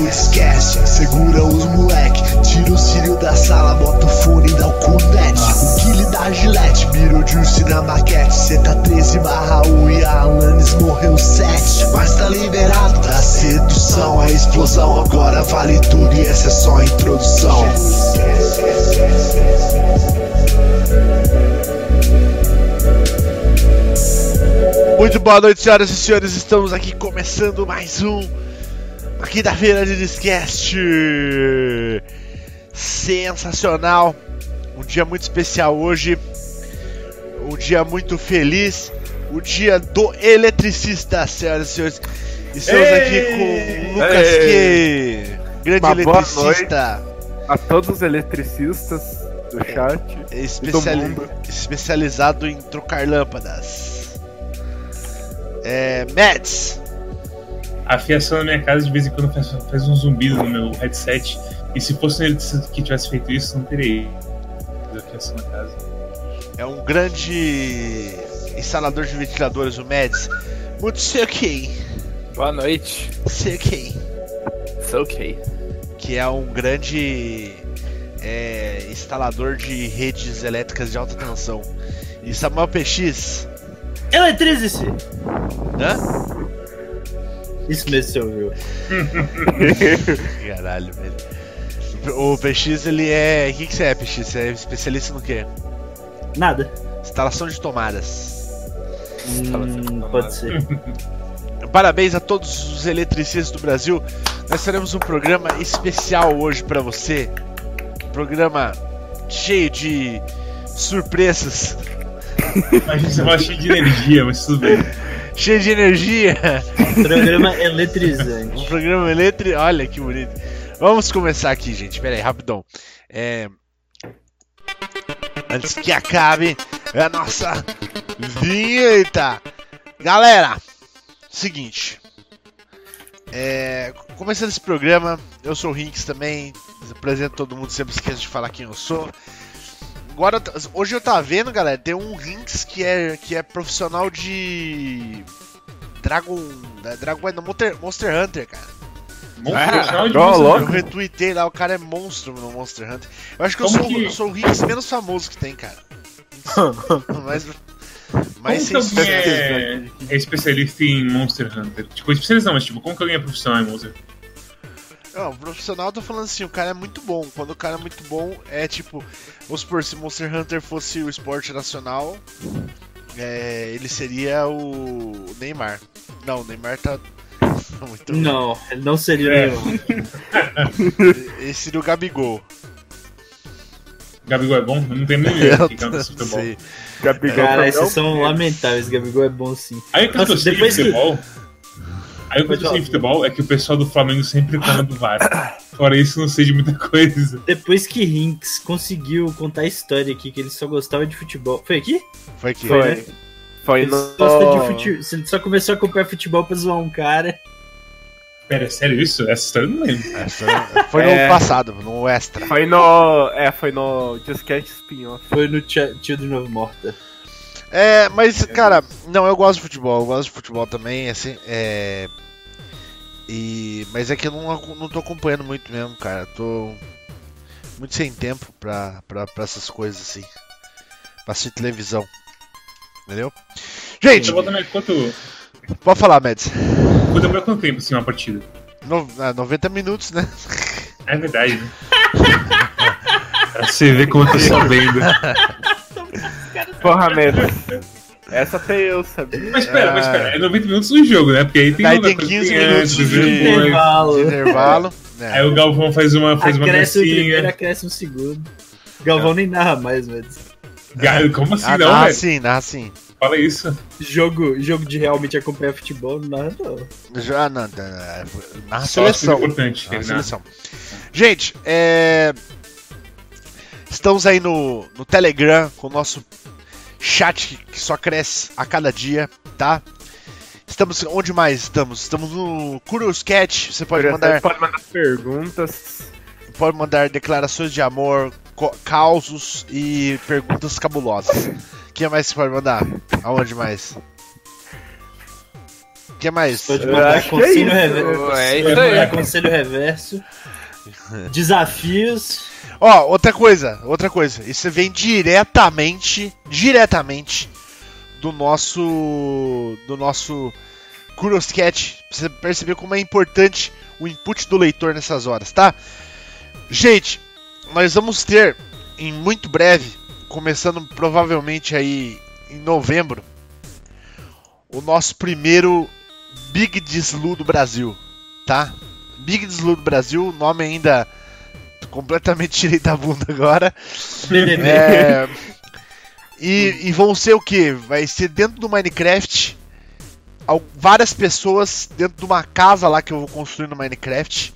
o esquece. Segura os moleque, tira o cílio da sala, bota o fone, dá o cunete. O Guile da Gillette, mirou Juice na maquete. Cê tá 13 barra 1 e a Alanis morreu 7. Mas tá liberado da sedução, é explosão. Agora vale tudo e essa é só a introdução. Muito boa noite, senhoras e senhores. Estamos aqui começando mais um quinta-feira de Discast. Sensacional. Um dia muito especial hoje. Um dia muito feliz. O dia do eletricista, senhoras e senhores. Estamos Ei! aqui com o Lucas Ei! que grande eletricista. A todos os eletricistas do chat. especiali- mundo. especializado em trocar lâmpadas. É, Mads. A fiação na minha casa de vez em quando faz, faz um zumbido no meu headset. E se fosse um eletricista que tivesse feito isso, não teria a fiação na casa. É um grande instalador de ventiladores, o Mads. Muito sei ok. Boa noite. Sei ok. Que é um grande é, instalador de redes elétricas de alta tensão. E Samuel PX. Eletrize-se! Hã? Isso mesmo, você ouviu. Caralho, velho. O PX ele é. O que, que você é, PX? Você é especialista no quê? Nada. Instalação de tomadas. Hum, pode ser. Parabéns a todos os eletricistas do Brasil. Nós teremos um programa especial hoje pra você. Um programa cheio de surpresas, Mas você vai cheio de energia, mas tudo bem. Cheio de energia. Programa Um eletrizante. programa elétrico. Olha que bonito. Vamos começar aqui, gente. Pera aí, rapidão. É... Antes que acabe a nossa vinheta. Galera, seguinte. É... Começando esse programa, eu sou o Rinks também. Apresento todo mundo, sempre esqueço de falar quem eu sou. Agora, hoje eu tava vendo, galera, tem um Rinks que é, que é profissional de. Dragon. da Dragon não, Monster, Monster Hunter, cara. Monstro, Ah, louco. Eu retuitei lá, o cara é monstro no Monster Hunter. Eu acho que eu sou, que- eu sou o Rinks menos famoso que tem, cara. Mas. Mas Como que alguém é, é especialista em Monster Hunter? Tipo, especialista não, mas tipo, como que alguém é profissional em Monster Hunter? Não, profissional eu tô falando assim, o cara é muito bom. Quando o cara é muito bom, é tipo, vamos supor, se Monster Hunter fosse o esporte nacional, é, ele seria o Neymar. Não, o Neymar tá. muito Não, ele não seria É. nenhum. Esse seria o Gabigol. Gabigol é bom? Eu não tenho nem ideia que canta esse futebol. sei. Gabigol Cara, esses é são o- lamentáveis. Gabigol é bom sim. Aí eu Nossa, depois que- futebol. Aí o que eu sei de falar. futebol é que o pessoal do Flamengo sempre reclama do VAR. Fora isso, não sei de muita coisa. Depois que Rinks conseguiu contar a história aqui, que ele só gostava de futebol. Foi aqui? Foi aqui. Foi, Foi. né? Foi Ele no. só gosta de futebol. Ele só começou a acompanhar futebol pra zoar um cara. Pera, é sério isso? Essa história eu não lembro. Essa- Foi É. no passado, no extra. Foi no. É, foi no Discat Spin-off. Foi no Tia- Tio de Novo Morta. É, mas, cara, não, eu gosto de futebol, eu gosto de futebol também, assim, é. E, mas é que eu não, não tô acompanhando muito mesmo, cara. Tô muito sem tempo pra, pra, pra essas coisas assim. Pra assistir televisão. Entendeu? Gente, também, quanto. pode falar, Mads. Futebol é quanto tempo assim uma partida? No, ah, 90 minutos, né? É verdade, né? Pra você ver como eu tô sabendo. Porra, merda. Essa até eu sabia. Mas espera, mas espera, é 90 minutos no jogo, né? Porque aí tem, Daí tem coisa, 15 tem minutos de-. Intervalo. Intervalo. né? Aí o Galvão faz uma, faz uma Acresce o primeiro, gracinha. acresce o segundo. Galvão nem narra mais, velho. Como assim Ah, não, narra velho? sim, narra sim. Fala isso. Jogo, jogo de realmente acompanhar futebol, não narra não. Já, não, é, narra Só acho seleção. importante. Na né? seleção. Gente, é... estamos aí no, no Telegram com o nosso chat que só cresce a cada dia, tá? Estamos onde mais estamos? Estamos no Curious Cat. Você pode mandar, Pode mandar perguntas. pode mandar declarações de amor, causos e perguntas cabulosas. O que mais você pode mandar? Aonde mais? que mais? Pode mandar é conselho. É mandar aí. conselho reverso. Desafios. Ó, outra coisa, outra coisa. Isso vem diretamente, diretamente do nosso do nosso Curioscat. Pra você perceber como é importante o input do leitor nessas horas, tá? Gente, nós vamos ter em muito breve, começando provavelmente aí em novembro, o nosso primeiro Big Deslu do Brasil, tá? Big Deslu do Brasil, nome ainda completamente tirei da bunda agora. É, e, e vão ser o que? Vai ser dentro do Minecraft. Várias pessoas dentro de uma casa lá que eu vou construir no Minecraft.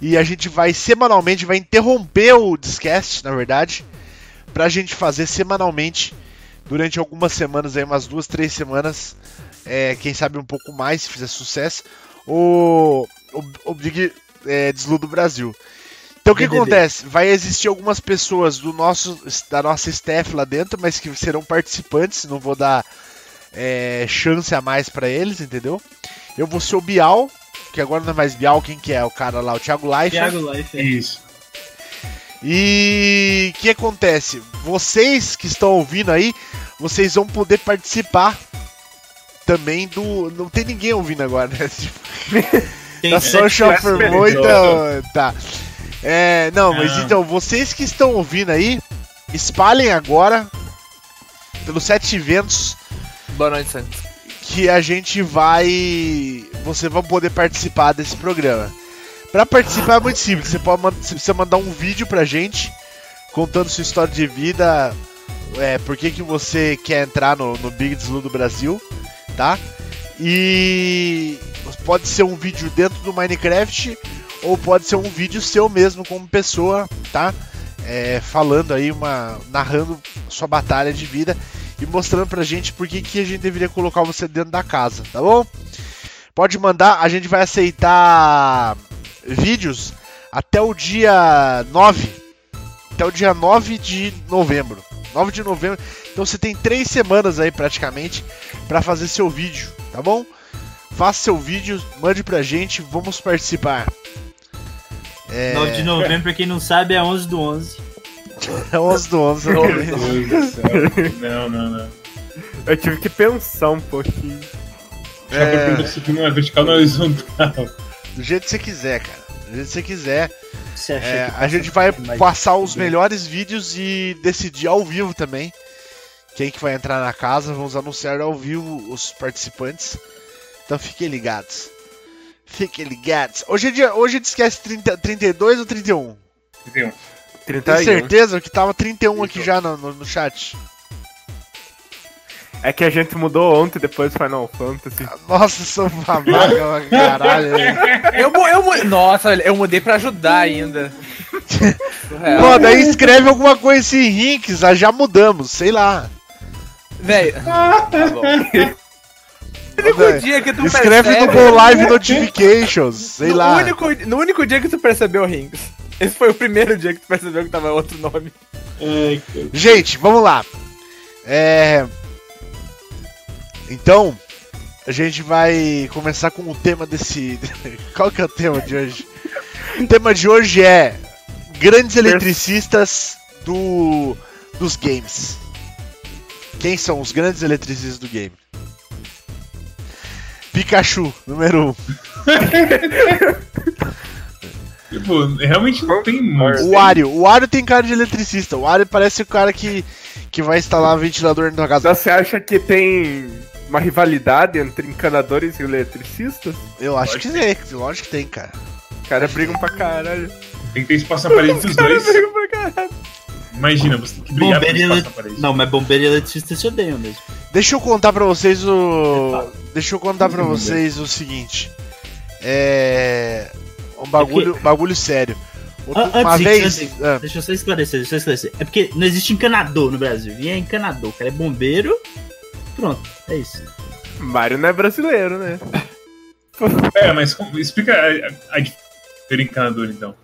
E a gente vai semanalmente, vai interromper o Discast, na verdade, pra gente fazer semanalmente durante algumas semanas aí, umas duas, três semanas, é, quem sabe um pouco mais, se fizer sucesso, o, o, o Big é, Deslu do Brasil. Então o que acontece? Vai existir algumas pessoas do nosso, da nossa staff lá dentro, mas que serão participantes, não vou dar é, chance a mais pra eles, entendeu? Eu vou ser o Bial, que agora não é mais Bial, quem que é? O cara lá, o Thiago Life. Thiago Life. Isso. E o que acontece? Vocês que estão ouvindo aí, vocês vão poder participar também do. Não tem ninguém ouvindo agora, né? Tem Da Social perdido. então. Tá. É, não, mas Ah. então, vocês que estão ouvindo aí, espalhem agora pelos sete eventos Boa noite, Santos. que a gente vai. Você vai poder participar desse programa. Pra participar é muito simples. Você pode você precisa mandar um vídeo pra gente contando sua história de vida, é, por que, que você quer entrar no, no Big Deslu do Brasil, tá? E pode ser um vídeo dentro do Minecraft ou pode ser um vídeo seu mesmo como pessoa, tá? É, falando aí uma narrando sua batalha de vida e mostrando pra gente por que, que a gente deveria colocar você dentro da casa, tá bom? Pode mandar, a gente vai aceitar vídeos até o dia 9. Até o dia 9 de novembro. 9 de novembro. Então você tem três semanas aí praticamente pra fazer seu vídeo, tá bom? Faça seu vídeo, mande pra gente, vamos participar. É, 9 de novembro, pra quem não sabe, é 11 do 11. é 11 do 11. Meu Deus do céu. Não, não, não. Eu tive que pensar um pouquinho. Já é... pergunta se aqui não é vertical ou não é horizontal. Do jeito que você quiser, cara. Do jeito que você quiser. Você acha É, que a gente vai passar os melhores vídeos e decidir ao vivo também quem que vai entrar na casa. Vamos anunciar ao vivo os participantes. Então fiquem ligados. Fiquem ligados. Hoje é dia, hoje esquece 30, 32 ou 31? Entendeu? Tem 31. certeza que tava 31 aqui já no, no, no chat. É que a gente mudou ontem depois do Final Fantasy. Nossa, sou babaca pra caralho. Eu, eu, Nossa, eu mudei pra ajudar ainda. Pô, daí escreve alguma coisa assim, Rinks, ah, já mudamos, sei lá. Velho. Tá bom. Único dia que tu Escreve no percebe... Go Live Notifications, sei no lá. Único, no único dia que tu percebeu Rings. Esse foi o primeiro dia que tu percebeu que tava outro nome. Cara. Gente, vamos lá. É... Então, a gente vai começar com o tema desse. Qual que é o tema de hoje? O tema de hoje é grandes eletricistas do dos games. Quem são os grandes eletricistas do game? Pikachu, número 1. Um. Tipo, realmente não tem muito. O Wario. O Wario tem cara de eletricista. O Wario parece o cara que, que vai instalar ventilador na tua casa. Então você acha que tem uma rivalidade entre encanadores e eletricistas? Eu acho que tem, lógico que tem, cara. Os caras brigam pra caralho. Tem que ter espaço na parede dos dois. brigam pra caralho. Imagina, você tem que brigar Bombeiro espaço ele- parede. Não, mas bombeiro e eletricista se odeiam mesmo. Deixa eu contar pra vocês o. Deixa eu contar pra vocês o seguinte. É. Um bagulho, bagulho sério. Outro- An- Uma antes, vez. antes, ah, Deixa eu só esclarecer, deixa eu esclarecer. É porque não existe encanador no Brasil. E é encanador. O cara é bombeiro. Pronto, é isso. Mario não é brasileiro, né? É, mas explica a, a, a encanador, então.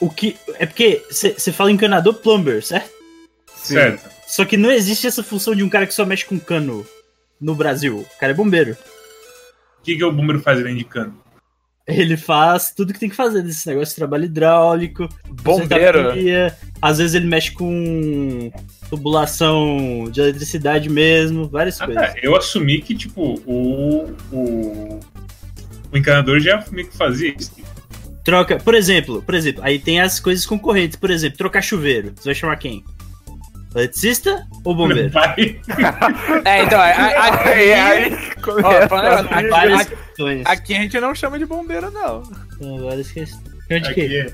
O que. É porque você fala encanador plumber, certo? Certo. Só que não existe essa função de um cara que só mexe com cano no Brasil. O cara é bombeiro. O que, que o bombeiro faz ele indicando? Ele faz tudo que tem que fazer desse negócio de trabalho hidráulico, Bombeiro. Às vezes ele mexe com tubulação de eletricidade mesmo, várias Ah, coisas. tá. Eu assumi que, tipo, o. O, o encanador já meio que fazia isso. Troca, por exemplo, por exemplo, aí tem as coisas concorrentes, por exemplo, trocar chuveiro. Você vai chamar quem? Eletricista ou bombeiro? É, então, Aí, aí, ó, falando, aqui- a gente não chama de bombeiro, não. São várias questões. Chama de Aqui quê? é.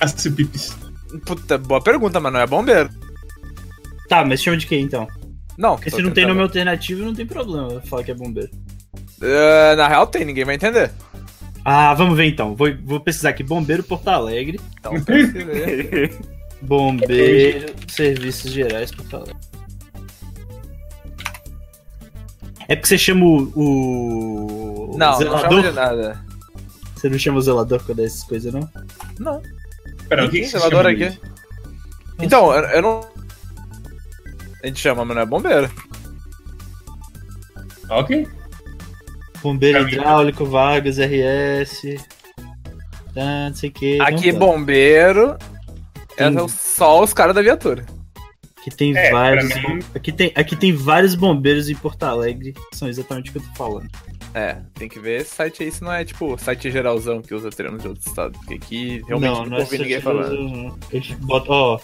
As-pipis. Puta, boa pergunta, mas não é bombeiro. Tá, mas chama de quê então? Não. Porque se não tem tentando- nome alternativo, não tem problema falar que é bombeiro. Ah, na real tem, ninguém vai entender. Ah, vamos ver então. Vou, vou pesquisar aqui. Bombeiro Porto Alegre. Então, pesquisa aí. Bombeiro Serviços Gerais Porto Alegre. É porque você chama o. o não, não zelador? chama de nada. Você não chama o zelador quando é essas coisas, não? Não. Pera, o que, que zelador chama aqui. disso? Então, eu, eu não. A gente chama, mas não é bombeiro. Ok. Bombeiro Caminho. hidráulico, vagas, RS. Tá, não sei o que. Aqui, bombeiro. É Tem- só os caras da viatura. Aqui tem É, vários. mim- Aqui tem, aqui tem vários bombeiros em Porto Alegre. que São exatamente o que eu tô falando. É, tem que ver esse site aí se não é tipo site geralzão que usa termos de outro estado. Porque aqui realmente não, não é ouvi ninguém falando. Ó.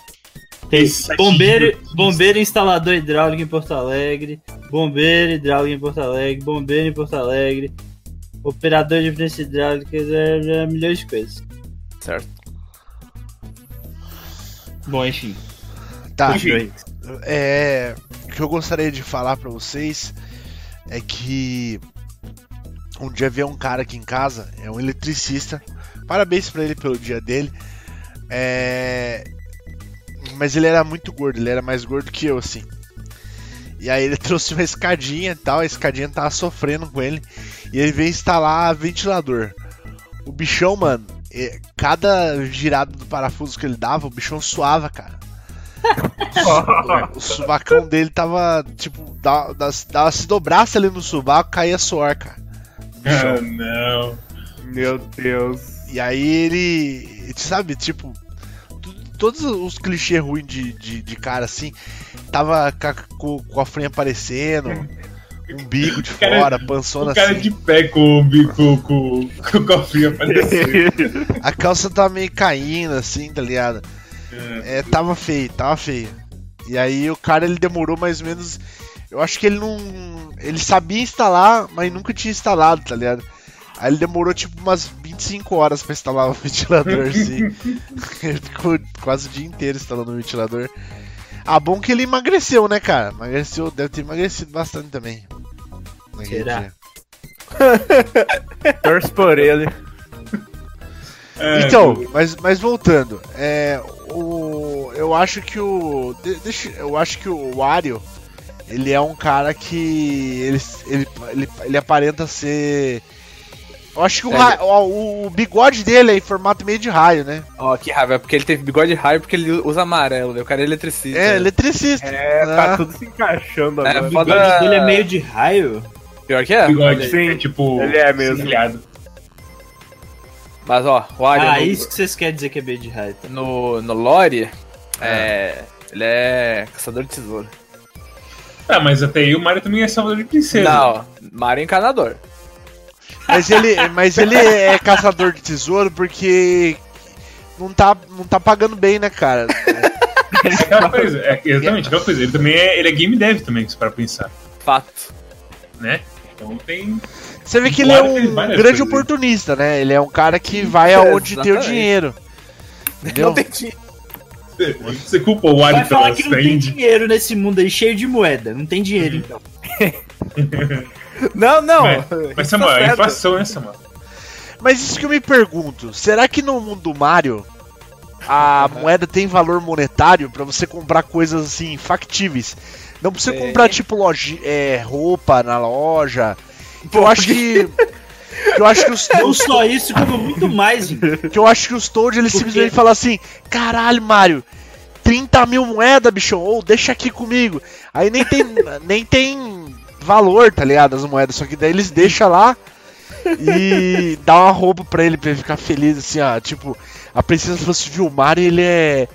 Tem site bombeiro, bombeiro instalador hidráulico em Porto Alegre, bombeiro hidráulico em Porto Alegre, bombeiro em Porto Alegre, operador de evidência hidráulica, é, é, milhões de coisas. Certo. Bom, enfim. Tá, Enfim. é. O que eu gostaria de falar pra vocês é que um dia veio um cara aqui em casa, é um eletricista. Parabéns pra ele pelo dia dele. É. Mas ele era muito gordo, ele era mais gordo que eu, assim. E aí ele trouxe uma escadinha e tal, a escadinha tava sofrendo com ele. E ele veio instalar ventilador. O bichão, mano, cada girada do parafuso que ele dava, o bichão suava, cara. o subacão dele tava, tipo, dava, dava, se dobrasse ali no subaco, caía suor, cara. Ah, não. Meu Deus. E aí ele, sabe, tipo, todos os clichês ruins de, de, de cara assim, tava com com, com a frinha aparecendo, umbigo de cara- fora, pançona O cara assim. de pé com o bico, com, com o cofrinho aparecendo. A calça tava meio caindo, assim, tá ligado? É, tava feio, tava feio. E aí o cara ele demorou mais ou menos. Eu acho que ele não. Ele sabia instalar, mas nunca tinha instalado, tá ligado? Aí ele demorou tipo umas 25 horas pra instalar o ventilador, assim. ele ficou quase o dia inteiro instalando o ventilador. Ah, bom que ele emagreceu, né, cara? Emagreceu, deve ter emagrecido bastante também. Naquele Será? dia. Torce por ele. É, Então, mas, mas voltando, é, o, eu acho que o, de- deixa, eu acho que o Wario, ele é um cara que ele, ele, ele, ele aparenta ser, eu acho que o, É, o, o bigode dele é em formato meio de raio, né? Ó, que raiva, é porque ele teve bigode raio porque ele usa amarelo, né? o cara é eletricista. É, eletricista. É, Ah. tá tudo se encaixando É, agora. O foda- bigode dele é meio de raio. Pior que é. bigode, Sim, é tipo. ele é mesmo. ciliado. Mas ó, o Wario Ah, no, isso que vocês querem dizer que é meio de raio. Tá? no, no lore, é, ele é caçador de tesouro. Ah, mas até aí o Mario também é salvador de princesa. Não, Mario é encanador. Mas ele, mas ele é caçador de tesouro porque não tá, não tá pagando bem, né, cara? É aquela coisa, é exatamente aquela coisa. Ele também é, ele é game dev também, se para pensar, Fato. né? Então tem. Você vê que ele é um grande coisas. oportunista, né? Ele é um cara que vai aonde tem o dinheiro. Entendeu? Não tem dinheiro. Você culpa o Wario falar pela que não tem stand. dinheiro nesse mundo aí cheio de moeda. Não tem dinheiro, então. Não, não. Mas, mas Isso Samuel, é inflação, né, Samuel? Mas isso que eu me pergunto, será que no mundo do Mario a moeda tem valor monetário pra você comprar coisas assim factíveis? Não pra você Tem. comprar tipo loja, é, roupa na loja. Que eu acho que eu acho que os, Não os só isso, como muito mais. gente. que eu acho que os Toad eles simplesmente falam assim, caralho, Mario, 30 mil moedas, bichão, ou deixa aqui comigo. Aí nem tem, nem tem valor, tá ligado? As moedas, só que daí eles deixam lá. e dá uma roupa pra ele pra ele ficar feliz, assim, ó. Tipo, a princesa fosse Vilmar e ele é.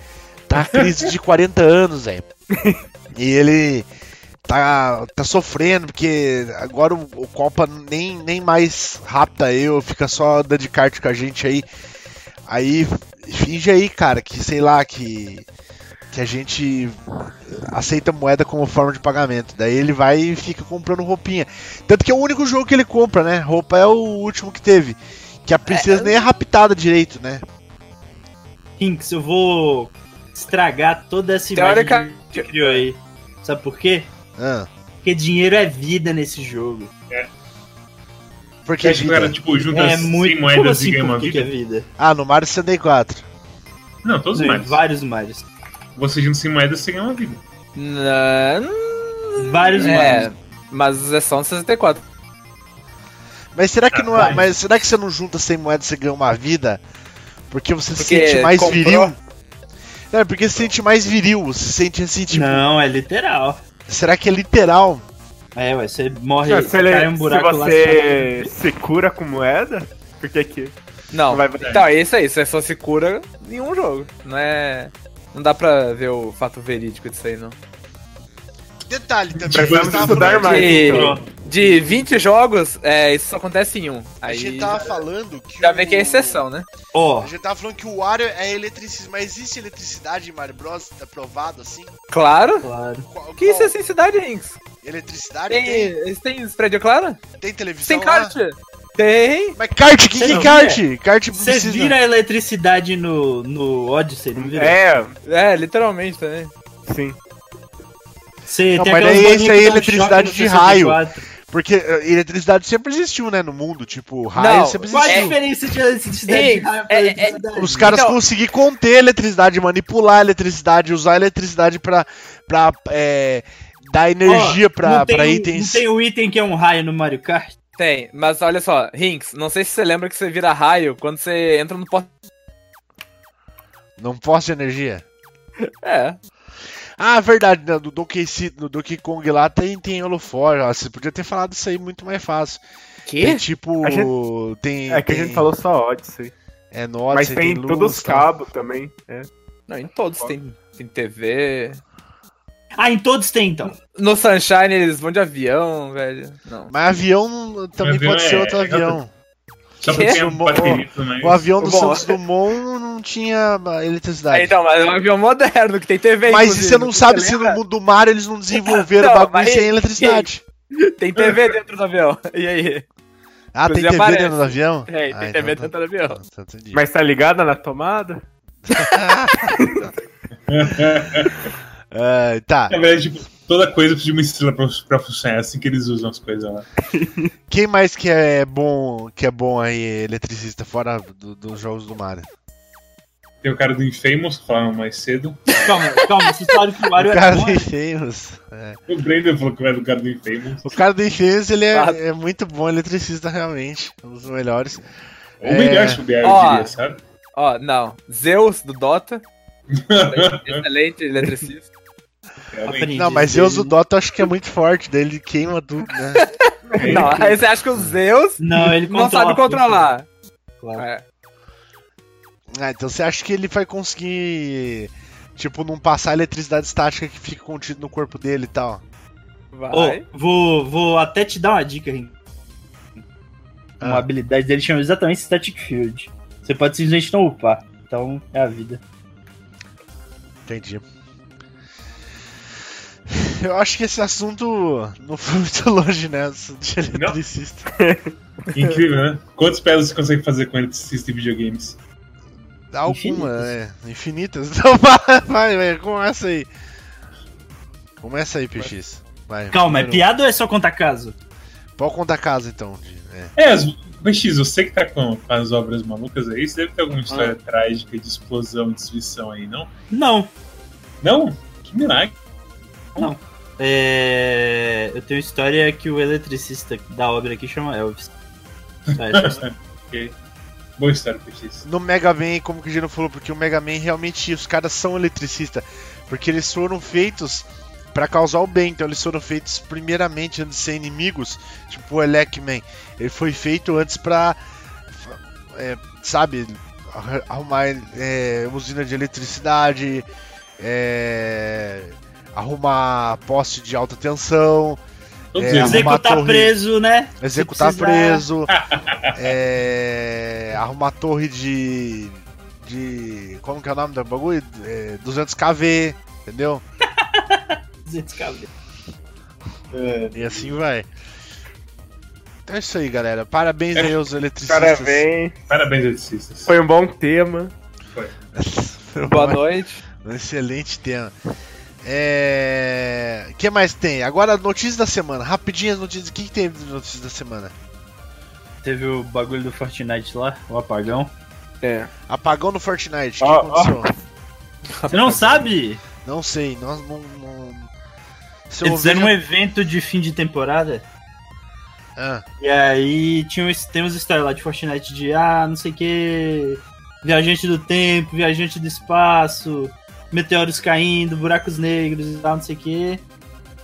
Tá crise de 40 anos, velho. E ele tá, tá sofrendo, porque agora o, o Copa nem, nem mais rapta eu, fica só dando de kart com a gente aí. Aí finge aí, cara, que sei lá, que. Que a gente aceita moeda como forma de pagamento. Daí ele vai e fica comprando roupinha. Tanto que é o único jogo que ele compra, né? Roupa é o último que teve. Que a princesa nem é raptada direito, né? Hinks, eu vou estragar toda essa imagem Teórica- que você criou aí. Sabe por quê? Ah, Porque dinheiro é vida nesse jogo. porque Você acha que o cara, tipo, junta É 100 muito. Como moedas assim, e ganha uma que, que é vida? vida? Ah, no Mario 64. Não, todos os Marios. vários Marios. Você junta 100 moedas, você ganha uma vida. Não, Vários é, Marios. mas é só um 64. Mas será que Ah, não é, vai. mas será que você não junta 100 moedas e você ganha uma vida? Porque você se Porque sente mais comprou. viril? Não, é porque você se sente mais viril, você se sente assim, tipo, Não, é literal. será que é literal? É, ué, você morre, Não, se, ele- cai um se buraco lá. você se cura com moeda, por que que... Não, Vai- então é isso aí, você só se cura em um jogo. Não é. Não dá pra ver o fato verídico disso aí, não. Detalhe também. Precisamos a estudar mais. De, então. de 20 jogos, é, isso só acontece em um. A Aí gente tava falando que. já o- vê que é exceção, né? Ó, A gente tava falando que o Wario é eletricidade, mas existe eletricidade em Mario Bros? Tá provado assim? Claro. claro. Qual, Que isso é qual- assim, cidade, Rinks? Eletricidade Tem, tem, eles têm prédio claro? tem televisão. Tem lá? Tem. Mas kart, que, que não kart? Kart Você precisa. vira a eletricidade no, no Odyssey, não vira? É, É, literalmente também. sim. Você Não, tem mas daí bolinhas esse aí é eletricidade de raio. 64. Porque uh, eletricidade sempre existiu, né, no mundo. Tipo, raio Não, sempre Qual a existiu. diferença de eletricidade Ei, de raio pra é- é- eletricidade? Os caras Então- conseguiram conter a eletricidade, manipular a eletricidade, usar a eletricidade pra, pra é, dar energia Ó, pra, não tem pra um- itens. Não tem um item que é um raio no Mario Kart? Tem, mas olha só, Rinks, não sei se você lembra que você vira raio quando você entra no posto. Não posso de energia. É. Ah, verdade, né, do Donkey, no Donkey Kong lá tem, tem holofote. ó, Você podia ter falado isso aí muito mais fácil. Tem Que? tipo. A Tem. É que a tem- gente falou só Odyssey. É no Mas Odyssey, tem luz, todos os tal. cabos também. É. Não, em todos tem, tem TV. Ah, em todos tem então. No Sunshine eles vão de avião, velho. Não. Mas avião também Avião pode ser é- outro é avião. Só Que? pra ter um Mo- bateria também. O avião do Bom. Santos Dumont não tinha eletricidade. Aí, então, mas é um avião moderno que tem TV. Mas você não sabe se lembra? no mundo do mar eles não desenvolveram Não, o bagulho mas- sem eletricidade. Tem TV dentro do avião. E aí? Ah, tem TV aparece. dentro do avião? Tem, Ah, tem então TV tá- dentro do avião. então entendi. Mas tá ligada na tomada? Ah, tá, Na verdade, tipo, toda coisa precisa de uma estrela pra, pra funcionar. É assim que eles usam as coisas lá. quem mais que é bom, que é bom aí, eletricista, fora do- dos jogos do Mario? Tem o cara do Infamous, que falaram mais cedo. Calma, calma, vocês falaram que o Wario O é cara bom. do Infamous. é. O Brandon falou que vai do cara do Infamous. O cara do Infamous, ele é, é muito bom eletricista, realmente. Um dos melhores. Ou melhor, É. puder, eu diria, sabe? Ó, não. Zeus do Dota. Excelente eletricista. Aprendi Não, mas. Zeus do Dota eu acho que é muito forte, daí ele queima tudo, né? Não, aí você acha que o Zeus Não, ele não sabe controlar. Claro. É. Ah, então você acha que ele vai conseguir, tipo, não passar a eletricidade estática que fica contida no corpo dele e tal? Vai. Ô, vou, vou até te dar uma dica, Rin. Uma Ah. habilidade dele chama exatamente Static Field. Você pode simplesmente não upar. Então é a vida. Entendi. Eu acho que esse assunto não foi muito longe, né? De eletricista. Incrível, né? Quantas pedras você consegue fazer com eletricista em videogames? Alguma, Infinitas. é. Infinitas. Então vai, vai, vai, começa aí. Começa aí, PX. Vai. Calma, é Primeiro- piada ou é só contar caso? Pode contar casa então. de- é. É, as... BX, você que tá com, com as obras malucas aí, você deve ter alguma história trágica de explosão e destruição aí, não? Não. Não? Que milagre. É... Eu tenho história que o eletricista da obra aqui chama Elvis. É, Ok. Boa história. No Mega Man, como que o Gino falou, porque o Mega Man realmente os caras são eletricistas. Porque eles foram feitos pra causar o bem. Então eles foram feitos primeiramente antes de ser inimigos. Tipo o Elecman. Ele foi feito antes pra. é, sabe? arru- Arrumar é, usina de eletricidade. é, arrumar poste de alta tensão. É, Executar torre- preso, né? Executar preso. é, arrumar torre de. De. Como que é o nome do bagulho? É, 200 kV, entendeu? Descabelo. E assim vai. Então é isso aí, galera. Parabéns aí aos eletricistas. Parabéns. Parabéns, eletricistas. Foi um bom tema. Foi Boa noite. Um excelente tema. É. O que mais tem? Agora, notícias da semana. Rapidinho as notícias. O que, que tem de notícias da semana? Teve o bagulho do Fortnite lá, o apagão. É. Apagão no Fortnite. O que Ó, aconteceu? Você não sabe? Não sei. Nós não. não... Se eu Eles fizeram um evento de fim de temporada. Ah, E aí tinha uns, tem uns stories lá de Fortnite de ah, não sei o que. Viajante do tempo, viajante do espaço, meteoros caindo, buracos negros e tal, não sei o que.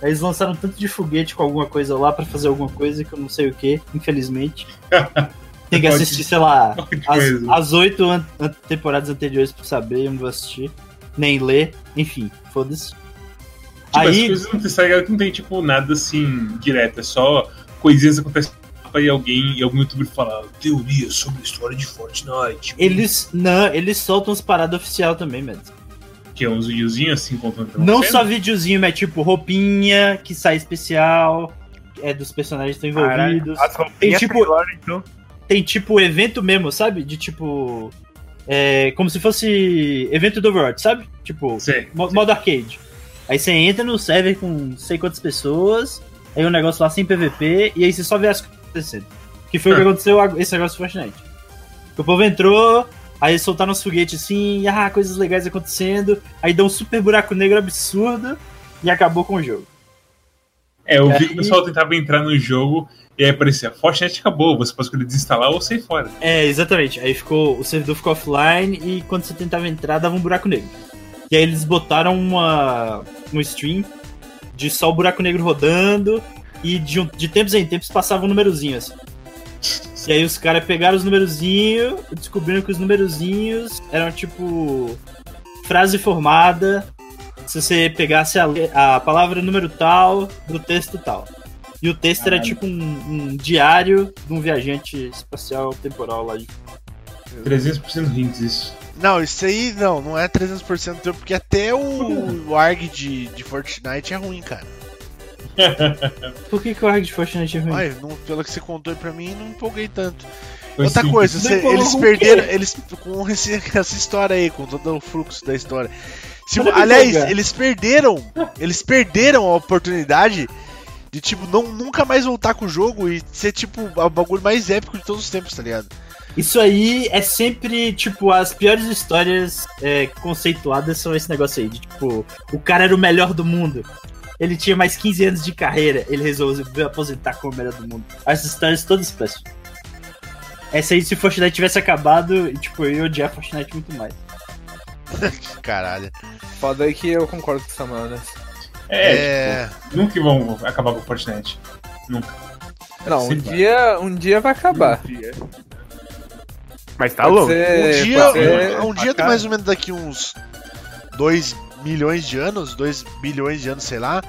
Aí eles lançaram tanto de foguete com alguma coisa lá pra fazer alguma coisa que eu não sei o que, infelizmente. Tem que assistir, sei lá, as, as oito an- temporadas anteriores pra saber, eu não vou assistir. Nem ler, enfim, foda-se. Tipo, as Aí, coisas não tem, sabe, não tem, tipo, nada assim direto, é só coisinhas que acontecem e alguém, e algum youtuber fala teoria sobre a história de Fortnite. eles. Não, eles soltam as paradas oficial também, mano. Que é uns videozinhos assim contando. Não acontecendo. só videozinho, mas tipo roupinha que sai especial, é dos personagens que estão envolvidos. Roupinhas Tem, tipo- Taylor, então. Tem tipo evento mesmo, sabe? De tipo. É, como se fosse evento do Overwatch, sabe? Tipo, Sei, mo- sei. modo arcade. Aí você entra no server com não sei quantas pessoas, aí o negócio lá sem PVP, e aí você só vê as coisas acontecendo. Que foi o que Ah. aconteceu esse negócio do Fortnite. O povo entrou, aí eles soltaram os foguetes assim, ah, coisas legais acontecendo, aí deu um super buraco negro absurdo e acabou com o jogo. É, eu vi Aí- que o pessoal tentava entrar no jogo e aí aparecia, Fortnite acabou, você pode escolher desinstalar ou sair fora. É, exatamente. Aí ficou. O servidor ficou offline e quando você tentava entrar, dava um buraco negro. E aí eles botaram uma. um stream de só o buraco negro rodando e de, de tempos em tempos passava um númerozinho assim. E aí os caras pegaram os numerozinhos e descobriram que os numerozinhos eram tipo. frase formada. Se você pegasse a, a palavra número tal do texto tal. E o texto era tipo um, um diário de um viajante espacial temporal lá de 300% hints isso. Não, isso aí não, não é 300% teu, porque até o, o ARG de, de Fortnite é ruim, cara. Por que, que o ARG de Fortnite é ruim? Olha, não- pelo que você contou aí pra mim, não empolguei tanto. Foi Outra simples. coisa, você- eles perderam, eles com esse- essa história aí, com todo o fluxo da história. Se- aliás, empolga. eles perderam, eles perderam a oportunidade de tipo não nunca mais voltar com o jogo e ser tipo o bagulho mais épico de todos os tempos, tá ligado? Isso aí é sempre, tipo, as piores histórias é, conceituadas são esse negócio aí. De, tipo, o cara era o melhor do mundo. Ele tinha mais 15 anos de carreira. Ele resolveu aposentar como o melhor do mundo. Essas histórias todas péssimas. Essa aí, se Fortnite tivesse acabado, tipo, eu ia odiar Fortnite muito mais. Caralho. Foda aí que eu concordo com o Samuel, né? É, É, tipo, nunca vão acabar com o Fortnite. Nunca. Não, um dia, um dia vai acabar. Mas tá Pode louco. ser- um dia, um, um dia mais ou menos daqui uns 2 milhões de anos, 2 bilhões de anos, sei lá,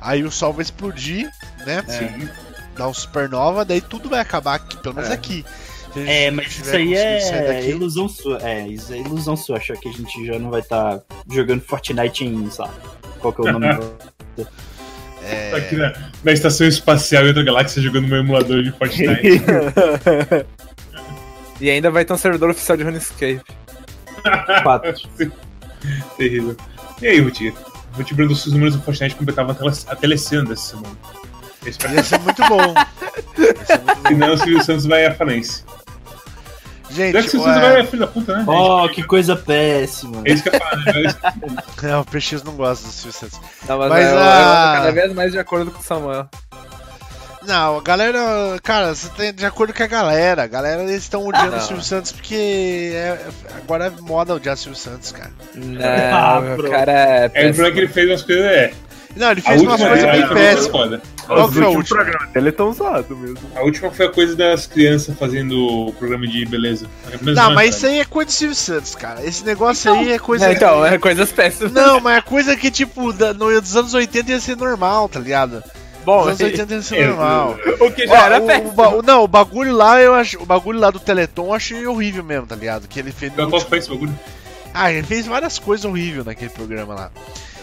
aí o sol vai explodir, né? Sim. Dar um supernova, daí tudo vai acabar aqui, pelo menos É. aqui. É, mas isso aí é ilusão sua. É, isso é ilusão sua. Achar que a gente já não vai estar jogando Fortnite em, sei lá, qual que é o nome do... É, Aqui na, na estação espacial em outra galáxia jogando meu emulador de Fortnite. E ainda vai ter um servidor oficial de RuneScape. Terrível. E aí, Ruti? Te brando os números do Fortnite completavam a, tele, a telecena dessa semana. Eu espero Ia ser muito bom. Senão o Silvio Santos vai à falência. Gente, Já que o Silvio ué, Santos vai à filha da puta, né? Oh, que coisa péssima. É isso que eu falar, né? é, o PX não gosta do Silvio Santos. Não, mas, Mas é, eu- a- eu cada vez mais de acordo com o Samuel. Não, a galera, cara, você tem de acordo com a galera. A galera eles estão odiando Não. o Silvio Santos porque é- agora é moda odiar o Silvio Santos, cara. Não, Ah, o cara é É o problema que ele fez umas coisas. É. Não, ele fez umas coisas bem foi péssimas. foda. Qual foi a última? dele é tão zoado mesmo. A última foi a coisa das crianças fazendo o programa de beleza. Não, mas isso aí é coisa do Silvio Santos, cara. Esse negócio aí é coisa. É, então, é coisas péssimas. Não, mas é coisa que, tipo, da- no, dos anos 80 ia ser normal, tá ligado? Bom, Nos anos 80 ia ser é, normal. o que já Ó, era o- o ba- o- não, o bagulho lá, eu acho. O bagulho lá do Teleton eu achei horrível mesmo, tá ligado? Que ele fez. Qual último- foi esse bagulho? Ah, ele fez várias coisas horríveis naquele programa lá.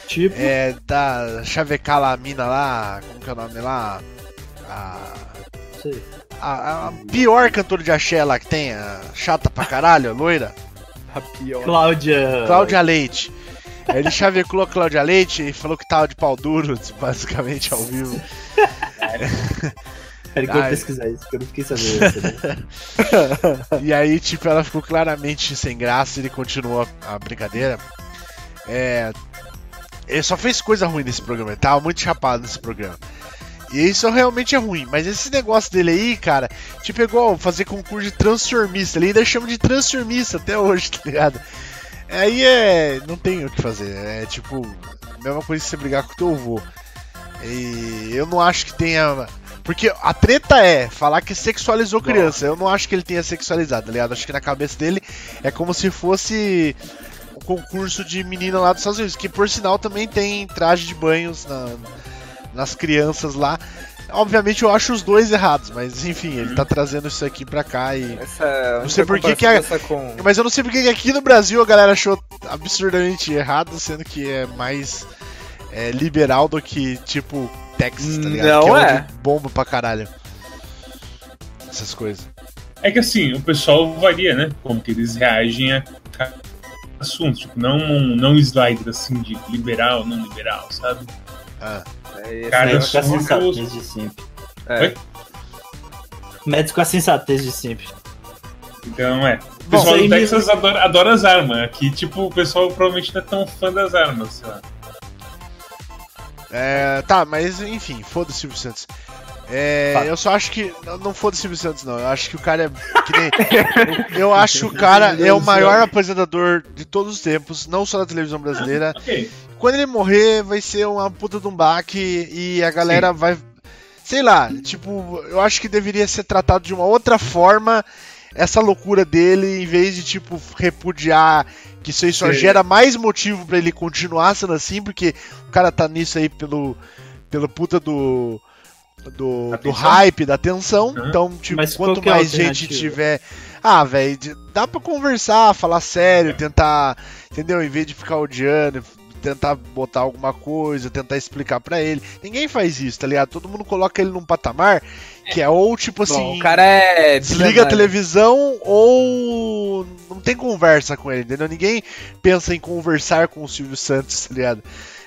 Tipo, É, da chavecar lá a mina lá, como que é o nome lá? A, sei. a, a pior cantora de axé lá que tem, a chata pra caralho, a loira, A pior. Cláudia. Cláudia Leite. Ele chavecou a Cláudia Leite e falou que tava de pau duro, basicamente, ao vivo. Peraí que eu pesquisar isso, que eu não fiquei sabendo. essa, né? E aí, tipo, ela ficou claramente sem graça e ele continuou a, a brincadeira. É. Ele só fez coisa ruim nesse programa, ele tava muito chapado nesse programa. E isso realmente é ruim, mas esse negócio dele aí, cara, tipo, é igual fazer concurso de transformista, ele ainda chama de transformista até hoje, tá ligado? Aí é. Não tem o que fazer, é tipo, mesma coisa que você brigar com o teu avô. E eu não acho que tenha. Porque a treta é falar que sexualizou criança. Eu não acho que ele tenha sexualizado, tá ligado? Acho que na cabeça dele é como se fosse um concurso de menina lá dos Estados Unidos, que por sinal também tem traje de banhos na- nas crianças lá. Obviamente eu acho os dois errados, mas enfim, ele tá trazendo isso aqui pra cá e. Essa, Não sei por que a- com... Mas eu não sei porque que aqui no Brasil a galera achou absurdamente errado, sendo que é mais é, liberal do que tipo Texas, tá ligado? Não que é. onde bomba pra caralho. Essas coisas. É que assim, o pessoal varia, né? Como que eles reagem a cada assunto. Tipo, não um não slider assim de liberal, não liberal, sabe? Ah. É, Médico com a sensatez de sempre. é. Oi? Médico com a sensatez de sempre. Então é. O Bom, pessoal isso do Texas adora, adora as armas. Aqui, tipo, o pessoal provavelmente não é tão fã das armas, sei lá. É, tá, mas enfim, foda-se o Silvio Santos. É, eu só acho que. Não, foda-se o Silvio Santos, não. Eu acho que o cara é. Que nem, eu acho que o cara é o maior apresentador de todos os tempos, não só da televisão brasileira. Ok. Quando ele morrer, vai ser uma puta de um baque e a galera vai. Sei lá, tipo, eu acho que deveria ser tratado de uma outra forma essa loucura dele, em vez de, tipo, repudiar que isso aí só Sim. gera mais motivo pra ele continuar sendo assim, porque o cara tá nisso aí pelo, pelo puta do. Do, do hype, da atenção. Uhum. Então, tipo, Mas quanto é mais gente alternativa? tiver. Ah, velho, dá pra conversar, falar sério, tentar. Entendeu? Em vez de ficar odiando, tentar botar alguma coisa, tentar explicar pra ele. Ninguém faz isso, tá ligado? Todo mundo coloca ele num patamar que é ou tipo assim. Bom, o cara é. Desliga a televisão ou não tem conversa com ele, entendeu? Ninguém pensa em conversar com o Silvio Santos, tá ligado?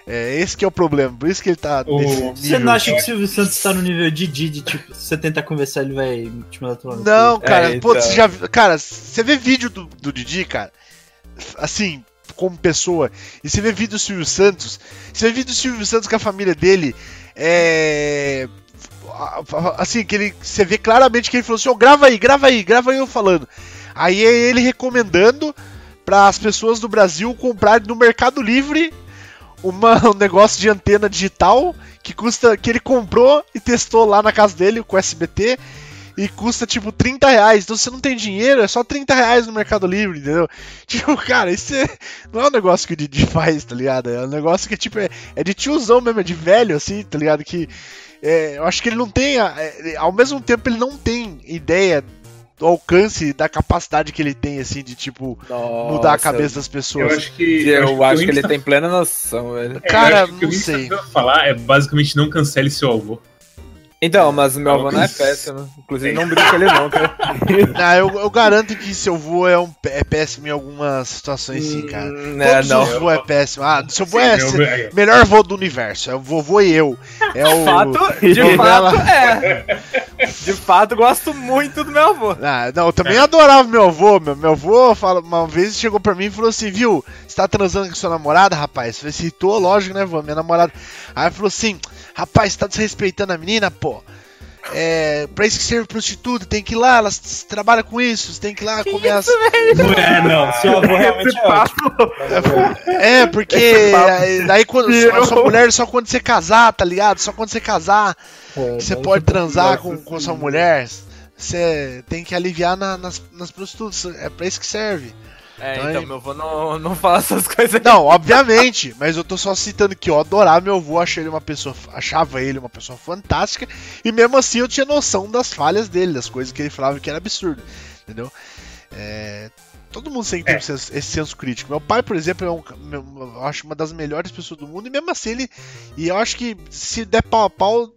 É, esse que é o problema, por isso que ele tá O- Você não acha que o Silvio Santos tá no nível de Didi, tipo, se você tentar conversar, ele vai te mandar tomar? Não, cara, É, pô, então. você já viu- Cara, você vê vídeo do, do Didi, cara, assim, como pessoa, e você vê vídeo do Silvio Santos, você vê vídeo do Silvio Santos com a família dele, é. Assim, que ele. Você vê claramente que ele falou assim, ó, grava aí, grava aí, grava aí eu falando. Aí é ele recomendando para as pessoas do Brasil comprarem no Mercado Livre uma, um negócio de antena digital que custa. que ele comprou e testou lá na casa dele com o SBT e custa tipo 30 reais. Então se você não tem dinheiro, é só 30 reais no Mercado Livre, entendeu? Tipo, cara, isso é- não é um negócio que o Didi faz, tá ligado? É um negócio que tipo, é, é de tiozão mesmo, é de velho, assim, tá ligado? Que é, eu acho que ele não tem. a- é, ao mesmo tempo, ele não tem ideia do alcance, da capacidade que ele tem, assim, de tipo, mudar a Nossa, cabeça das Eu pessoas. acho que. Eu, acho que ele o Hinks tem plena noção, velho. é, Cara, eu acho que o que não sei. tentando falar é basicamente não cancele seu avô. Então, mas o meu avô não é péssimo. Inclusive, não brinca ele não, cara. Ah, eu, eu garanto que seu avô é, um, é péssimo em algumas situações, sim, cara. Hum, é, Todos não. os vô é péssimo. Ah, seu vô é Meu avô- é, melhor vô do universo. É o vovô e eu. É o. Fato, de novela- fato, é. De fato, gosto muito do meu avô. Ah, não, eu também adorava meu avô. Meu, meu avô fala, uma vez chegou pra mim e falou assim: Viu, você tá transando com sua namorada, rapaz? Eu falei assim: Tô, lógico, né, vô? Minha namorada. Aí falou assim: Rapaz, você tá desrespeitando a menina, pô. É, pra isso que serve prostituta, tem que ir lá, elas trabalham com isso, você tem que ir lá comer as. Não é, não. Seu avô realmente é ótimo. É, porque daí quando a sua mulher só quando você casar, tá ligado? Só quando você casar É, que você pode transar com, com sua mulher. Você tem que aliviar na- nas, nas prostitutas. É pra isso que serve. É, Então, então meu avô não, não fala essas coisas aí. Não, obviamente, mas eu tô só citando que eu adorava meu avô, achei ele uma pessoa, achava ele uma pessoa fantástica, e mesmo assim eu tinha noção das falhas dele, das coisas que ele falava que era absurdo, entendeu? É, todo mundo sempre tem É. esse, senso- esse senso crítico. Meu pai, por exemplo, é um, eu acho uma das melhores pessoas do mundo, e mesmo assim ele, e eu acho que se der pau a pau,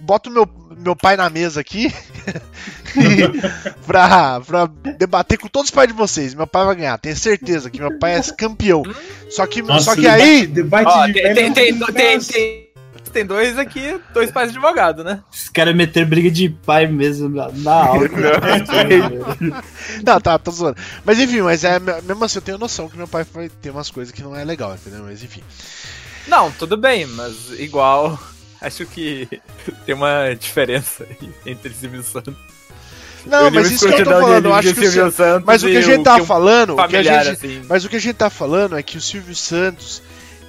bota o meu, meu pai na mesa aqui pra, pra debater com todos os pais de vocês. Meu pai vai ganhar, tenho certeza que meu pai é campeão. Só que, só que debate- aí. Debate Ó, de tem, tem, tem, com tem, caras. tem, tem dois aqui, dois pais de advogado, né? Os caras meteram briga de pai mesmo na, na aula. Não, tá, tô zoando. Mas enfim, mas é, mesmo assim eu tenho noção que meu pai vai ter umas coisas que não é legal, entendeu? Mas enfim. Não, tudo bem, mas igual. Acho que tem uma diferença entre Silvio Santos. Não, mas isso que eu tô falando, eu acho que o, Silvio Sil- Santos mas o que a gente tá falando, o que a familiar, gente, mas o que a gente tá falando é que o Silvio Santos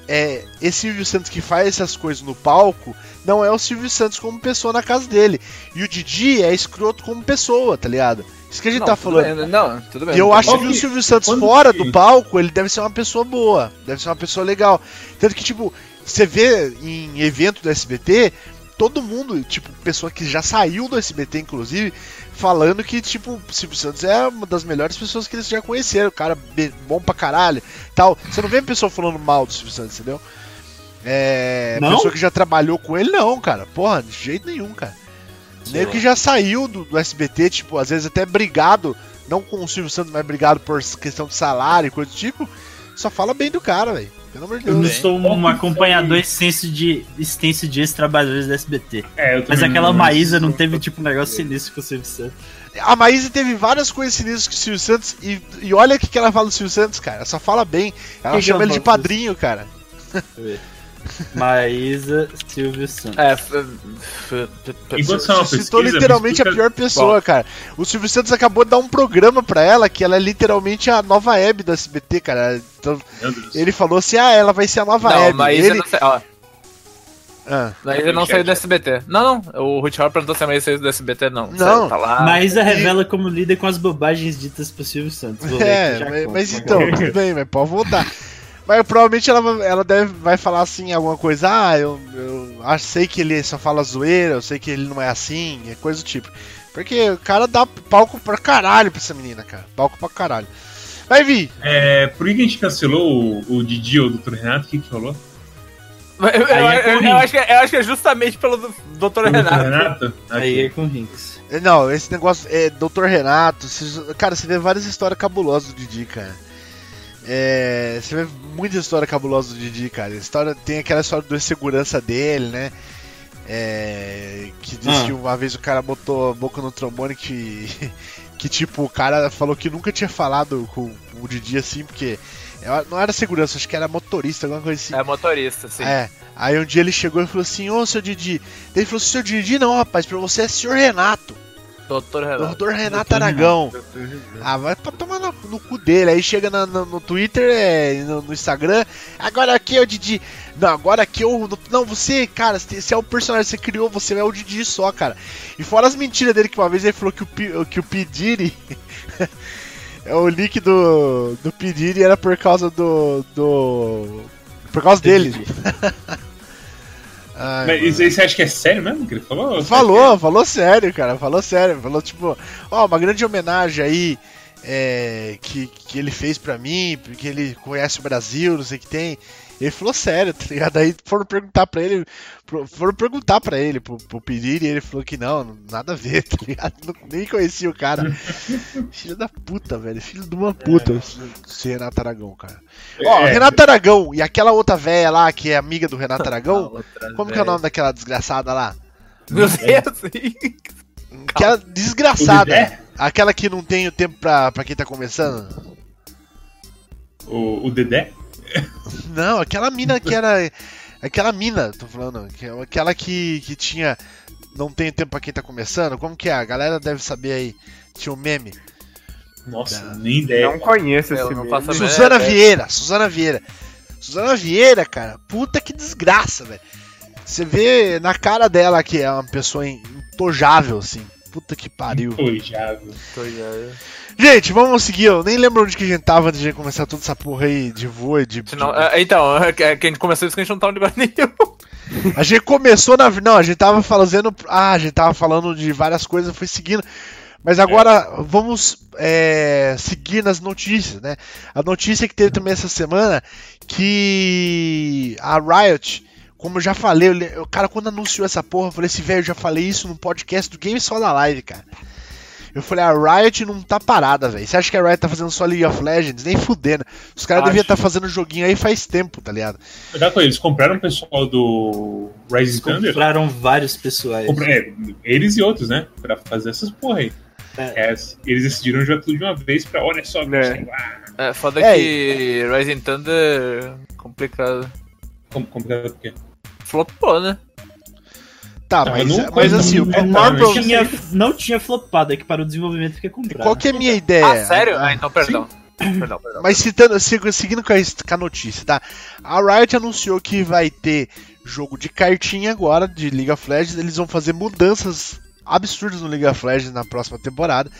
é esse Silvio Santos que faz essas coisas no palco, não é o Silvio Santos como pessoa na casa dele. E o Didi é escroto como pessoa, tá ligado? Isso que a gente Não, tá falando. bem, não, tudo bem. E eu acho que o Silvio Santos fora que- do palco, ele deve ser uma pessoa boa, deve ser uma pessoa legal. Tanto que, tipo, você vê em evento do SBT, todo mundo, tipo, pessoa que já saiu do SBT, inclusive, falando que, tipo, o Silvio Santos é uma das melhores pessoas que eles já conheceram, o cara bom pra caralho, tal. Você não vê pessoa falando mal do Silvio Santos, entendeu? É. Não? Pessoa que já trabalhou com ele, não, cara. Porra, de jeito nenhum, cara. Lá. que já saiu do, do SBT, tipo, às vezes até brigado, não com o Silvio Santos, mas brigado por questão de salário e coisa do tipo, só fala bem do cara, velho. Pelo amor de Eu não Deus. sou um acompanhador extenso de, extenso de ex-trabalhadores da SBT. É, Mas aquela não- Maísa não teve, tipo, um negócio sinistro com o Silvio Santos. A Maísa teve várias coisas sinistras com o Silvio Santos e, e olha o que, que ela fala do Silvio Santos, cara. Ela só fala bem. Ela Que chama ele de padrinho, cara. Maísa Silvio Santos. É, f- f- f- Enquanto você citou literalmente a pior pessoa, cara. O Silvio Santos acabou de dar um programa pra ela, que ela é literalmente a nova Hebe do SBT, cara. Então, ele falou assim: ah, ela vai ser a nova Não, Hebe. mas ele... não Ah. Maísa não saiu do SBT. Não, não. O Ruth perguntou se a Maísa saiu do SBT. Não. Não. Tá lá. Maísa revela como lida com as bobagens ditas por Silvio Santos. É, mas, mas então, tudo bem, mas pode voltar. Mas provavelmente ela, vai- ela deve, vai falar assim, alguma coisa, ah, eu, eu acho, sei que ele só fala zoeira, eu sei que ele não é assim, é coisa do tipo. Porque o cara dá palco pra caralho pra essa menina, cara. Palco pra caralho. Vai vir! É, por que a gente cancelou o, o Didi ou o Dr. Renato? O que que falou? Eu, eu- Aí é eu- eu acho que, eu acho que é justamente pelo Dr. O Dr. Renato. Renato? Aí é com Rinks. Não, esse negócio é Dr. Renato. cara, você vê várias histórias cabulosas do Didi, cara. É, você vê muita história cabulosa do Didi, cara. História, tem aquela história do segurança dele, né? É, que diz Ah. que uma vez o cara botou a boca no trombone que, que tipo, o cara falou que nunca tinha falado com o Didi assim, porque não era segurança, acho que era motorista, alguma coisa assim. É motorista, sim. É. Aí um dia ele chegou e falou assim, ô seu Didi. Daí ele falou assim, seu Didi não, rapaz, pra você é senhor Renato. Doutor Renato. Doutor Renato Doutor Aragão. Ah, vai pra tomar no, no cu dele. Aí chega na- no, no Twitter, é, e no, no Instagram. Agora aqui é o Didi. Não, agora aqui eu. Não, você, cara, você é o personagem que você criou, você é o Didi só, cara. E fora as mentiras dele, que uma vez ele falou que o, que o Pediri. é o link do, do Pediri era por causa do. do. por causa dele. Ai, Mas mano. isso aí você acha que é sério mesmo que ele falou? Ou você Falou, falou sério, cara. Falou sério. Falou tipo, ó, uma grande homenagem aí é, que, que ele fez pra mim, porque ele conhece o Brasil, não sei o que tem. Ele falou sério, tá ligado? Aí foram perguntar pra ele, foram perguntar pra ele, pro, pro Pedir, e ele falou que não, nada a ver, tá ligado? Não- nem conhecia o cara. Filho da puta, velho. Filho de uma puta, esse Renato Aragão, cara. Ó, É. Renato Aragão e aquela outra véia lá, que é amiga do Renato Aragão, como que é o nome daquela desgraçada lá? Meu Deus. Aquela desgraçada. Dedé? Aquela que não tem o tempo pra, pra quem tá começando. O, o Dedé? Não, aquela mina que era. Aquela mina, tô falando. que é Aquela que, que tinha não tenho tempo pra quem tá começando? Como que é? A galera deve saber aí. Tinha um meme. Nossa, nem ideia. Não conheço esse não meme. Suzana ideia. Vieira, Suzana Vieira. Suzana Vieira, cara, puta que desgraça, velho. Você vê na cara dela que é uma pessoa intojável, assim. Puta que pariu. Intojável. Tô já- Gente, vamos seguir. Eu nem lembro onde que a gente tava antes de começar toda essa porra aí de voo e de. Não- de- é, então, é que é que a gente começou isso que a gente não tava no lugar nenhum. A gente começou na. Não, a gente tava fazendo. Ah, a gente tava falando de várias coisas, foi seguindo. Mas agora vamos é, seguir nas notícias, né? A notícia que teve também essa semana que a Riot, como eu já falei, o cara quando anunciou essa porra, eu falei assim, velho, eu já falei isso no podcast do Game Só da Live, cara. Eu falei, a Riot não tá parada, velho. Você acha que a Riot tá fazendo só League of Legends? Nem fudendo. Os caras deviam estar fazendo joguinho aí faz tempo, tá ligado? Cuidado com eles, compraram o pessoal do Rising Thunder. Compraram vários pessoais. Compra- é, eles e outros, né? Pra fazer essas porra aí. É. É, eles decidiram jogar tudo de uma vez pra, olha só, É. É, foda É, que Rising Thunder. complicado. como, como que é o quê? Flopou, né? Tá, Não, mas, não mas coisa- assim, o não é maior não, Tinha, não tinha flopado, é que para o desenvolvimento fica comprado. Qual que é a minha ideia? Ah, sério? Ah, então perdão. Perdão, perdão. Mas citando, seguindo com a, com a notícia, tá? A Riot anunciou que vai ter jogo de cartinha agora, de League of Legends. Eles vão fazer mudanças absurdas no League of Legends na próxima temporada.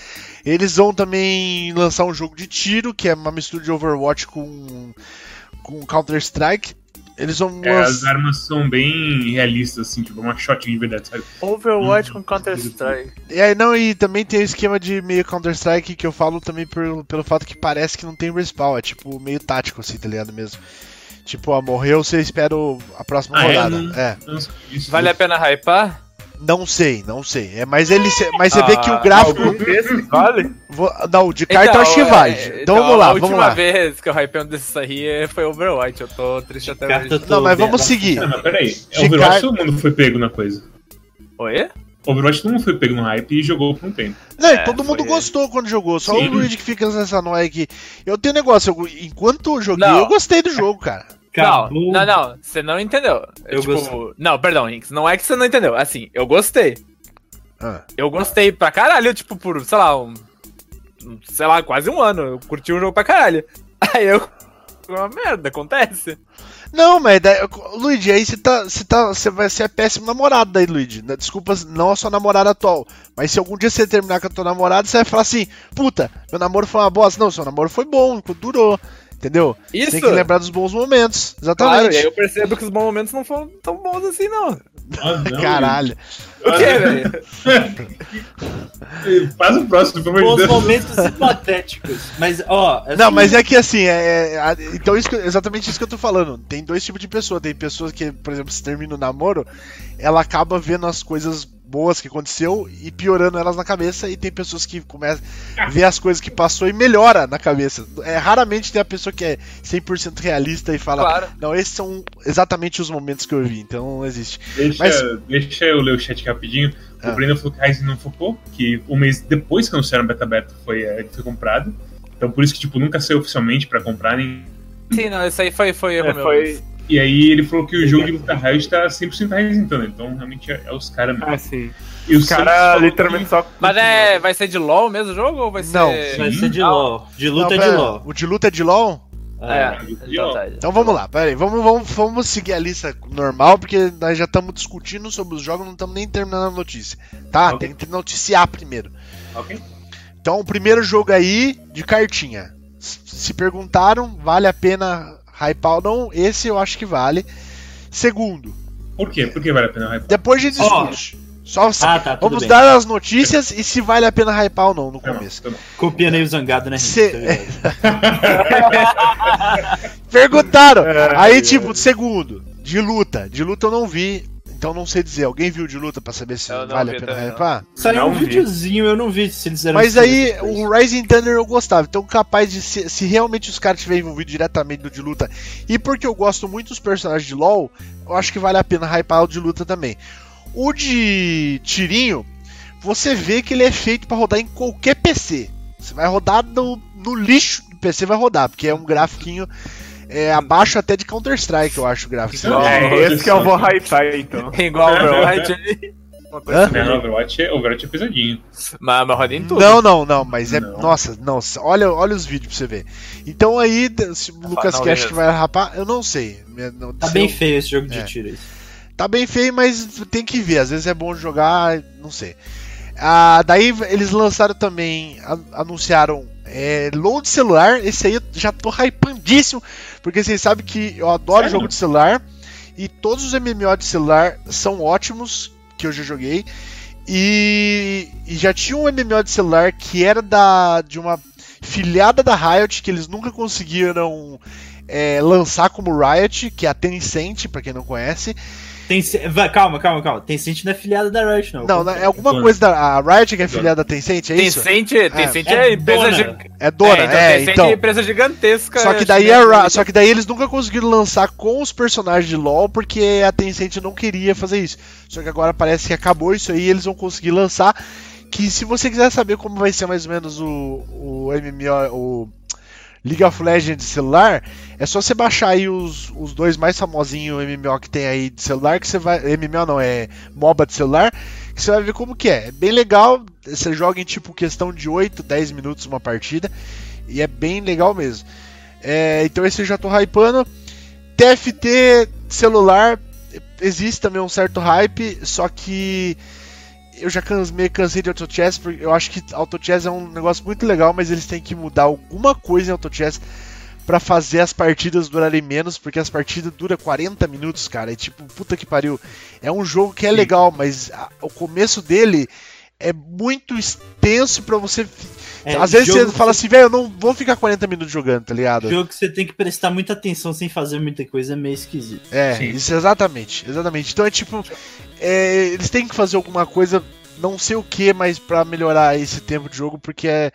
Eles vão também lançar um jogo de tiro, que é uma mistura de Overwatch com, com Counter-Strike. Eles vão É, as armas são bem realistas, assim, tipo, uma shot de verdade, sabe? Overwatch com Counter-Strike. E aí, não, e também tem o esquema de meio Counter-Strike que eu falo também pelo, pelo fato que parece que não tem respawn. É tipo meio tático, assim, tá ligado mesmo? Tipo, ó, morreu, você espera o- a próxima Ah, é? rodada. Não- é. Não disso. Vale a pena hypar? Não sei, não sei. É, mas ele, mas você vê que o Ah, gráfico. Vale? Vou- não, de carta eu acho que é, vai. Então, então, vamos lá, A vamos última lá. vez que eu hypei um desses aí foi Overwatch. Eu tô triste até hoje. tô Não, mas vamos bem- seguir. Não, mas peraí. De Overwatch car- todo mundo foi pego na coisa. Oi? Overwatch todo mundo foi pego no hype e jogou por um tempo. Não, e É, todo mundo foi- gostou quando jogou. Só Sim. o Luigi que fica nessa noia aqui. Eu tenho um negócio, eu- enquanto eu joguei, Não. eu gostei do jogo, cara. Acabou. Não, não, não. Você não entendeu. Eu tipo, gostei. não, perdão, Rinks. Não é que você não entendeu. Assim, eu gostei. Ah. Eu gostei pra caralho, tipo, por, sei lá, um. um- Sei lá, quase um ano. Eu curti o jogo pra caralho. Aí eu. Uma merda, acontece. Não, mas daí, Luigi, aí você tá, você tá, você vai ser péssimo namorado daí, Luigi. Né, Desculpa, não a sua namorada atual, mas se algum dia você terminar com a tua namorada, você vai falar assim, puta, meu namoro foi uma bosta. Não, seu namoro foi bom, durou, entendeu? Isso. Tem que lembrar dos bons momentos, Claro, exatamente. e aí eu percebo que os bons momentos não foram tão bons assim, não. Ah, não, Caralho. O que, velho? Faz o próximo, pelo amor de Deus. momentos hipotéticos. Mas, ó. assim, Não, mas é que assim, é, é- então isso que- exatamente isso que eu tô falando. Tem dois tipos de pessoa. Tem pessoas que, por exemplo, se termina o namoro, ela acaba vendo as coisas boas que aconteceu e piorando elas na cabeça. E tem pessoas que começam a ver as coisas que passou e melhora na cabeça. É raramente tem a pessoa que é 100% realista e fala: Claro. Não, esses são exatamente os momentos que eu vi. Então não existe. Deixa, Mas- deixa eu ler o chat rapidinho. Ah. O Breno falou que Ryzen não focou, que um mês depois que anunciaram o beta aberto foi, é, foi comprado. Então por isso que tipo, nunca saiu oficialmente pra comprar nem. Sim, não, isso aí foi, foi erro É, meu. foi. E aí ele falou que o jogo de luta Riot tá 100% Ryzen então, então realmente é, é os caras mesmo. Assim. E Os caras literalmente só. Mas é, vai ser de LoL mesmo o jogo ou vai ser. Não, Vai ser de. LOL. De luta Não, é de LOL. O de luta é de LOL? É, de então LoL. tá. Então vamos lá, peraí, vamos, vamos, vamos seguir a lista normal, porque nós já estamos discutindo sobre os jogos, não estamos nem terminando a notícia. Tá? Ok. Tem que noticiar primeiro. Ok? Então, o primeiro jogo aí, de cartinha. Se perguntaram, vale a pena hypar ou não? Esse eu acho que vale. Segundo, Por quê? Por que vale a pena hypar? depois a gente Ó. discute. Só se- Ah, tá, vamos bem. dar as notícias e se vale a pena hypar ou não no Tá começo. tá bom. Copiando aí o zangado, né? Cê- Tá? Perguntaram! É, Aí, é. tipo, segundo, de luta. De luta eu não vi, então não sei dizer. Alguém viu de luta pra saber se vale a pena hypar? Saiu um vi. videozinho, eu não vi se eles fizeram Mas aí, o Rising Thunder eu gostava. Então, capaz de se, se realmente os caras estiverem envolvidos diretamente no de luta, e porque eu gosto muito dos personagens de LoL, eu acho que vale a pena hypar o de luta também. O de tirinho, você vê que ele é feito pra rodar em qualquer PC. Você vai rodar no, no lixo do PC, vai rodar, porque é um grafiquinho é, abaixo até de Counter-Strike, eu acho o gráfico. Não, É, esse que eu vou hypar então. Igual o Overwatch ali. Uma coisa Hã? Não, Overwatch é, Overwatch é pesadinho. Mas, mas roda em tudo. Não, não, não, mas é. Não. Nossa, não, olha, olha os vídeos pra você ver. Então aí, se o Lucas não, Cash que vai rapar, eu não sei. Não- Tá bem eu- feio esse jogo de É. tiro. Tá bem feio, mas tem que ver. Às vezes é bom jogar, não sei. Ah, daí eles lançaram também, anunciaram é, load celular. Esse aí eu já tô hypandíssimo, porque vocês sabem que eu adoro Sério? jogo de celular. E todos os MMO de celular são ótimos, que eu já joguei. E, e já tinha um MMO de celular que era da de uma filiada da Riot, que eles nunca conseguiram é, lançar como Riot, que é a Tencent, pra quem não conhece. Tem, calma, calma, calma. Tencent não é filiada da Riot, não. Não, não, é alguma Dona. coisa da a Riot que é filiada da Tencent, é isso? Tencent, Tencent É é, empresa dona. gi- É dona, então, é, Tencent então. é empresa gigantesca. Só que daí chinesa, a só que daí eles nunca conseguiram lançar com os personagens de LoL porque a Tencent não queria fazer isso. Só que agora parece que acabou isso aí, e eles vão conseguir lançar. Que se você quiser saber como vai ser mais ou menos o, o MMO, o League of Legends de celular, é só você baixar aí os, os dois mais famosinhos MMO que tem aí de celular, que você vai. MMO não, é MOBA de celular, que você vai ver como que é. É bem legal, você joga em tipo questão de 8, 10 minutos uma partida, e é bem legal mesmo. É, então esse eu já tô hypando. TFT celular, existe também um certo hype, só que eu já canse- meio cansei de Auto Chess, porque eu acho que Auto Chess é um negócio muito legal, mas eles têm que mudar alguma coisa em Auto Chess pra fazer as partidas durarem menos, porque as partidas duram 40 minutos, cara. E tipo, puta que pariu. É um jogo que é Sim. legal, mas a- o começo dele é muito extenso pra você. É, Às vezes você fala assim, velho, eu não vou ficar 40 minutos jogando, tá ligado? Jogo que você tem que prestar muita atenção sem fazer muita coisa é meio esquisito. É, Sim. isso exatamente, exatamente. Então é tipo, é, eles têm que fazer alguma coisa, não sei o que, mas pra melhorar esse tempo de jogo, porque é,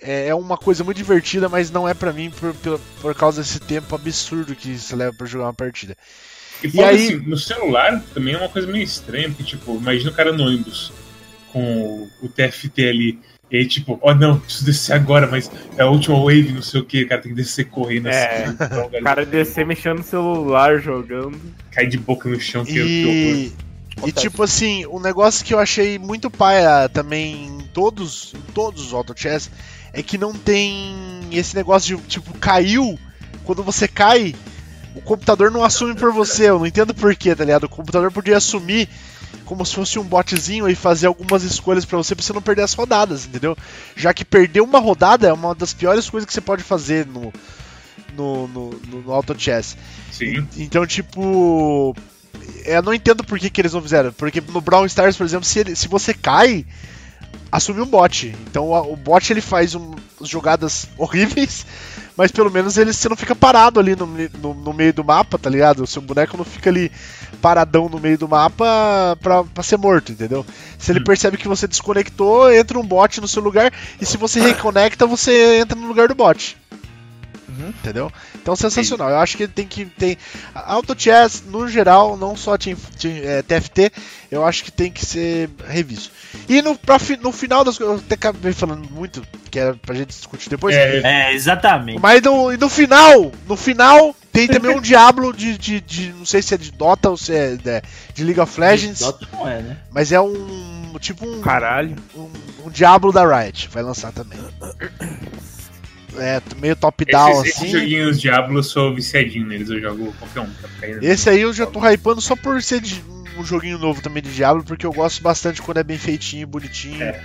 é é uma coisa muito divertida, mas não é pra mim por, por, por causa desse tempo absurdo que se leva pra jogar uma partida. E fora aí- assim, no celular também é uma coisa meio estranha, porque, tipo, imagina o cara no ônibus com o, o TFT ali. E aí, tipo, ó, não, preciso descer agora, mas é a última wave, não sei o que, o cara tem que descer correndo É. assim. O cara descer mexendo no celular, jogando. Cai de boca no chão, que, que horror. E, e tipo assim, um negócio que eu achei muito paia também em todos, em todos os Auto Chess é que não tem esse negócio de tipo caiu, quando você cai, o computador não assume por você, eu não entendo porquê, tá ligado? O computador podia assumir como se fosse um botzinho e fazer algumas escolhas pra você pra você não perder as rodadas, entendeu? Já que perder uma rodada é uma das piores coisas que você pode fazer no no, no, no, no Auto Chess. Sim. Então, tipo. Eu não entendo por que, que eles não fizeram. Porque no Brawl Stars, por exemplo, se, ele- se você cai, assume um bot. Então a- o bot ele faz um, jogadas horríveis, mas pelo menos ele, você não fica parado ali no, no, no meio do mapa, tá ligado? O seu boneco não fica ali paradão no meio do mapa pra, pra ser morto, entendeu? Se ele Hum. percebe que você desconectou, entra um bot no seu lugar, e se você reconecta, você entra no lugar do bot. Entendeu? Então sensacional. Eu acho que tem que tem Auto Chess no geral, não só team, team- é, TFT, eu acho que tem que ser revisto. E no, pra no final das coisas, eu até acabei falando muito, que era pra gente discutir depois. É, É, exatamente. Mas no, no final, no final, tem também um Diablo de, de, de- Não sei se é de Dota ou se é de, de League of Legends, Dota não é, né? mas é um. Tipo um, Caralho. um, um Diablo da Riot, vai lançar também. É, meio top-down assim. esses joguinhos Diablo eu sou viciadinho neles, eu jogo qualquer um. Pra ficar indo. Esse aí eu já tô hypando só por ser de- um joguinho novo também de Diablo, porque eu gosto bastante quando é bem feitinho, bonitinho. É.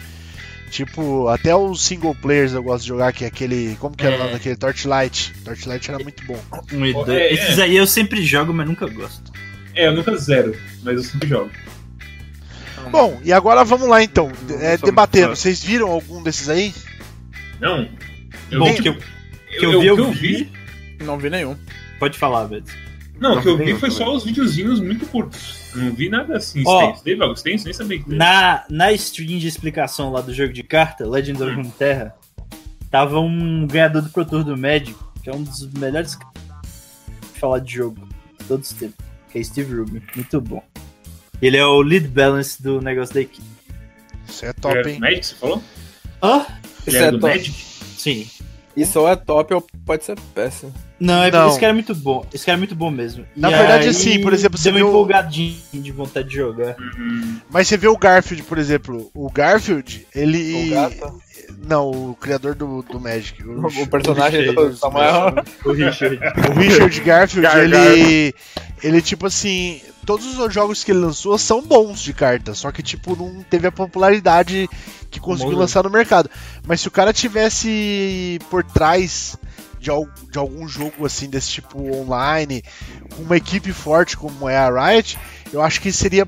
Tipo, até os single players eu gosto de jogar, que é aquele. Como que era o É. nome daquele? Torchlight. Torchlight era muito bom. Um e dois. é, Esses aí eu sempre jogo, mas nunca gosto. É, eu nunca zero, mas eu sempre jogo. Bom, e agora vamos lá então. É, debatendo. Vocês viram algum desses aí? Não. Eu Bom, vi, que eu, que eu vi, o que eu vi. Não vi nenhum. Pode falar, velho. Não, o que eu vi foi não. só os videozinhos muito curtos. Não vi nada assim Ó. extenso. Teve algo extenso? Nem sabia que teve. Na, na stream de explicação lá do jogo de carta, Legends of Runeterra, tava um ganhador do Pro Tour do Médico, que é um dos melhores de falar de jogo de todos os tempos, que é Steve Rubin. Muito bom. Ele é o lead balance do negócio da equipe. Isso é top, do hein? Magic, você falou? Hã? Ele Isso era é do top. Magic? Sim. Isso ou é top ou pode ser péssimo. Não, é porque Não. esse cara é muito bom. Esse cara é muito bom mesmo. Na E verdade, aí, assim, por exemplo, você viu- empolgadinha de vontade de jogar. Uhum. Mas você vê o Garfield, por exemplo. O Garfield, ele. O gato. Não, o criador do, do Magic. O, O personagem Richard, do Samuel. O Richard. o Richard Garfield, Gar- ele. Ele, tipo assim. Todos os jogos que ele lançou são bons de carta, só que, tipo, não teve a popularidade que conseguiu lançar no mercado. Mas se o cara tivesse por trás de, de algum jogo assim, desse tipo online, com uma equipe forte como é a Riot, eu acho que seria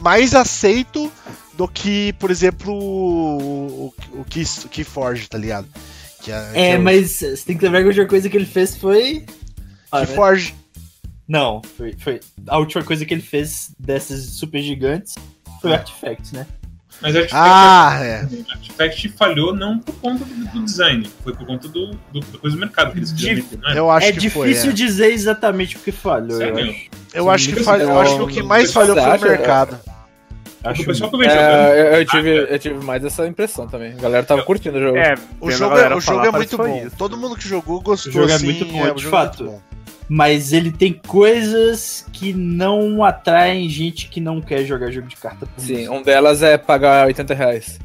mais aceito do que, por exemplo, o, o, o, Key- o Keyforge, tá ligado? Que é, que É, mas você tem que lembrar que a última coisa que ele fez foi. Ah? Keyforge. Não, foi, foi. A última coisa que ele fez dessas super gigantes foi o Artifact, né? Mas Artifact, Ah, é. Artifact falhou não por conta do, do design, foi por conta do, do, da coisa do mercado que eles quiseram De- meter, não é? Eu acho é que difícil foi. é. dizer exatamente o que falhou. Eu acho. Eu acho que, falhou, eu acho que o que mais falhou foi o mercado. o acho pessoal que vejo jogando. É, eu, eu tive, eu tive mais essa impressão também. A galera tava curtindo o jogo. É, O vendo a jogo, é, o jogo é muito bom. isso. Todo mundo que jogou gostou. O jogo é muito bom, é, o de jogo é muito fato. Mas ele tem coisas que não atraem gente que não quer jogar jogo de carta. por Sim, isso. um delas é pagar 80 reais.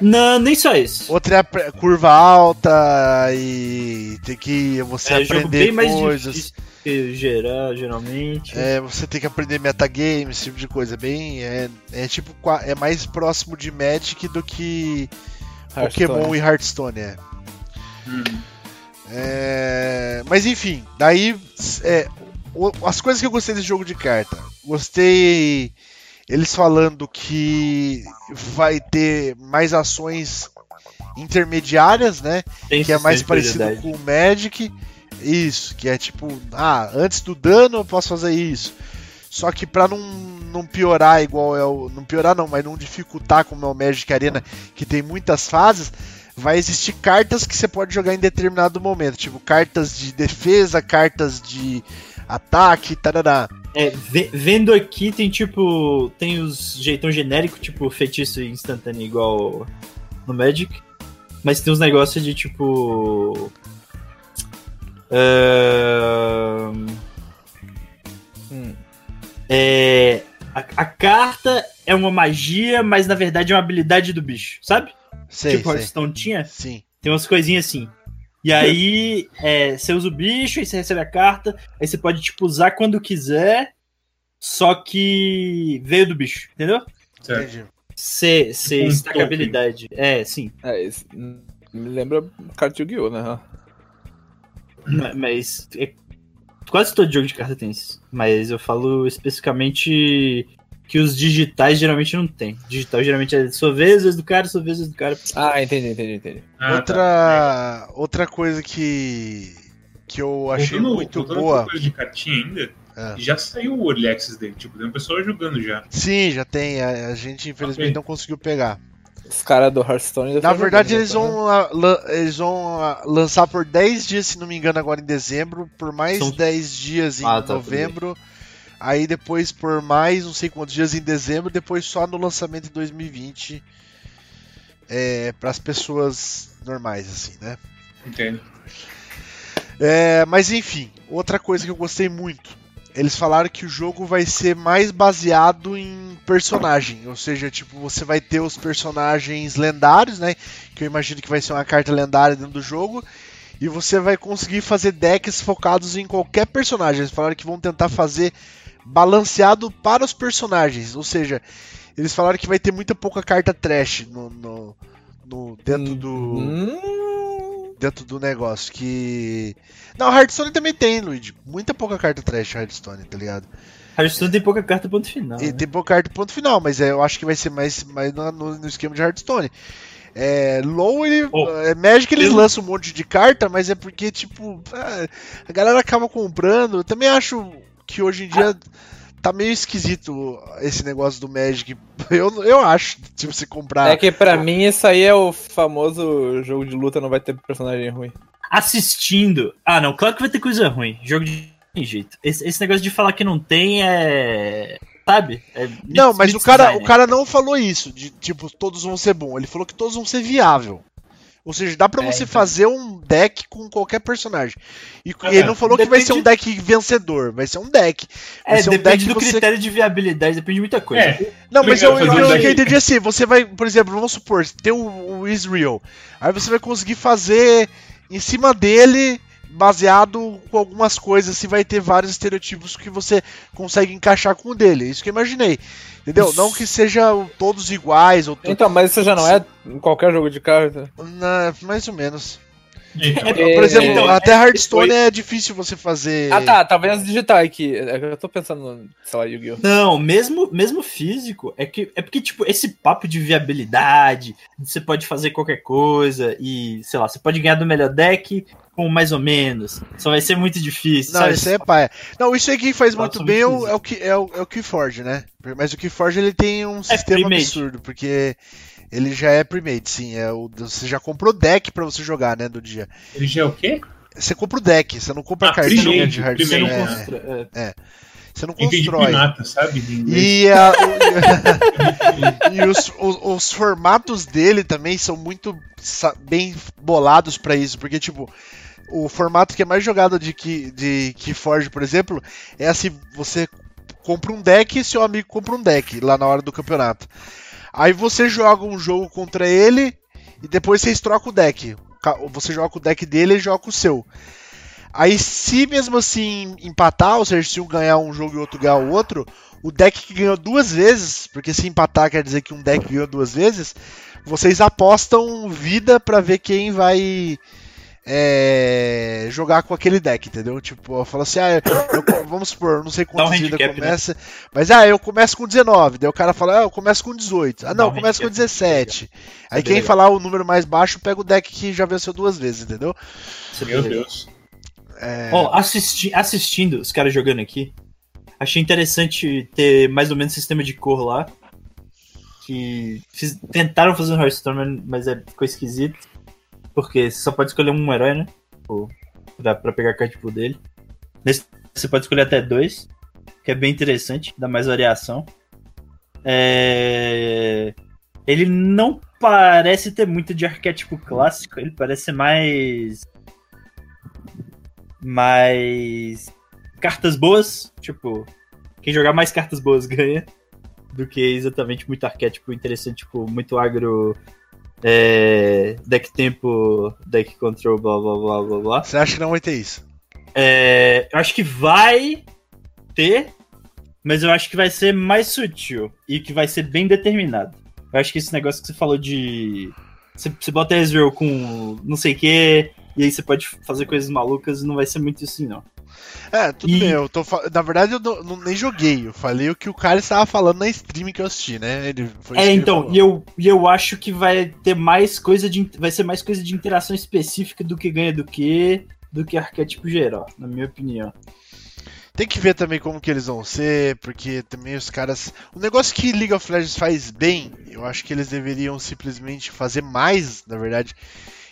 Não, nem só isso. Outra é curva alta e tem que você é jogo aprender bem mais coisas. gerar, geralmente. É, você tem que aprender metagame, esse tipo de coisa. Bem, é, é tipo é mais próximo de Magic do que Pokémon e Hearthstone, é. Hum. É, Mas enfim, daí é, as coisas que eu gostei desse jogo de carta. Gostei eles falando que vai ter mais ações intermediárias, né? Tem que é mais parecido com o Magic. Isso, que é tipo, ah, antes do dano eu posso fazer isso. Só que pra não, não piorar igual é o. Não piorar não, mas não dificultar como é o Magic Arena, que tem muitas fases, vai existir cartas que você pode jogar em determinado momento. Tipo, cartas de defesa, cartas de ataque, tarará. É, ve- vendo aqui tem tipo. Tem os jeitão genérico, tipo feitiço instantâneo igual no Magic. Mas tem uns negócios de tipo. Hum. É. A, a carta é uma magia, mas na verdade é uma habilidade do bicho, sabe? Sei, tipo sei. Hearthstone tinha. Sim. Tem umas coisinhas assim. E aí, é, você usa o bicho, aí você recebe a carta, aí você pode, tipo, usar quando quiser, só que veio do bicho, entendeu? Certo. Entendi. Você você Um estaca token. habilidade. É, sim. É, hum, me lembra carta de Yu-Gi-Oh, né? Ma- Mas é- quase todo jogo de carta tem isso. Mas eu falo especificamente que os digitais geralmente não tem. Digital geralmente é sua vez, vez do cara, sua vez, vez do cara. Ah, entendi, entendi, entendi. Ah, tá. outra, outra coisa que, que eu achei Voltando- muito voltando boa. coisa de cartinha ainda, É. já saiu o Early Access dele, tipo, tem um pessoal jogando já. Sim, já tem. A, a gente infelizmente Ok. não conseguiu pegar. Os caras do Hearthstone... Na tá verdade, jogando eles já, né? vão, ah, lan- eles vão lançar por 10 dias, se não me engano, agora em dezembro, por mais São- 10 dias em Ah, tá, novembro. Aí depois por mais não sei quantos dias em dezembro, depois só no lançamento em 2020 é, para as pessoas normais, assim, né? Entendo. É, mas enfim, outra coisa que eu gostei muito. Eles falaram que o jogo vai ser mais baseado em personagem, ou seja, tipo, você vai ter os personagens lendários, né? Que eu imagino que vai ser uma carta lendária dentro do jogo, e você vai conseguir fazer decks focados em qualquer personagem. Eles falaram que vão tentar fazer balanceado para os personagens, ou seja, eles falaram que vai ter muita pouca carta trash no, no- no- dentro do Hum, dentro do negócio que. Não, Hearthstone também tem, Luigi. Muita pouca carta trash Hearthstone, tá ligado? Hearthstone tem pouca carta ponto final. E né? tem pouca carta ponto final, mas é, eu acho que vai ser mais, mais no, no- esquema de Hearthstone. É, LoL, ele, Oh, é, Magic eles eu- lançam um monte de carta, mas é porque, tipo, ah, a galera acaba comprando. Eu também acho que hoje em dia tá meio esquisito esse negócio do Magic. Eu, eu acho, se você comprar. É que pra mim isso aí é o famoso jogo de luta, não vai ter personagem ruim. Assistindo. Ah, não, claro que vai ter coisa ruim. Jogo de jeito. Esse, esse negócio de falar que não tem é. Sabe? É Não, mas o cara, o cara não falou isso, de tipo, todos vão ser bons. Ele falou que todos vão ser viável. Ou seja, dá pra É, você então. fazer um deck com qualquer personagem. E Ah, ele não falou que vai ser um depende- deck vencedor, vai ser um deck. Vai É, ser um depende deck do que você- critério de viabilidade, depende de muita coisa. É, Não, mas eu, eu, fazer um eu, deck. entendi assim, você vai, por exemplo, vamos supor, tem o, o Israel. Aí você vai conseguir fazer em cima dele, baseado com algumas coisas, se vai ter vários estereotipos que você consegue encaixar com o dele. Isso que eu imaginei. Entendeu? Isso. Não que sejam todos iguais, ou Então, mas isso já não é em qualquer jogo de carta. na- mais ou menos. então, É, Por exemplo, então, até Hearthstone foi- é difícil você fazer. Ah tá, talvez digitar aqui. É que Eu tô pensando no, sei lá, Yu-Gi-Oh! Não, mesmo, mesmo físico, é que é porque, tipo, esse papo de viabilidade, de você pode fazer qualquer coisa e, sei lá, você pode ganhar do melhor deck com mais ou menos. Só vai ser muito difícil. Não, sabe? isso aí é paia. Não, isso aí quem faz muito bem é o, é o, que, é, o, é o Keyforge, né? Mas o Keyforge ele tem um sistema pre-made. absurdo, porque ele já é pre-made, sim. É o, você já comprou deck pra você jogar, né, do dia. ele já é o quê? Você compra o deck, você não compra Ah, a cartinha pre-made, de Hearthstone. Você não é, constrói. é. você não constrói. primata, sabe? E, a- o- e os, os- os formatos dele também são muito bem bolados pra isso, porque tipo, o formato que é mais jogado de que de Keyforge, por exemplo, é assim, você compra um deck e seu amigo compra um deck lá na hora do campeonato. Aí você joga um jogo contra ele e depois vocês trocam o deck. Você joga o deck dele e joga o seu. Aí, se mesmo assim empatar, ou seja, se um ganhar um jogo e outro ganhar o outro, o deck que ganhou duas vezes, porque se empatar quer dizer que um deck ganhou duas vezes, vocês apostam vida pra ver quem vai é, jogar com aquele deck, entendeu? Tipo, fala assim, ah, eu- vamos supor, não sei Dá um quantas vidas handicap, né? começa, mas ah, eu começo com 19, daí o cara fala, ah, eu começo com 18, ah, não, eu começo com handicap. 17. Aí bem quem legal. falar o número mais baixo pega o deck que já venceu duas vezes, entendeu? Meu. Deus. É, Ó, assisti- assistindo os caras jogando aqui, achei interessante ter mais ou menos sistema de cor lá. Que fiz- tentaram fazer no Hearthstone, mas é, ficou esquisito. Porque você só pode escolher um herói, né? Tipo, pra, pra pegar a tipo dele. Nesse você pode escolher até dois, que é bem interessante, dá mais variação. É, Ele não parece ter muito de arquétipo clássico, ele parece mais mais cartas boas, tipo, quem jogar mais cartas boas ganha, do que exatamente muito arquétipo interessante, tipo, muito agro, é, deck tempo, deck control, blá blá blá blá blá. Você acha que não vai ter isso? É, eu acho que vai ter, mas eu acho que vai ser mais sutil e que vai ser bem determinado. Eu acho que esse negócio que você falou de. Você, você bota Ezreal com não sei o que, e aí você pode fazer coisas malucas, não vai ser muito assim, não. É, tudo E- bem, eu tô Na verdade, eu não, não- nem joguei. Eu falei o que o cara estava falando na stream que eu assisti, né? Ele, É, então, e eu, e eu acho que vai ter mais coisa de. Vai ser mais coisa de interação específica do que ganha do que. Do que arquétipo geral, na minha opinião. Tem que ver também como que eles vão ser, porque também os caras. O negócio que League of Legends faz bem, eu acho que eles deveriam simplesmente fazer mais, na verdade.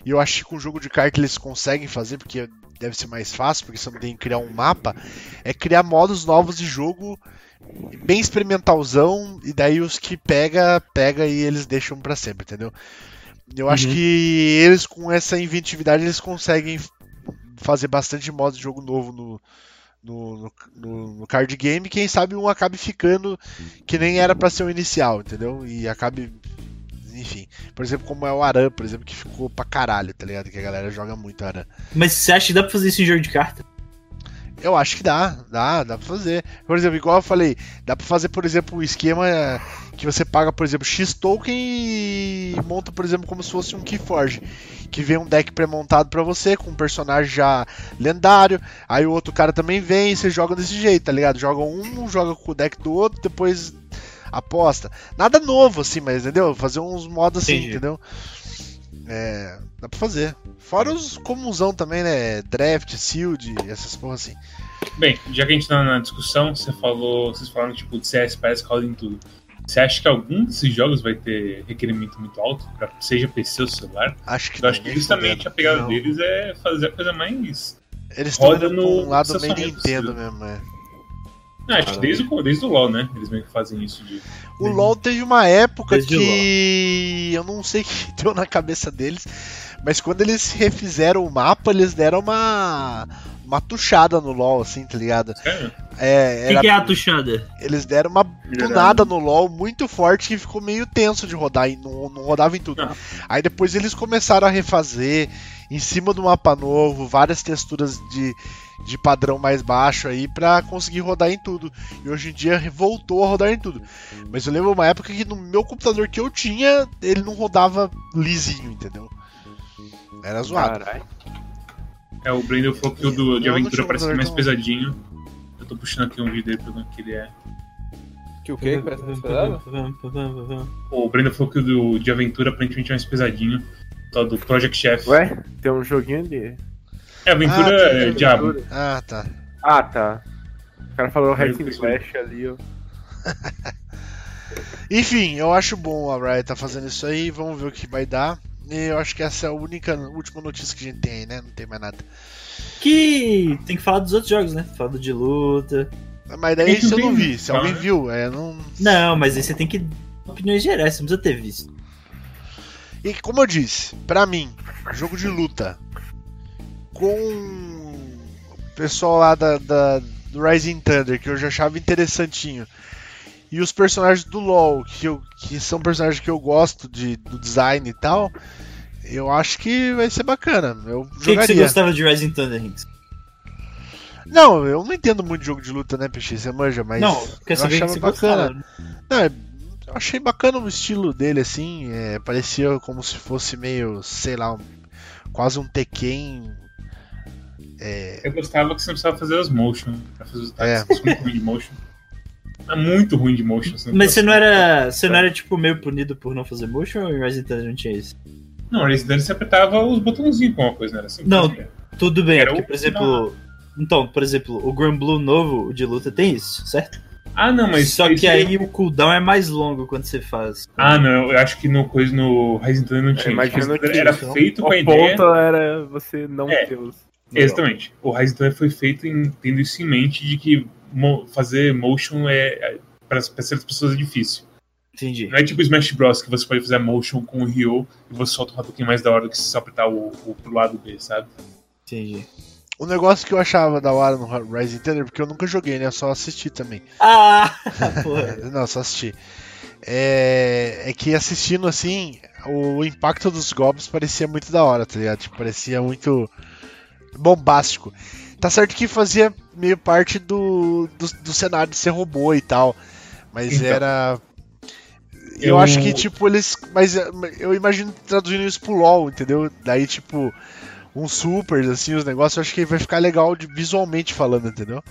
E eu acho que com o jogo de carta eles conseguem fazer, porque deve ser mais fácil, porque você não tem que criar um mapa. É criar modos novos de jogo, bem experimentalzão, e daí os que pega, pega e eles deixam pra sempre, entendeu? Eu acho Uhum. que eles com essa inventividade eles conseguem fazer bastante modo de jogo novo no, no, no, no- card game, quem sabe um acabe ficando que nem era pra ser o inicial, entendeu? E acabe. Enfim, por exemplo, como é o Aran, por exemplo, que ficou pra caralho, tá ligado? Que a galera joga muito Aran. Mas você acha que dá pra fazer isso em jogo de carta? Eu acho que dá, dá, dá pra fazer. Por exemplo, igual eu falei, dá pra fazer, por exemplo, um esquema que você paga, por exemplo, X token e monta, por exemplo, como se fosse um Keyforge. Que vem um deck pré-montado pra você, com um personagem já lendário. Aí o outro cara também vem e você joga desse jeito, tá ligado? Joga um, joga com o deck do outro, depois aposta. Nada novo, assim, mas entendeu? Fazer uns modos assim, Entendi. entendeu? É, dá pra fazer. Fora os comunsão também, né? Draft, Sealed, essas porra assim. Bem, já que a gente tá na discussão, você falou, vocês falaram tipo de CS, parece Call em tudo. Você acha que algum desses jogos vai ter requerimento muito alto, pra, seja PC ou celular? Acho que Eu acho que justamente fudendo. a pegada Não. deles é fazer a coisa mais. Eles estão no um lado meio Nintendo possível. mesmo, é. Ah, acho que desde, o- desde o LoL, né? Eles meio que fazem isso de. O LoL teve uma época Desde que eu não sei o que deu na cabeça deles, Mas quando eles refizeram o mapa, eles deram uma. Uma tuchada no LoL, assim, tá ligado? Sério? É, O que, era- que é a tuchada? eles deram uma tunada no LoL muito forte que ficou meio tenso de rodar e não, não rodava em tudo. Não. Aí depois eles começaram a refazer em cima do mapa novo, várias texturas de, de padrão mais baixo aí pra conseguir rodar em tudo. E hoje em dia voltou a rodar em tudo. Mas eu lembro uma época que no meu computador que eu tinha, ele não rodava lisinho, entendeu? Era zoado. Caralho. É, o Brandon falou que o do, de não aventura parece mais tão- pesadinho. Eu tô puxando aqui um vídeo dele pra ver o que ele é. Que o quê? Que parece mais pesado? O Brandon falou que o do, de aventura aparentemente é mais pesadinho. Tal do Project Chef. Ué, tem um joguinho de. É, aventura Ah, é diabo. Ah, tá. Ah, tá. O cara falou Hack and Slash ali, ó. Enfim, eu acho bom a Riot tá fazendo isso aí, vamos ver o que vai dar. E eu acho que essa é a única, última notícia que a gente tem aí, né? Não tem mais nada. Que tem que falar dos outros jogos, né? Falar do de luta. Mas daí se eu não vi, se tá? alguém viu, é, não. Não, mas aí você tem que opiniões gerais, você não precisa ter visto. E como eu disse, pra mim, jogo de luta com o pessoal lá da, da- do Rising Thunder, que eu já achava interessantinho, e os personagens do LoL, que, eu, que são personagens que eu gosto de, do design e tal, eu acho que vai ser bacana. Eu O que, que você gostava de Rising Thunder, Hinks? Não, eu não entendo muito de jogo de luta, né, Peixe? Você manja, mas. não, quer eu saber que achava você bacana. gostava. Não, é- eu achei bacana o estilo dele, assim. é, parecia como se fosse meio, sei lá, um- quase um Tekken. É, Eu gostava que você não precisava fazer as motion pra fazer os É. ataques. É. muito ruim de motion. É muito ruim de motion. Você não Mas você não consegue. era. Você não era tipo meio punido por não fazer motion ou em Thunder não tinha isso? Não, Resident você apertava os botãozinhos com uma coisa, não era assim? Não. Fazia. Tudo bem, Era porque, o- por exemplo. Então, por exemplo, o Grand Blue novo, o de luta, tem isso, certo? Ah, não, mas. Só que aí o cooldown é mais longo quando você faz. Ah, não, eu acho que no coisa no Rising Thunder não tinha. Rising Thunder que era isso, feito com a O ideia. ponto era você não É. ter os. Exatamente. O Rising Thunder foi feito em, tendo isso em mente de que mo- fazer motion é, é para certas pessoas é difícil. Entendi. Não é tipo Smash Bros. que você pode fazer motion com o Ryo e você solta um Hadouken mais da hora do que se só apertar o, o pro lado B, sabe? Entendi. O negócio que eu achava da hora no Rising Thunder, porque eu nunca joguei, né? Eu só assisti também. Ah! Porra. Não, só assisti. É, é que assistindo assim, o impacto dos golpes parecia muito da hora, tá ligado? Tipo, parecia muito bombástico. Tá certo que fazia meio parte do, do, do cenário de ser robô e tal. Mas Então. era. Eu, Eu- acho que, tipo, eles. Mas é, eu imagino traduzindo isso pro LOL, entendeu? Daí, tipo, uns supers, assim, os negócios, eu acho que vai ficar legal de, visualmente falando, entendeu?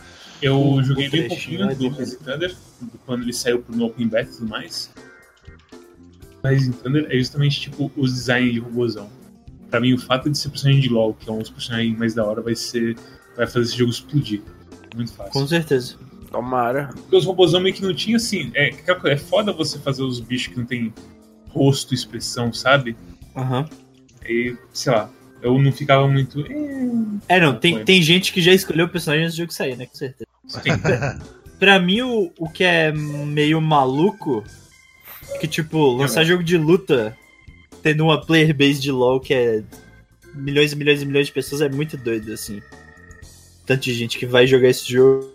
Eu O- joguei o bem pouquinho é do. Rising Thunder, quando ele saiu pro no Open Beta e tudo mais. Rising Thunder é justamente tipo os designs de robôzão. Pra mim, o fato de ser personagem de LoL, que é um dos personagens mais da hora, vai ser. vai fazer esse jogo explodir. Muito fácil. Com certeza. Tomara. Porque os robôzão meio que não tinha assim. É, coisa, é foda você fazer os bichos que não tem rosto, expressão, sabe? Aham. E, sei lá, eu não ficava muito. "Eh", É, não, tem, tem gente que já escolheu o personagem antes do jogo sair, né? Com certeza. Pra mim, o, o que é meio maluco é que, tipo, lançar jogo de luta tendo uma player base de LoL que é milhões e milhões e milhões de pessoas é muito doido, assim. Tanto de gente que vai jogar esse jogo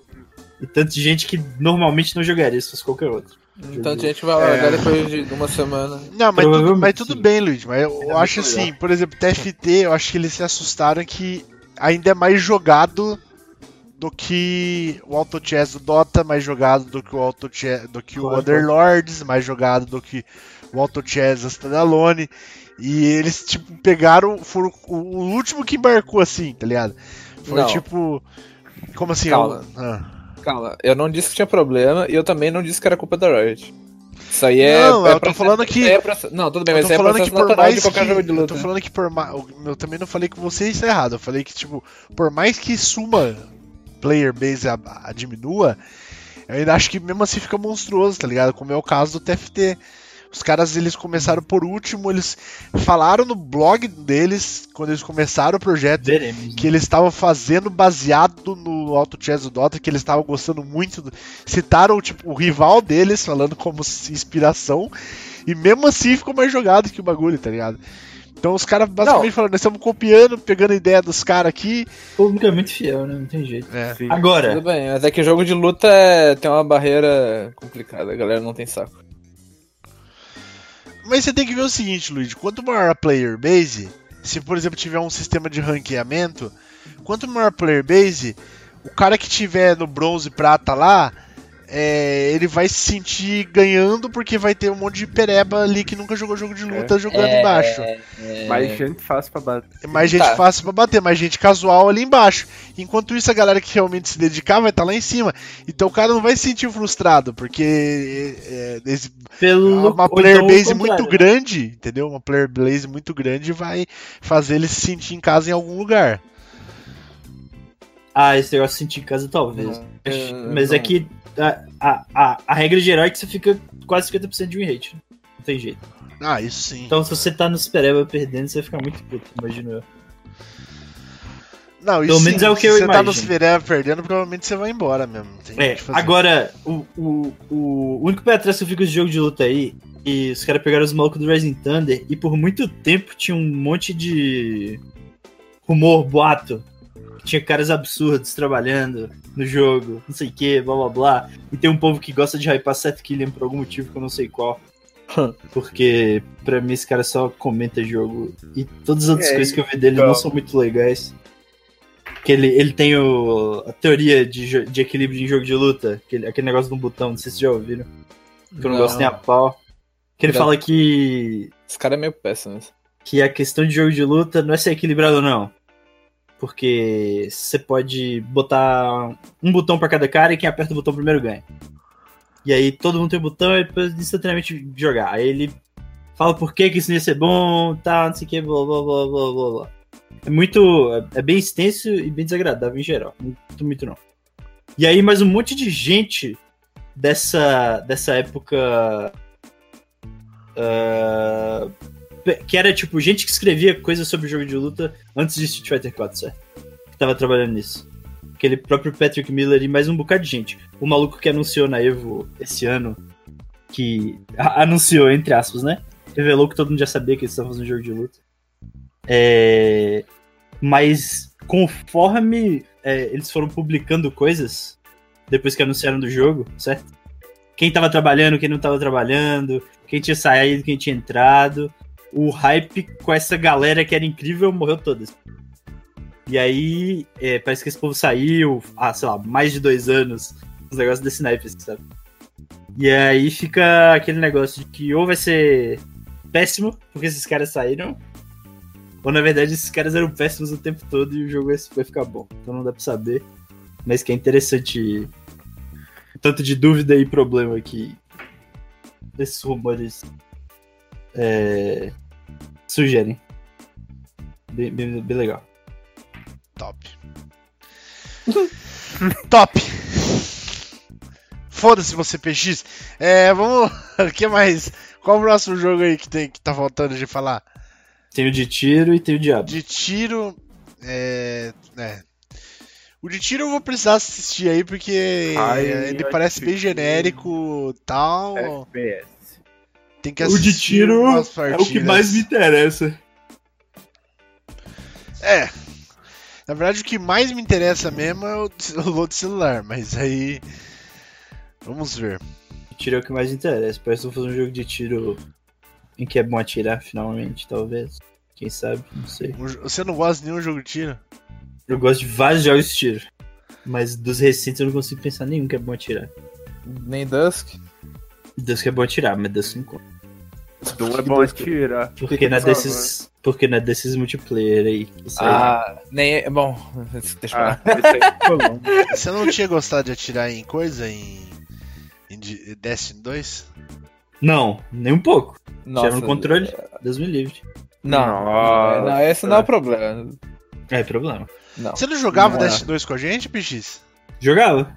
e tanto de gente que normalmente não jogaria se fosse qualquer outro. Então a gente vai largar depois de uma semana. Não, mas tudo, mas tudo bem, Luiz. Mas eu, muito acho legal. assim, por exemplo, TFT, eu acho que eles se assustaram que ainda é mais jogado do que o Auto Chess do Dota, mais jogado do que o Auto Chess, do que o Claro. Underlords, mais jogado do que o Auto Chess Standalone. E eles, tipo, pegaram. Foram o, o último que embarcou assim, tá ligado? Foi Não. tipo. Como assim? Calma. eu- ah. Calma, eu não disse que tinha problema e eu também não disse que era culpa da Riot. Isso aí é. Não, é eu tô falando que- é processo- Não, tudo bem, Eu mas é falando processo que por mais de qualquer que, jogo de eu luta. tô falando que por mais, eu também não falei que você é errado. Eu falei que tipo, por mais que suma player base a, a diminua, eu ainda acho que mesmo assim fica monstruoso, tá ligado? Como é o caso do TFT. Os caras eles começaram por último, eles falaram no blog deles quando eles começaram o projeto Veremos. que eles estavam fazendo baseado no Auto Chess do Dota, que eles estavam gostando muito. do- Citaram tipo, o rival deles, falando como inspiração, e mesmo assim ficou mais jogado que o bagulho, tá ligado? Então os caras basicamente falaram, nós estamos copiando, pegando ideia dos caras aqui. O público é muito fiel, né? Não tem jeito. É. Agora, Tudo bem, mas é que jogo de luta é- tem uma barreira complicada, a galera não tem saco. Mas você tem que ver o seguinte, Luigi, quanto maior a player base, se por exemplo tiver um sistema de ranqueamento, quanto maior a player base, o cara que tiver no bronze prata lá, é, ele vai se sentir ganhando porque vai ter um monte de pereba ali que nunca jogou jogo de luta jogando embaixo. Mais gente fácil pra bater. É mais gente Tá. fácil pra bater, mais gente casual ali embaixo. Enquanto isso, a galera que realmente se dedicar vai estar lá em cima. Então o cara não vai se sentir frustrado, porque é, pelo. uma player então base muito né? grande, entendeu? Uma player base muito grande vai fazer ele se sentir em casa em algum lugar. Ah, esse negócio de sentir em casa talvez. Não, Mas- eu Mas é não- que a, a, a, a regra geral é que você fica quase 50% de win rate. Não tem jeito. Ah, isso sim. Então se você tá no Supereba perdendo, você vai ficar muito puto, imagino eu. não, isso pelo menos sim, é o que se eu você tá no imagino. Svereva perdendo, provavelmente você vai embora mesmo. É, que fazer. agora, o, o, o único pé atrás que eu fico de jogo de luta aí, e os caras pegaram os malucos do Rising Thunder, e por muito tempo tinha um monte de rumor, boato, que tinha caras absurdos trabalhando no jogo, não sei o que, blá blá blá, e tem um povo que gosta de hypar Seth Killian por algum motivo que eu não sei qual. Porque pra mim esse cara só comenta jogo. E todas as outras É, coisas que eu vi dele então- não são muito legais. Que ele, ele tem o, a teoria de, de equilíbrio em jogo de luta, aquele, aquele negócio do botão, não sei se vocês já ouviram. Que eu não, gosto nem a pau. Que ele Não. fala que, Esse cara é meio péssimo. né? que a questão de jogo de luta não é ser equilibrado ou não. Porque você pode botar um botão pra cada cara e quem aperta o botão primeiro ganha. E aí todo mundo tem o botão e depois instantaneamente jogar. Aí ele fala por que, que isso não ia ser bom, tá, não sei o que, blá blá blá blá blá blá. É muito. É bem extenso e bem desagradável em geral. Muito, muito não. E aí, mais um monte de gente dessa, dessa época. ah, que era tipo gente que escrevia coisas sobre jogo de luta antes de Street Fighter 4, certo? Que tava trabalhando nisso. Aquele próprio Patrick Miller e mais um bocado de gente. O maluco que anunciou na Evo esse ano, que anunciou, entre aspas, né? Revelou que todo mundo já sabia que eles estavam fazendo jogo de luta. É, Mas conforme é, eles foram publicando coisas, depois que anunciaram do jogo, certo? Quem tava trabalhando, quem não tava trabalhando, quem tinha saído, quem tinha entrado. O hype com essa galera que era incrível morreu todas. E aí, é, parece que esse povo saiu há, sei lá, mais de dois anos. Os negócios desse naipe, sabe? E aí fica aquele negócio de que ou vai ser péssimo, porque esses caras saíram, ou na verdade esses caras eram péssimos o tempo todo e o jogo vai ficar bom. Então não dá pra saber. Mas que é interessante tanto de dúvida e problema que esses rumores é, sugerem. Bem, bem, bem legal. Top. Top! Foda-se você, PX. É, vamos. O que mais? Qual o próximo jogo aí que, tem, que tá faltando de falar? Tem o de tiro e tem o diabo. De tiro. É. é. O de tiro eu vou precisar assistir aí porque Ai, ele parece bem genérico tal. FPS. Tem que O assistir. de tiro umas é o que mais me interessa. É. Na verdade, o que mais me interessa mesmo é o, o load celular, mas aí. Vamos ver. Tiro é o que mais interessa. Parece que vou fazer um jogo de tiro em que é bom atirar, finalmente, talvez. Quem sabe, não sei. Você não gosta de nenhum jogo de tiro? Eu gosto de vários jogos de tiro. Mas dos recentes eu não consigo pensar nenhum que é bom atirar. Nem Dusk. Que é bom atirar, mas Deus não conta. Não é bom atirar. Porque não é desses. Porque não é desses multiplayer aí. Isso aí. Ah, nem. é Bom, deixa eu Ah, falar. Você não tinha gostado de atirar em coisa? Em. em Destiny 2? Não, nem um pouco. Nossa, Tirar no controle, Deus me livre. Não, Nossa. não, esse não é o problema. É problema. Não. Você não jogava Não é. Destiny 2 com a gente, PX? Jogava.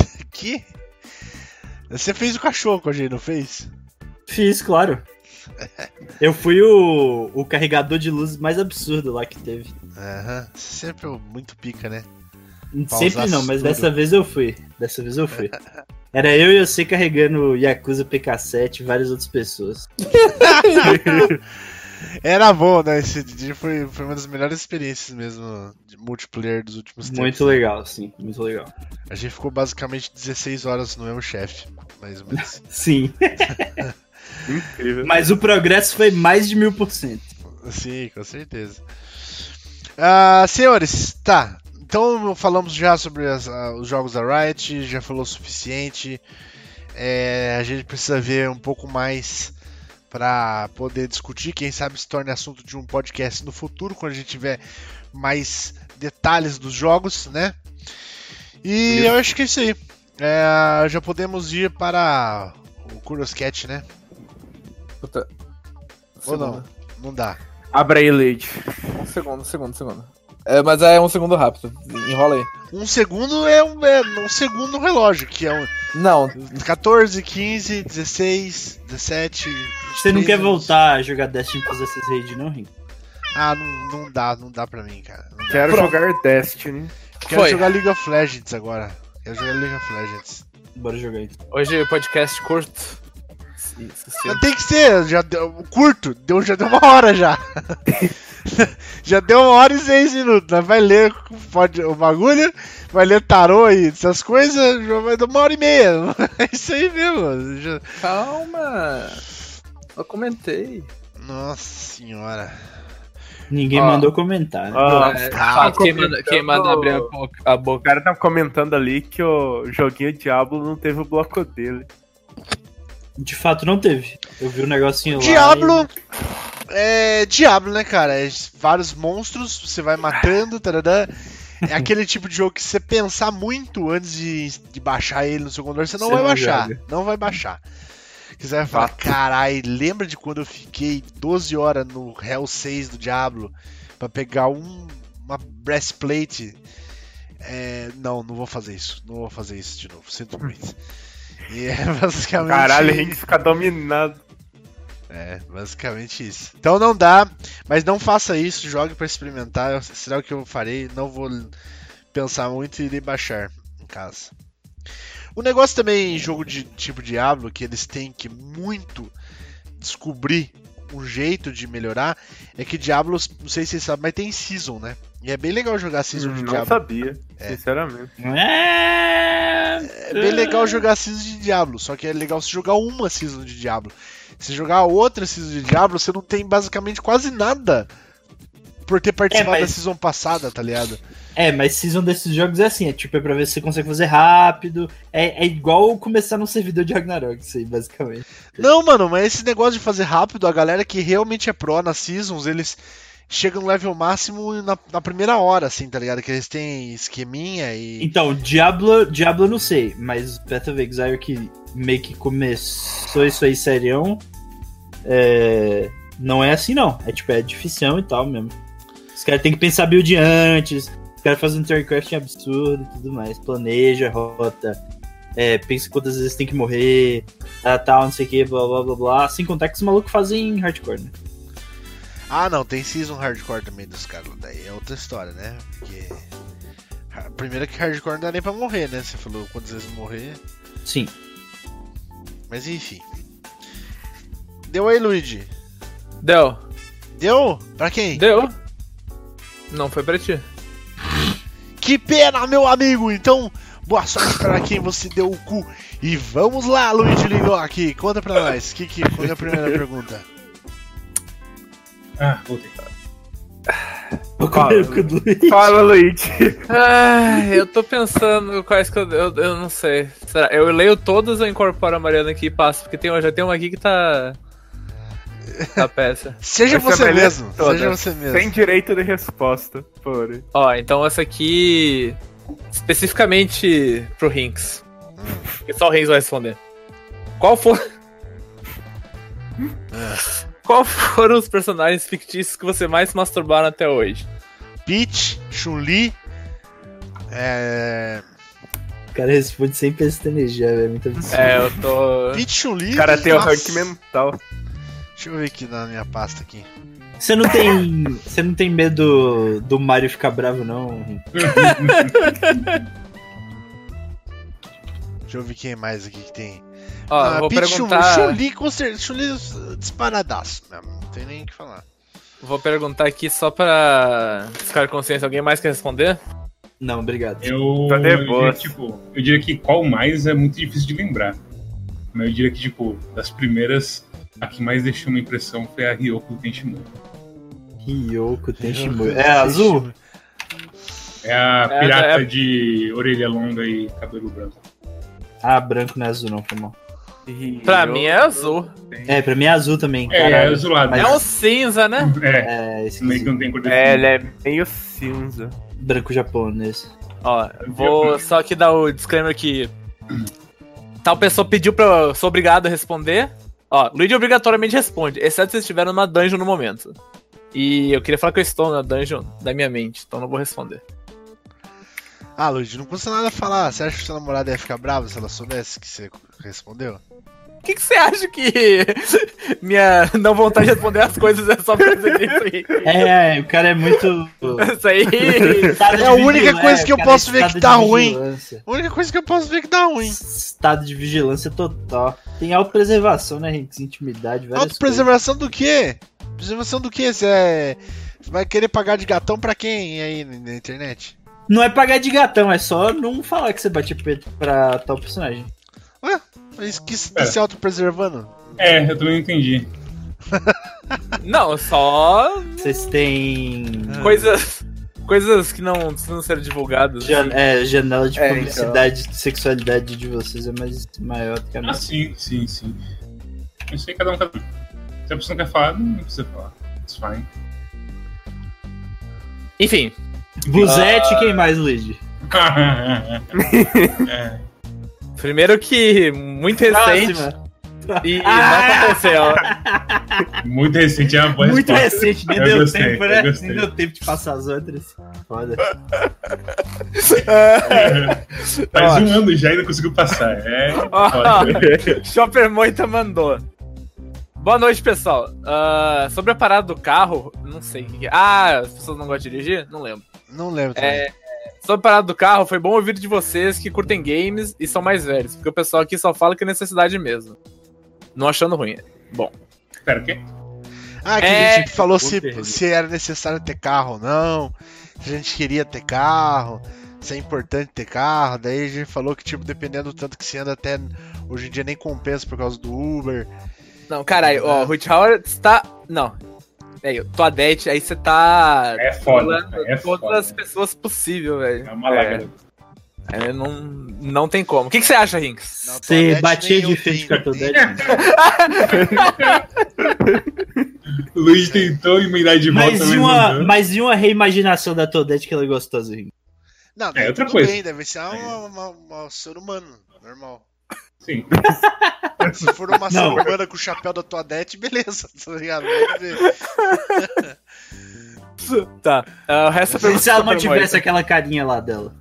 Que? Você fez o cachorro com a gente, não fez? Fiz, claro. Eu fui o, o carregador de luz mais absurdo lá que teve. Aham. Sempre muito pica, né? Sempre não, mas tudo. dessa vez eu fui. Dessa vez eu fui. Era eu e você carregando Yakuza PK7 e várias outras pessoas. Era bom, né? Esse dia foi, foi uma das melhores experiências mesmo de multiplayer dos últimos tempos. Muito legal, sim, muito legal. A gente ficou basicamente 16 horas no mesmo chefe, mais ou menos. Sim. Incrível. Mas o progresso foi mais de mil por cento. Sim, com certeza. Ah, senhores, tá. Então falamos já sobre as- ah, os jogos da Riot, já falou o suficiente. É, a gente precisa ver um pouco mais para poder discutir. Quem sabe se torne assunto de um podcast no futuro, quando a gente tiver mais detalhes dos jogos, né? E eu acho que é isso aí. É, já podemos ir para o Kuroscat, né? Puta. Ou não? Não dá. Abra aí, Leite. Um segundo, um segundo, um segundo. É, mas é um segundo rápido. Enrola aí. Um segundo é um, é um segundo no relógio, que é um Não, 14, 15, 16, 17. Você não 23 quer anos. voltar a jogar Destiny Possessed Raid, não, Ringo? Ah, não, não dá, não dá pra mim, cara. Não dá. Quero Pronto. jogar Destiny. Quero Foi. jogar League of Legends agora. Quero jogar League of Legends. Bora jogar então. hoje o podcast curto. Sim, sim, sim. Mas tem que ser, já deu, curto, deu, já deu uma hora já. já deu uma hora e seis minutos. Nós vai ler pode, o bagulho, vai ler tarô e essas coisas, já vai dar uma hora e meia. É isso aí mesmo. já- Calma. Eu comentei. Nossa senhora. Ninguém Ó. mandou comentar, né? Ó, É, tá quem, manda, quem manda abrir a boca, a O boca. cara tá comentando ali que o joguinho Diablo não teve o bloco dele. De fato, não teve. Eu vi um negocinho lá. Diablo é Diablo, né, cara? É vários monstros, você vai matando, tarará. É aquele tipo de jogo que se você pensar muito antes de, de baixar ele no seu computador, você não Você vai não baixar. joga. Não vai baixar. Você vai falar, carai, lembra de quando eu fiquei 12 horas no Hell 6 do Diablo pra pegar um, uma breastplate? É, não, não vou fazer isso. Não vou fazer isso de novo. Sinto muito. E é basicamente. Caralho, a gente fica dominado. É, basicamente isso. Então não dá, mas não faça isso, jogue pra experimentar. Será o que eu farei? Não vou pensar muito e irei baixar em casa. O negócio também em jogo de tipo Diablo, que eles têm que muito descobrir um jeito de melhorar, é que Diablo, não sei se vocês sabem, mas tem Season, né? E é bem legal jogar Season de Não Diablo. sabia, É. sinceramente. É... É bem legal jogar Season de Diablo, só que é legal se jogar uma Season de Diablo. Se jogar outra Season de Diablo, você não tem basicamente quase nada por ter participado É, mas- da Season passada, tá ligado? É, mas season desses jogos é assim, é tipo, é pra ver se você consegue fazer rápido. É, é igual começar num servidor de Ragnarok, isso aí, basicamente. Não, mano, mas esse negócio de fazer rápido, a galera que realmente é pro nas Seasons, eles chegam no level máximo na, na primeira hora, assim, tá ligado? Que eles têm esqueminha e. Então, Diablo, Diablo eu não sei, mas Path of Exile que meio que começou isso aí serião, é, não é assim não. É tipo, é difícil e tal mesmo. Os caras têm que pensar build antes, os caras fazem um turncrafting absurdo e tudo mais. Planeja a rota, é, pensa quantas vezes tem que morrer, tal, tal, não sei o que, blá blá blá blá. Sem contar que os malucos fazem hardcore, né? Ah, não, tem Season Hardcore também dos caras. Daí é outra história, né? Porque. a- Primeiro que Hardcore não dá nem pra morrer, né? Você falou quantas vezes morrer. Sim. Mas enfim. Deu aí, Luigi. Deu. Deu? Pra quem? Deu. Não foi pra ti. Que pena, meu amigo! Então, boa sorte para quem você deu o cu. E vamos lá, Luigi ligou aqui. Conta pra nós. Que, que, qual é a primeira pergunta? Ah, voltei. Vou Fala, Luigi. Fala, Luigi. Ai, eu tô pensando quais que eu, eu. Eu não sei. Será? Eu leio todas ou incorporo a Mariana aqui e passo? Porque tem, já tem uma aqui que tá. Tá peça. Seja Essa é a você mesmo. todas. Seja você mesmo. Sem direito de resposta. Por. Ó, então essa aqui. Especificamente pro Rinks. Porque só o Rinks vai responder. Qual foi. Qual foram os personagens fictícios que você mais masturbaram até hoje? Peach, Chun-Li. É. O cara responde sem pestanejar, é muito absurdo. É, eu tô. Peach, Chun-Li. O cara tem o rank mental. Deixa eu ver aqui na minha pasta aqui. Você não tem. Você não tem medo do Mario ficar bravo, não? Deixa eu ver quem mais aqui que tem. Ó, eu vou Peach, Chun- perguntar. Chun-Li com certeza. Chun-Li disparadaço mesmo. Não tem nem o que falar. Vou perguntar aqui só pra ficar consciência. Alguém mais quer responder? Não, obrigado. Eu, Tá eu diria, tipo, eu diria que qual mais é muito difícil de lembrar. Mas eu diria que, tipo, das primeiras, a que mais deixou uma impressão foi a Ryoko Tenshimura. Ryoko Tenshimura. É azul? É a É, pirata é- de orelha longa e cabelo branco. Ah, branco não é azul, não, foi mal. Pra mim é azul. É, pra mim é azul também. É, é azulado. Mas- É um cinza, né? É, É, esse meio que não tem cor de É, ele é meio cinza. branco japonês. Ó, vou só aqui dar o disclaimer que tal pessoa pediu pra eu sou obrigado a responder. Ó, Luigi obrigatoriamente responde, exceto se estiver numa dungeon no momento. E eu queria falar que eu estou na dungeon da minha mente, então não vou responder. Ah, Luigi, não custa nada falar. Você acha que sua namorada ia ficar brava se ela soubesse que você respondeu? O que, que você acha que minha não vontade de responder as coisas é só pra dizer isso aí? É, o cara é muito. Isso aí. É a única coisa que eu é posso ver que tá ruim. A única coisa que eu posso ver que dá ruim. Estado de vigilância total. Tem autopreservação, né, gente? Intimidade, várias Autopreservação do quê? Preservação do quê? Você é... você vai querer pagar de gatão pra quem aí na internet? Não é pagar de gatão, é só não falar que você bate peito pra tal personagem. Mas que se Pera. se autopreservando? É, eu também não entendi. Não, só Vocês têm. coisas. Coisas que não precisam ser divulgadas. Jan- é, janela de É, publicidade de sexualidade de vocês é mais maior do que a Ah, minha. sim, sim, sim. Eu sei cada um, cada um. Se a pessoa não quer falar, não precisa falar. It's fine. Enfim, Buzete, quem mais, Luigi? é, primeiro que muito recente Próxima. e Ah! não aconteceu. muito recente é uma boa Muito resposta. recente, nem Eu deu gostei, tempo, né? Nem deu tempo de passar as outras. Foda. Faz Ó. um ano já e ainda conseguiu passar. É. Chopper Moita mandou. Boa noite, pessoal. Ah, sobre a parada do carro, não sei o que que é. Ah, as pessoas não gostam de dirigir? Não lembro. Não lembro também. É, sobre a parada do carro, foi bom ouvir de vocês que curtem games e são mais velhos, porque o pessoal aqui só fala que é necessidade mesmo. Não achando ruim. Bom, Pera, o quê? Ah, que É- a gente falou se, se era necessário ter carro ou não, se a gente queria ter carro, se é importante ter carro. Daí a gente falou que, tipo, dependendo do tanto que se anda, até hoje em dia nem compensa por causa do Uber. não, caralho, ó, o Rich Howard está. Não. É, tua det, aí você tá. É foda. É todas foda. as pessoas possível, velho. É uma lágrima. É, não, não tem como. O que, que você acha, Rinks? Você Toadette batia de frente com a. Toadette? O Luiz tentou emendar de volta, e, não uma, mas e uma reimaginação da Toadette que ela é gostosa, Ringo? Não, É, outra coisa. bem, deve ser uma, uma- uma- um ser humano, normal. Sim. Se for uma ser Não. humana com o chapéu da Toadette, beleza, tá ligado? Vamos ver. Tá. ah, o resto é pergunta Se ela mantivesse aquela carinha lá dela.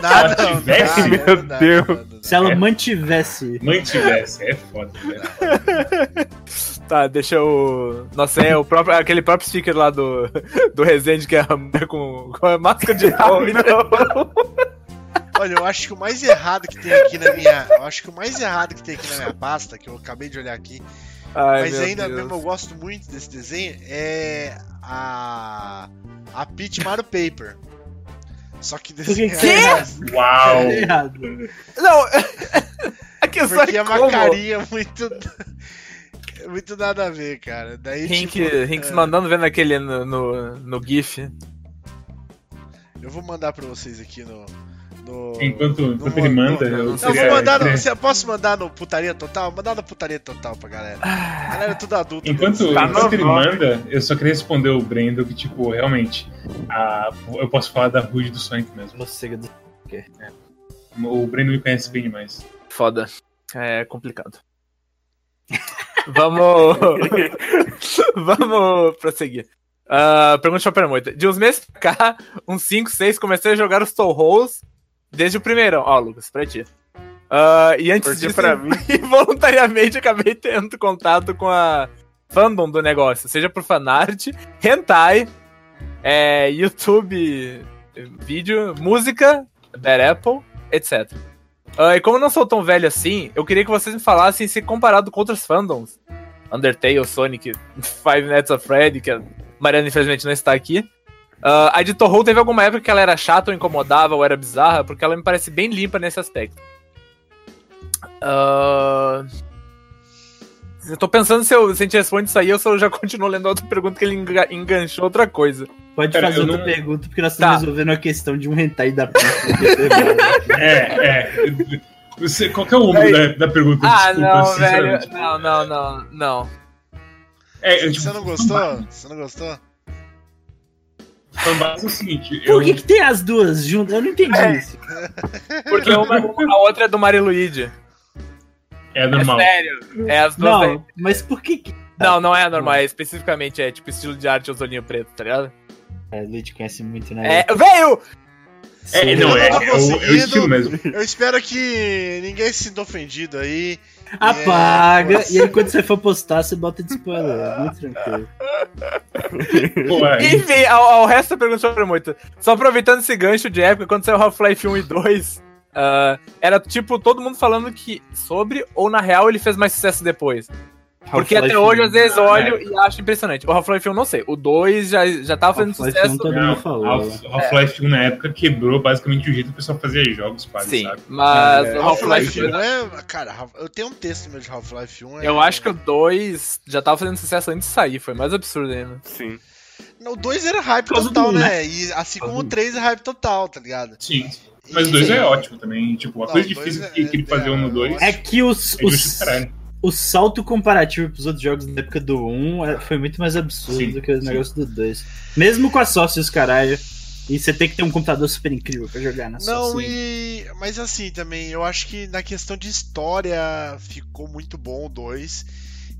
Nada, Se não, tivesse, nada, meu nada, Deus. nada, nada. Se ela mantivesse. Mantivesse. É foda, velho. Tá, deixa eu. Nossa, é o próprio, aquele próprio sticker lá do, do Resende que é a mulher com, com a máscara de pau. Olha, eu acho que o mais errado que tem aqui na minha. Eu acho que o mais errado que tem aqui na minha pasta, que eu acabei de olhar aqui, Ai, mas ainda Deus. mesmo eu gosto muito desse desenho, é a. A Peach Mario Paper. Só que desenho. que que Uau! É errado. Não! A questão Porque é é uma como? carinha muito. Muito nada a ver, cara. Daí, Rink, tipo, Rinks é, mandando ver naquele no, no, no GIF. Eu vou mandar pra vocês aqui no. No Enquanto, no- enquanto ele manda, não, eu seria- vou mandar no, você- Posso mandar no putaria total? Mandar no putaria total pra galera. Galera, é tudo adulto. Enquanto, Tá enquanto ele manda, eu só queria responder o Brendo que, tipo, realmente, a, eu posso falar da Rude do Sonic mesmo. Você do- O Brendo me conhece bem demais. Foda. É complicado. Vamos. Vamos prosseguir. Uh, pergunta de Chopper Moita. De uns meses pra cá, uns 5, 6, comecei a jogar os Toll Holes desde o primeiro. Ó, Lucas, pra ti. Uh, e antes Porque disso, pra mim- involuntariamente acabei tendo contato com a fandom do negócio, seja por fanart, hentai, é, YouTube, vídeo, música, Bad Apple, etc. Ah, e como eu não sou tão velho assim, eu queria que vocês me falassem se comparado com outros fandoms, Undertale, Sonic, Five Nights at Freddy, que é Mariana, infelizmente, não está aqui. Ah, a de Torro teve alguma época que ela era chata ou incomodava ou era bizarra, porque ela me parece bem limpa nesse aspecto. Ah, eu tô pensando se, eu, se a gente responde isso aí ou se eu já continuo lendo outra pergunta que ele enga- enganchou outra coisa. Pode Pera, fazer outra não- pergunta, porque nós Tá. estamos resolvendo a questão de um hentai da pista. É, é. Você, qual que é o nome da, da pergunta? Ah, Desculpa, não, velho. Não, não, não, não. É, eu, tipo, Você não gostou? Você não gostou? Fanbase é o seguinte, eu, Por que, que tem as duas juntas? Eu não entendi É. isso. Porque uma, a outra é do Mario Luigi. é normal. É sério. É as duas. daí. Não, mas por que que... Não, não é normal. É especificamente é tipo estilo de arte os olhinhos preto, tá ligado? É, o Luigi conhece muito, né? É. Veio! É, não, é, Eu é, o, é o conseguindo. estilo mesmo. Eu espero que ninguém se sinta ofendido aí. Apaga, É, e aí quando você for postar, você bota de spoiler. É muito tranquilo. Enfim, ao, ao resto da pergunta sobre muito. Só aproveitando esse gancho de época, quando saiu Half-Life 1 e 2, ah, era tipo todo mundo falando que sobre, ou na real ele fez mais sucesso depois. Porque até hoje, às vezes, Ah, olho é. e acho impressionante. O Half-Life 1 não sei. O 2 já, já tava fazendo sucesso. 1 todo não, mundo falou. Half- Half-Life 1 na época quebrou basicamente o jeito que o pessoal fazia jogos, quase, Sim, sabe? mas É, o Half-Life Half-Life 1 é. Cara, eu tenho um texto meu de Half-Life 1. É... Eu acho que o 2 já tava fazendo sucesso antes de sair, foi mais absurdo ainda. Sim. O 2 era hype causa total, do um, né? E assim como o 3 é hype total, tá ligado? Sim. Mas o 2 Sim. é ótimo também. Tipo, a coisa o dois difícil é- que, ele é- fazia no é- 2 É que os, é os, caralho. O salto comparativo pros outros jogos da época do 1 é- foi muito mais absurdo Sim, do que o negócio do 2. Mesmo com a sócios, caralho. E você tem que ter um computador super incrível pra jogar na Não, sócio. e. Mas assim também, eu acho que na questão de história ficou muito bom o 2.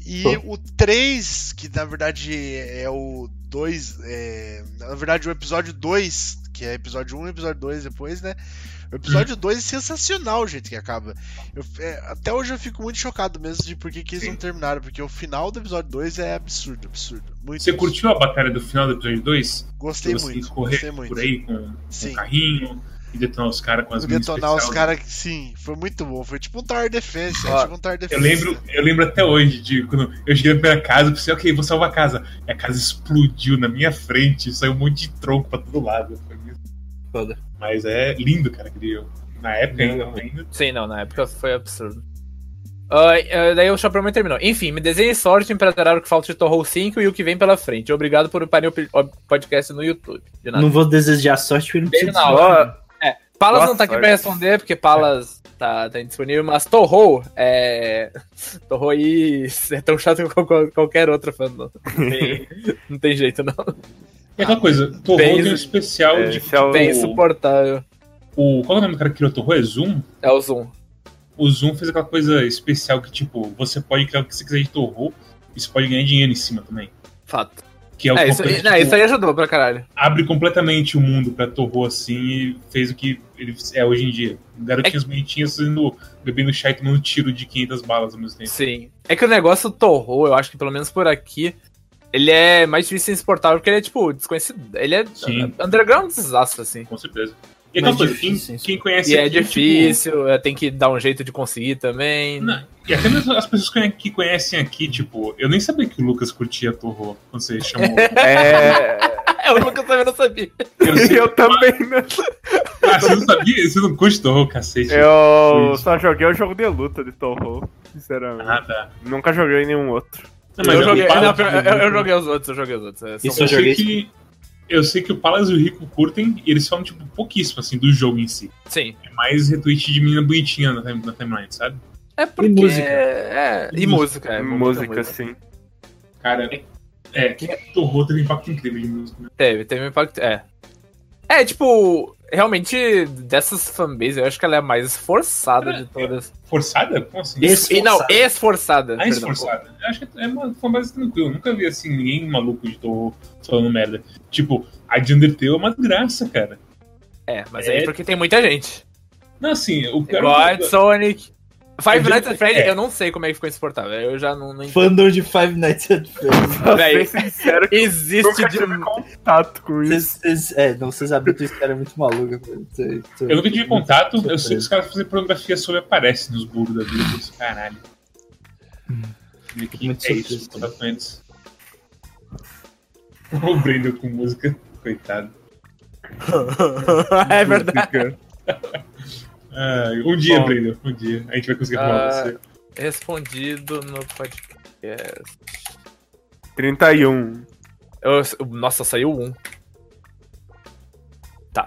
E Pô. o 3, que na verdade é o 2. É... Na verdade, o episódio 2, que é episódio 1 e episódio 2 depois, né? O episódio 2 é sensacional o jeito que acaba. Eu- é, até hoje eu fico muito chocado mesmo de por que, que eles não terminaram, porque o final do episódio 2 é absurdo, absurdo. Muito Você absurdo. curtiu a batalha do final do episódio 2? Gostei você muito, correr gostei muito. por aí com, um carrinho e detonar os caras com as minas Detonar os caras, sim, foi muito bom. Foi tipo um Tower Defense, é Ó, tipo um Tower Eu Defense. lembro, eu lembro até hoje de quando eu cheguei na minha casa, eu pensei, ok, vou salvar a casa. E a casa explodiu na minha frente, saiu um monte de tronco pra todo lado. Foi muito- Foda. Mas é lindo, cara, aquele jogo. Na época ainda, Não. ainda. Sim, não, na época foi absurdo. Ah, ah, daí o Chaperman terminou. Enfim, me desenhe sorte para zerar o que falta de Torro 5 e o que vem pela frente. Obrigado por upar o podcast no YouTube. De nada. Não vou desejar sorte porque não de sorte. hora. É, Palas Boa não tá aqui sorte. pra responder, porque Palas tá, tá indisponível, mas Torro é. Torro aí é tão chato qual- qualquer outra fã. Não tem, não tem jeito, não. E aquela coisa, Torro Bem- tem um especial É, de. esse é o- Bem insuportável. O, qual é o nome do cara que criou Torro? É Zoom? É o Zoom. O Zoom fez aquela coisa especial que, tipo, você pode criar o que você quiser de Torro e você pode ganhar dinheiro em cima também. Fato. Que é, o É, isso, não, tipo, isso aí ajudou pra caralho. abre completamente o mundo pra Torro assim e fez o que ele é hoje em dia. Garotinhas bonitinhas fazendo, bebendo chá e tomando tiro de 500 balas ao mesmo tempo. Sim. É que o negócio Torro, eu acho que pelo menos por aqui, ele é mais difícil de exportar porque ele é, tipo, desconhecido. Ele é Sim. underground desastre, assim. Com certeza. E aquela coisa, quem, quem conhece E é aqui, tipo, difícil, é, tem que dar um jeito de conseguir também. Não, e até mesmo as pessoas que- conhecem aqui, tipo, eu nem sabia que o Lucas curtia Torro quando você chamou. É. Eu nunca também não sabia. Eu, sei- Eu também não. Ah, você não sabia? Você não curte Torro, cacete. Eu só joguei o jogo de luta de Toho, sinceramente. Ah, tá. Nunca joguei nenhum outro. Não, eu, o joguei, Palace não, eu, e eu- joguei os outros, eu joguei os outros. é, Isso eu eu joguei sei que Eu sei que o Palas e o Rico curtem e eles falam, tipo, pouquíssimo, assim, do jogo em si. Sim. É mais retweet de menina bonitinha na, na timeline, sabe? É porque... música. É, e música. É, música, muita sim. Cara, é, Torro teve um impacto incrível de música, né? Teve, teve um impacto. É. É, tipo, realmente, dessas fanbases, eu acho que ela é a mais esforçada de todas. Forçada? Como assim? Esse- E, não, Esforçada. esforçada. Ah, perdão. esforçada. Eu acho que é uma fanbase tranquila. Eu nunca vi, assim, ninguém maluco de Torro falando merda. Tipo, a de Undertale é uma graça, cara. É, mas É. aí porque tem muita gente. Não, assim, o pior God, Sonic. Five É, Nights at Freddy's, é. eu não sei como é que ficou insuportável. Eu já não, não. Fandom de Five Nights at Freddy's. Pra Véi. ser sincero, que Existe nunca de. tive contato com isso. Vocês, vocês- é, não, vocês abriram tua história muito maluca. pô. Tô- tô- Eu nunca tive contato, eu sei que os caras fazem pornografia sobre aparece nos burros da vida. Eu Caralho. E que Muito é isso. O Brandon com música, coitado. é verdade. Ah, um dia, Bom. Brandon, um dia. A gente vai conseguir arrumar Ah, você. Respondido no podcast. 31. Eu- nossa, saiu um. Tá,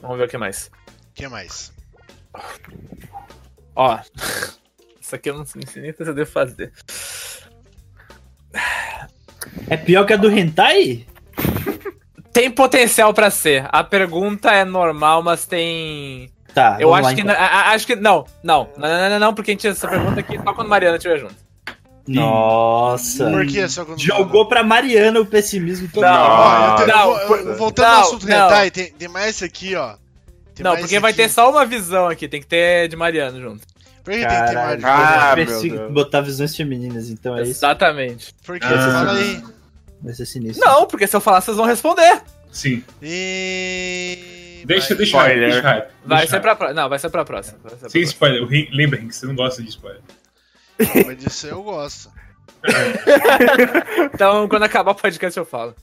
vamos ver o que mais. O que mais? Ó, isso aqui eu não sei nem se eu devo fazer. É pior que a do Hentai? Tem potencial pra ser. A pergunta é normal, mas tem. Tá, eu vamos acho lá, que. então. Acho que. Não, não. Não, não, não, não, porque a gente essa pergunta aqui só quando Mariana estiver junto. Nossa. Por que só quando Jogou pra Mariana o pessimismo todo. Não. Não, eu voltando não, ao assunto não. hentai, tem, tem mais esse aqui, ó. Tem não, porque vai aqui. ter só uma visão aqui, tem que ter de Mariana junto. Por que tem que ter Caralho. mais? Ah, Eu meu botar visões femininas, então é isso. Exatamente. Por que? Ah. Fala aí. Vai ser sinistro. Não, porque se eu falar, vocês vão responder. Sim. E... Deixa, deixa hype, deixa hype. Vai deixa ser o pra próxima. Não, vai ser pra próxima. Vai ser Sem spoiler. O Rin- Lembra, Henrique, você não gosta de spoiler. Não, mas disso eu gosto. Então, quando acabar o podcast, eu falo.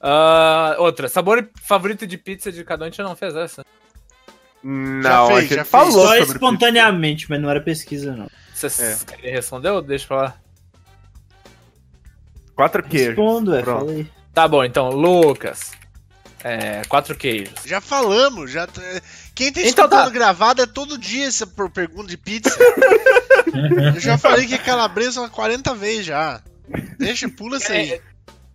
Ah, outra. Sabor favorito de pizza de cada um, a gente não fez essa. Não, fez, a gente já fez. falou Só espontaneamente, mas não era pesquisa, não. Vocês querem responder ou deixa eu falar? pizza. Quatro queijos. Respondo, é, Pronto. fala aí. Tá bom, então, Lucas. É, quatro queijos. Já falamos, já. t- Quem tá Então escutando tá. gravado é todo dia essa per- pergunta de pizza. eu já falei que é calabresa umas 40 vezes já. Deixa, pula isso aí. É,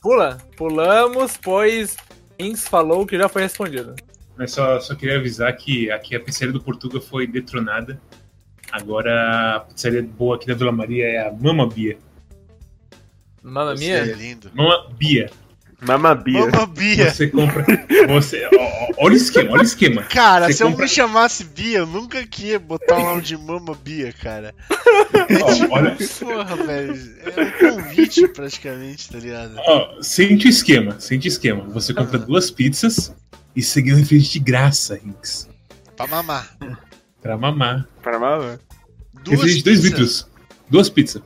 Pula. Pulamos, pois Ins falou que já foi respondido. Mas só, só queria avisar que aqui a pizzaria do Portuga foi detronada. Agora a pizzaria boa aqui da Vila Maria é a Mama Bia. Mamma Você é mia. lindo. Mama Bia. Mama Bia. Mama Bia. Você compra. Você, ó, olha o esquema, olha o esquema. Cara, Você se eu compra- me chamasse Bia, eu nunca que ia botar o nome de Mama Bia, cara. Ó, olha, Porra, velho. É um convite praticamente, tá ligado? ó, sente o esquema, sente o esquema. Você compra duas pizzas e seguir um refrigerante de graça, Rinks. Pra mamar. Pra mamar. Para mama. Duas refrigerante de 2 pizzas. litros. Duas pizzas.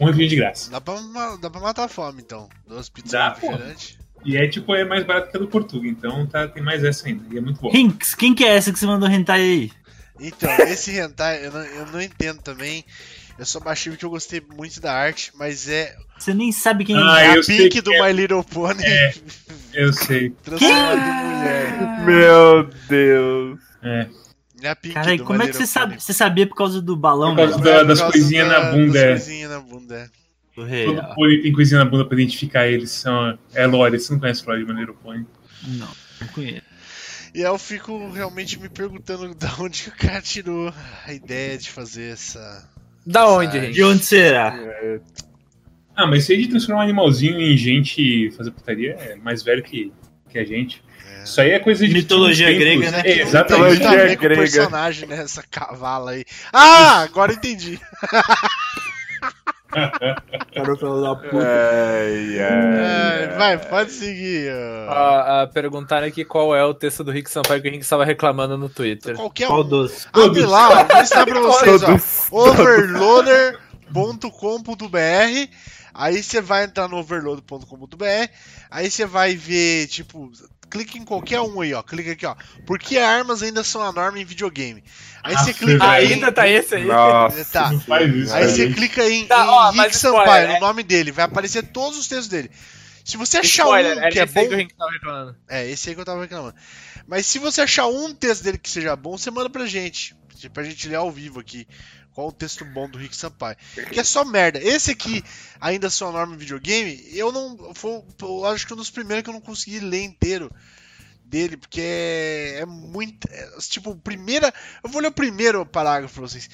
Um refrigerante de graça. Dá pra, dá pra matar a fome, então. Duas pizzas Dá. E é tipo, é mais barato que a do Portuga, então tá, tem mais essa ainda. E é muito bom. Rinks, quem que é essa que você mandou hentai aí? Então, esse hentai eu não, eu não entendo também. Eu só baixei porque eu gostei muito da arte, mas é, Você nem sabe quem Ah, é. é eu a sei Pink que do é. My Little Pony Eu sei. transformada em mulher. Meu Deus. É. É a Pink Cara, do como My é que você Little sabe? Você sabia por causa do balão, Por causa velho? da- É, das coisinhas na bunda, Das é. coisinhas na bunda, é. Do Todo pônei tem coisinha na bunda pra identificar eles. São, é Lore, você não conhece Lore de maneiro Pony. Não, não conheço. E aí eu fico realmente me perguntando da onde que o cara tirou a ideia de fazer essa. Da onde, gente? De onde será? Ah, mas isso aí de transformar um animalzinho em gente e fazer putaria é mais velho que, que a gente. É. Isso aí é coisa de. Mitologia tempos. grega, né? É, exatamente. muito a ver com o grega. personagem, né? Essa cavala aí. Ah, agora entendi. Cara, da puta. Ai, ai. É, vai, pode seguir. Ah, ah, perguntaram aqui qual é o texto do Rick Sampaio que o Rick estava reclamando no Twitter. Qualquer Qual um. doce? Abre Todos. lá, vou ensinar pra vocês, overloader.com.br Aí você vai entrar no overloader.com.br Aí você vai ver, tipo, clica em qualquer um aí, ó. Clica aqui, ó. Por que armas ainda são a norma em videogame? Aí você Ah, clica Ah, aí. ainda tá esse aí? Nossa. Tá. Isso. Aí você clica em, Tá, em ó, Rick Sampaio, spoiler, no é- nome dele. Vai aparecer todos os textos dele. Se você achar Spoiler, um era que é esse aí bom. que tava reclamando. É, esse aí que eu tava reclamando. Mas se você achar um texto dele que seja bom, você manda pra gente. Pra gente ler ao vivo aqui. Qual o texto bom do Rick Sampaio. Que é só merda. Esse aqui, ainda norma em videogame, eu não. Foi, eu acho que um dos primeiros que eu não consegui ler inteiro dele, porque é, é muito. é, tipo, primeira. Eu vou ler o primeiro parágrafo pra vocês.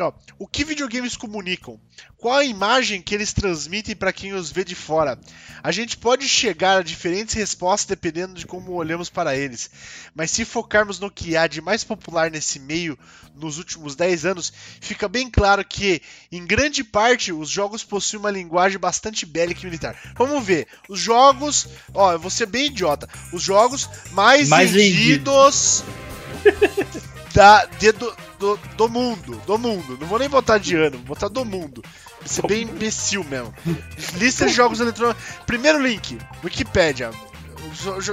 Ó, o que videogames comunicam? Qual a imagem que eles transmitem para quem os vê de fora? A gente pode chegar a diferentes respostas dependendo de como olhamos para eles, mas se focarmos no que há de mais popular nesse meio nos últimos 10 anos, fica bem claro que, em grande parte, os jogos possuem uma linguagem bastante bélica e militar. Vamos ver, os jogos, ó, eu vou ser bem idiota, os jogos mais, Mais vendidos da, de- do, do, do mundo, do mundo, não vou nem botar de ano, vou botar do mundo. ser bem imbecil mesmo. Lista de jogos eletrônicos. Primeiro link, Wikipedia.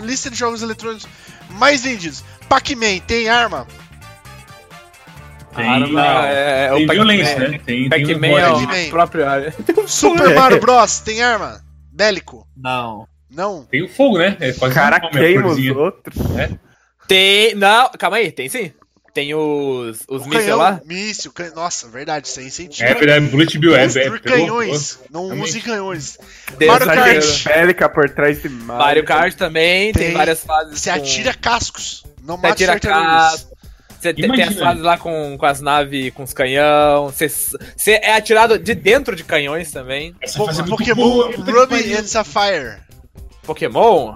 Lista de jogos eletrônicos mais vendidos. Pac-Man, tem arma? Tem, Arma é, é tem o Pac-Man. violência, né? Tem, tem Pac-Man um é o próprio área. Super Mario Bros, tem arma? Bélico? Não. Não? Tem o fogo, né? É quase cara um nome, outros. Tem. Não, calma aí, tem sim. Tem os, os mísseis canhão, lá. míssil, can... nossa, verdade, sem sentido. É verdade, Bullet Bill é, é, canhões, não Realmente. use canhões. Tem Mario Kart. Bélica por trás de Mario. Mario Kart também, tem, Tem. várias fases. Você com- atira cascos, não Você mata atira tartarugas. casco. Você tem, tem as fases lá com, com as naves, com os canhão. Você, você é atirado de dentro de canhões também. Essa é muito Pokémon Ruby and Sapphire. Pokémon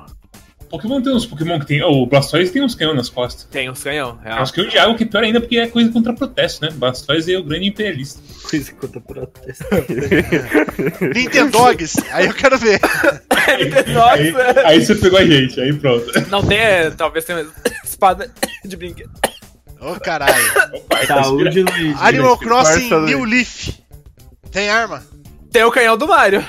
Pokémon tem uns Pokémon que tem. O Blastoise tem uns canhões nas costas. tem os canhão. É real. uns canhões de água que é pior ainda porque é coisa contra protesto, né? Blastoise é o grande imperialista. Coisa contra protesto. Nintendogs, aí eu quero ver. Aí, Nossa! aí você pegou a gente, aí pronto. Não tem, é, talvez tenha espada de brinquedo. Ô caralho. Opa, aí tá Saúde, Luiz. Animal Crossing New. Leaf. Tem arma? Tem o canhão do Mario.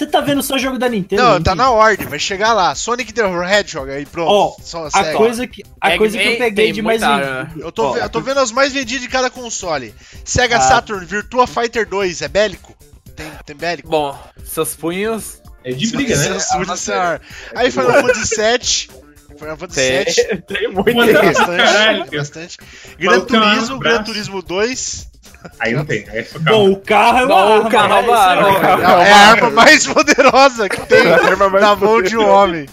Você tá vendo só jogo da Nintendo? Não, tá na ordem, vai chegar lá. Sonic the Hedgehog aí, pronto. Ó, a segue. coisa que, a é, coisa que eu peguei de mais vendido. Né? Eu tô, oh, eu tô vendo as mais vendidas de cada console. Sega ah. Saturn, Virtua Fighter 2, é bélico? Tem, tem bélico? Bom, seus punhos... É de briga, né? Seus punhos, ah, Aí Final Fantasy 7 Avante tem, 7. Tem muito. Tem bastante. Caralho. bastante. Gran Turismo, Gran Turismo 2. Aí não tem. Aí é Bom, o carro é uma arma. O carro é, uma arma. é a é arma mais poderosa que tem é na mão de um homem.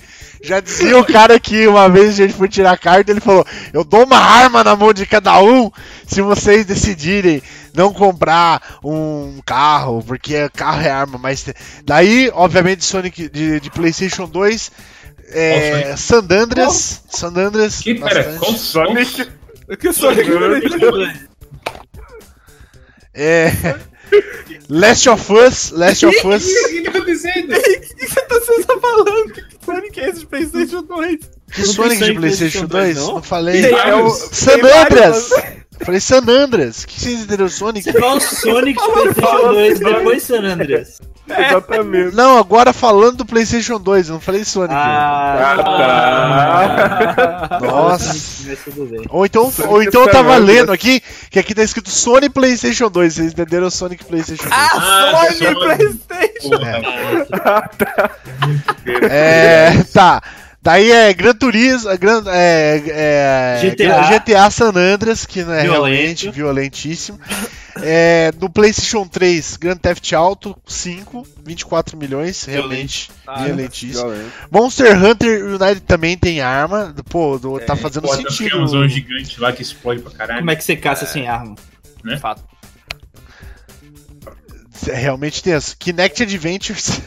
Já dizia o cara que uma vez a gente foi tirar a carta, ele falou: Eu dou uma arma na mão de cada um se vocês decidirem não comprar um carro, porque carro é arma. Mas daí, obviamente, Sonic de, de PlayStation 2 é, Sandandras, Sandandras, Que, pera, qual Sonic. Que Sonic É, Last of Us, Last of O Us, que tá acontecendo? O que você tá falando? Que Sonic é esse de Playstation 2? que Não Sonic de Sonic PlayStation PlayStation 2? 2, Não, falei. É o-. San tem Andreas! Falei San Andreas. O que vocês entenderam? Sonic? Qual o Sonic de PlayStation 2 depois San Andreas? Exatamente. Não, agora falando do PlayStation 2, eu não falei Sonic. Ah, tá. Nossa. Sonic, mas tudo bem. Ou então, Sonic ou então eu tava Andreas. lendo aqui que aqui tá escrito Sony PlayStation 2. Vocês entenderam Sonic PlayStation 2? Ah, Sony Sony. Playstation! Porra, É, tá. Daí é Gran Turismo, é, Gran, é, é, GTA. GTA San Andreas, que não é Violento. realmente violentíssimo. É, no PlayStation 3, Grand Theft Auto 5, 24 milhões, realmente Ah, violentíssimo. Monster Hunter United também tem arma, pô, do- tá fazendo Pô, tem sentido. canhãozão gigante lá que explode pra caralho. Como é que você caça sem arma? Fato. É realmente tenso. Kinect Adventures.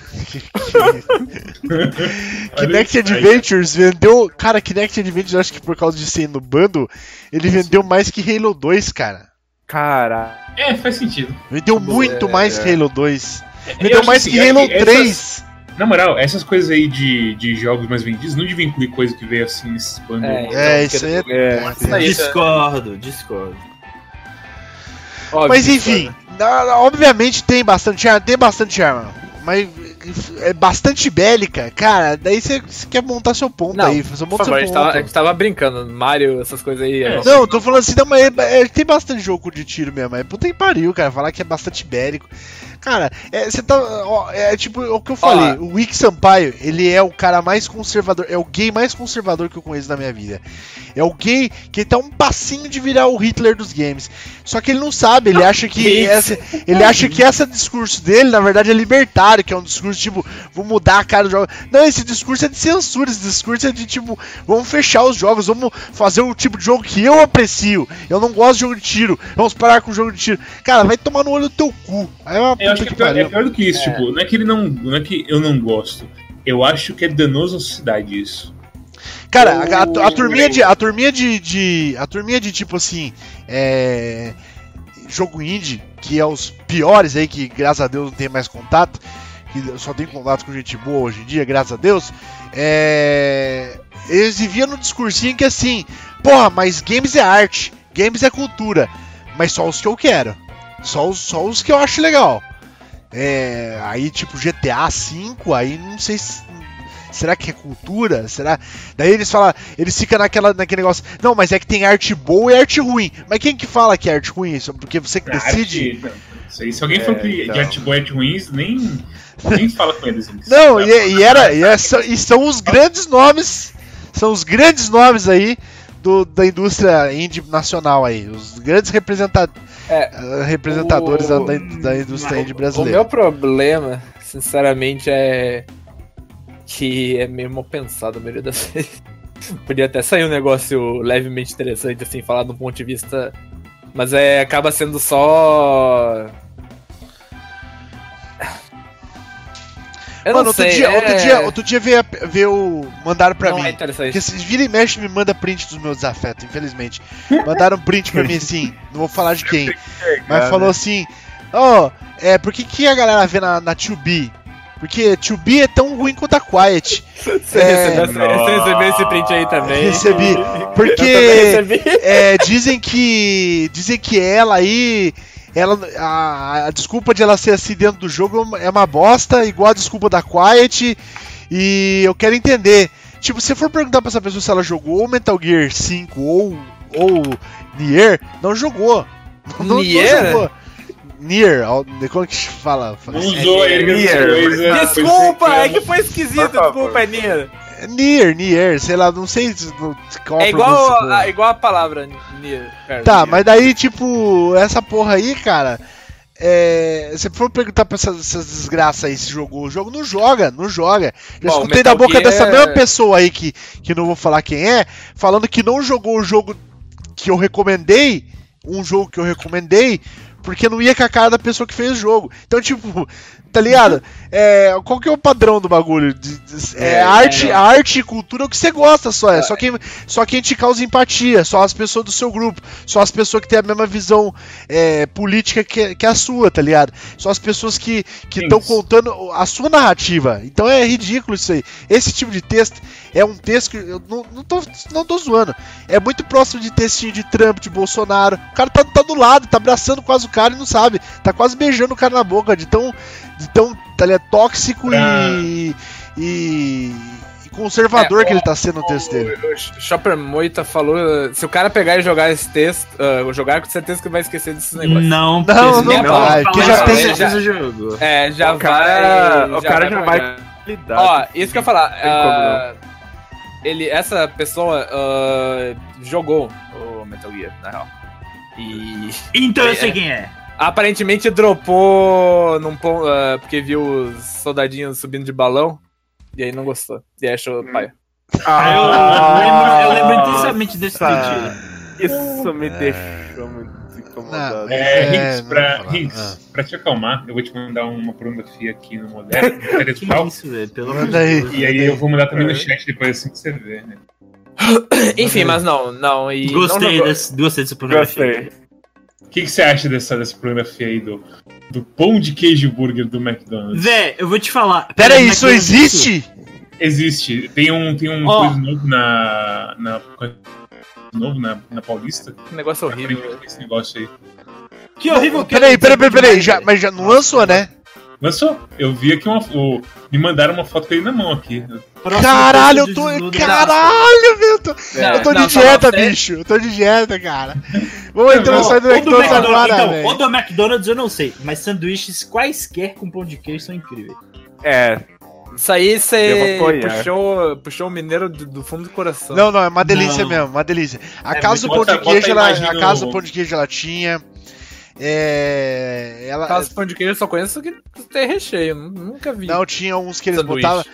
Kinect. Adventures vendeu. Cara, Kinect Adventures, eu acho que por causa de ser no bando, ele vendeu mais que Halo 2, cara. Cara. É, faz sentido. Vendeu muito mais que Halo 2. Eu Vendeu mais assim, que é Halo que essas- 3. Na moral, essas coisas aí de, de jogos mais vendidos não deviam incluir coisa que veio assim nesses. É. É, Então, isso aí é. É. Discordo, discordo. óbvio, Mas discordo. enfim, na- obviamente tem bastante arma, tem bastante arma. Mas é bastante bélica, cara. Daí você quer montar seu ponto Não, aí. Você Por monta favor, a seu gente, tava, a ponto. gente tava brincando. Mario, essas coisas aí. É. é- Não, tô falando assim, não, mas é- é- tem bastante jogo de tiro mesmo. É puta que pariu, cara. Falar que é bastante bélico. Cara, é, você tá. ó, é tipo o que eu falei. o Wick Sampaio, ele é o cara mais conservador. É o gay mais conservador que eu conheço na minha vida. É o gay que tá um passinho de virar o Hitler dos games. Só que ele não sabe, ele acha que. Essa, ele acha que esse discurso dele, na verdade, é libertário, que é um discurso tipo, vou mudar a cara do jogo. Não, esse discurso é de censura, esse discurso é de tipo, vamos fechar os jogos, vamos fazer o tipo de jogo que eu aprecio. Eu não gosto de jogo de tiro, vamos parar com o jogo de tiro. Cara, vai tomar no olho do teu cu. Aí é uma Eu acho puta que é que pior, é pior do que isso, tipo, não é que ele não. Não é que eu não gosto. Eu acho que é danoso à sociedade isso. Cara, a, a- a turminha de. A turminha de, de. A turminha de tipo assim. É. Jogo indie, que é os piores aí, que graças a Deus não tem mais contato. Que eu só tem contato com gente boa hoje em dia, graças a Deus. É. Eles viviam no discursinho que assim, porra, mas games é arte, games é cultura, mas só os que eu quero. Só os, só os que eu acho legal. É, aí tipo GTA V, aí não sei se. Será que é cultura? Será? Daí eles falam, eles ficam naquela, naquele negócio. Não, mas é que tem arte boa e arte ruim. Mas quem que fala que é arte ruim? Isso porque você que Arte- decide? não, não sei. Se alguém É, for de, então. de arte boa e arte ruins, nem, nem fala com eles. eles Não, tá e, e era, e, é- são, e são os grandes nomes, são os grandes nomes aí do, da indústria indie nacional aí, os grandes representa É, eh, representadores o- da, da- indústria indie O brasileira. meu problema, sinceramente, é que é meio mal pensado a maioria das vezes. Podia até sair um negócio levemente interessante, assim, falar de um ponto de vista. Mas é, acaba sendo só. Eu Mano, não outro, sei, dia, é... outro dia, outro dia veio, veio o. Mandaram pra não mim. é interessante. Porque se vira e mexe me manda print dos meus desafetos, infelizmente. Mandaram print pra mim assim, não vou falar de quem. Mas falou assim: Ó, é, por que, que a galera vê na, na 2B? Porque 2B é tão ruim quanto a Quiet. Você, é, recebeu, essa- você recebeu esse print aí também? Recebi. Eu também Porque recebi. é, dizem que. Dizem que ela aí. Ela, a, a desculpa de ela ser assim dentro do jogo é uma bosta, igual a desculpa da Quiet. E eu quero entender. Tipo, se for perguntar pra essa pessoa se ela jogou Metal Gear 5 ou, ou Nier, não jogou. Não, não Nier? jogou. Nier, ó, como que fala? Usou as coisas. Desculpa, é que foi esquisito, desculpa, é Nier. Nier, Nier, sei lá, não sei se- qual É igual a, igual a palavra Nier. cara. Tá, mas daí, tipo, essa porra aí, cara. É, se for perguntar pra essas, essas desgraças aí se jogou o jogo, não joga, não joga. Já Bom, escutei da Metal boca Gear- dessa mesma pessoa aí, que, que não vou falar quem é, falando que não jogou o jogo que eu recomendei, um jogo que eu recomendei, porque não ia com a cara da pessoa que fez o jogo. Então, tipo, tá ligado? É, qual que é o padrão do bagulho? É, É, arte, é. arte e cultura é o que você gosta só. É só quem, só quem te causa empatia, só as pessoas do seu grupo, só as pessoas que têm a mesma visão é, política que, que a sua, tá ligado? Só as pessoas que estão contando a sua narrativa. Então é ridículo isso aí. Esse tipo de texto é um texto que eu não, não, tô, não tô zoando. É muito próximo de textinho de Trump, de Bolsonaro. O cara tá, tá do lado, tá abraçando quase o cara e não sabe. Tá quase beijando o cara na boca, de tão, de tão tá ligado, tóxico e, e, e conservador É, que o- ele tá sendo no texto dele. O, o Chopper Moita falou: se o cara pegar e jogar esse texto, ah, jogar com certeza que vai esquecer desses negócios. Não, Não, não senão vai, mais já com tem- certeza jogou. É, já O cara- vai. o cara já vai-. Cuidado. Ó, isso que eu ia falar. Ele, essa pessoa ah, jogou o Metal Gear, na real. E Então eu É. sei quem é. aparentemente dropou num ponto. ah, porque viu os soldadinhos subindo de balão. E aí não gostou. E aí achou pai. Ah, eu, lembro, eu lembro intensamente desse. Nossa, Isso me deixou muito incomodado. Não, É, É, não pra, falar. Hinks, pra te acalmar, eu vou te mandar uma pornografia aqui no Moderno, no Que Pedestal, isso, velho? Pelo amor de aí. Deus. e aí eu vou mandar também no chat depois assim que você vê, né? Enfim, mas não, não. E não Gostei, jogou- desse, gostei dessa pornografia. Gostei. O que, que você acha dessa, dessa pornografia aí do, do pão de queijo burger do McDonald's? Véi, eu vou te falar. Pera aí, é isso existe? Existe. Tem um, tem um Ó. coisa novo na. na novo na, na Paulista. Que negócio horrível. Aparentemente, Esse negócio aí. Que horrível que Peraí, é, peraí, peraí, peraí, demais, já, velho. mas já não lançou, né? Lançou. Eu vi aqui uma. o- me mandaram uma foto com ele na mão aqui. Próximo Caralho, eu tô. de Caralho, meu. eu tô- Não, Eu tô não, de dieta, não, você- bicho. Eu tô de dieta, cara. Vamos entrar no site do O do McDonald's agora, então, o velho. do McDonald's eu não sei, mas sanduíches quaisquer com pão de queijo são incríveis. É, Isso aí você puxou, puxou o mineiro do, do fundo do coração. Não, não, é uma delícia Não. mesmo, uma delícia. A É, casa do pão de queijo, ela, a casa do pão de queijo ela tinha. É, ela Caso pão de queijo eu só conheço que tem recheio, nu- nunca vi. não tinha uns que eles Sanduíche. botavam.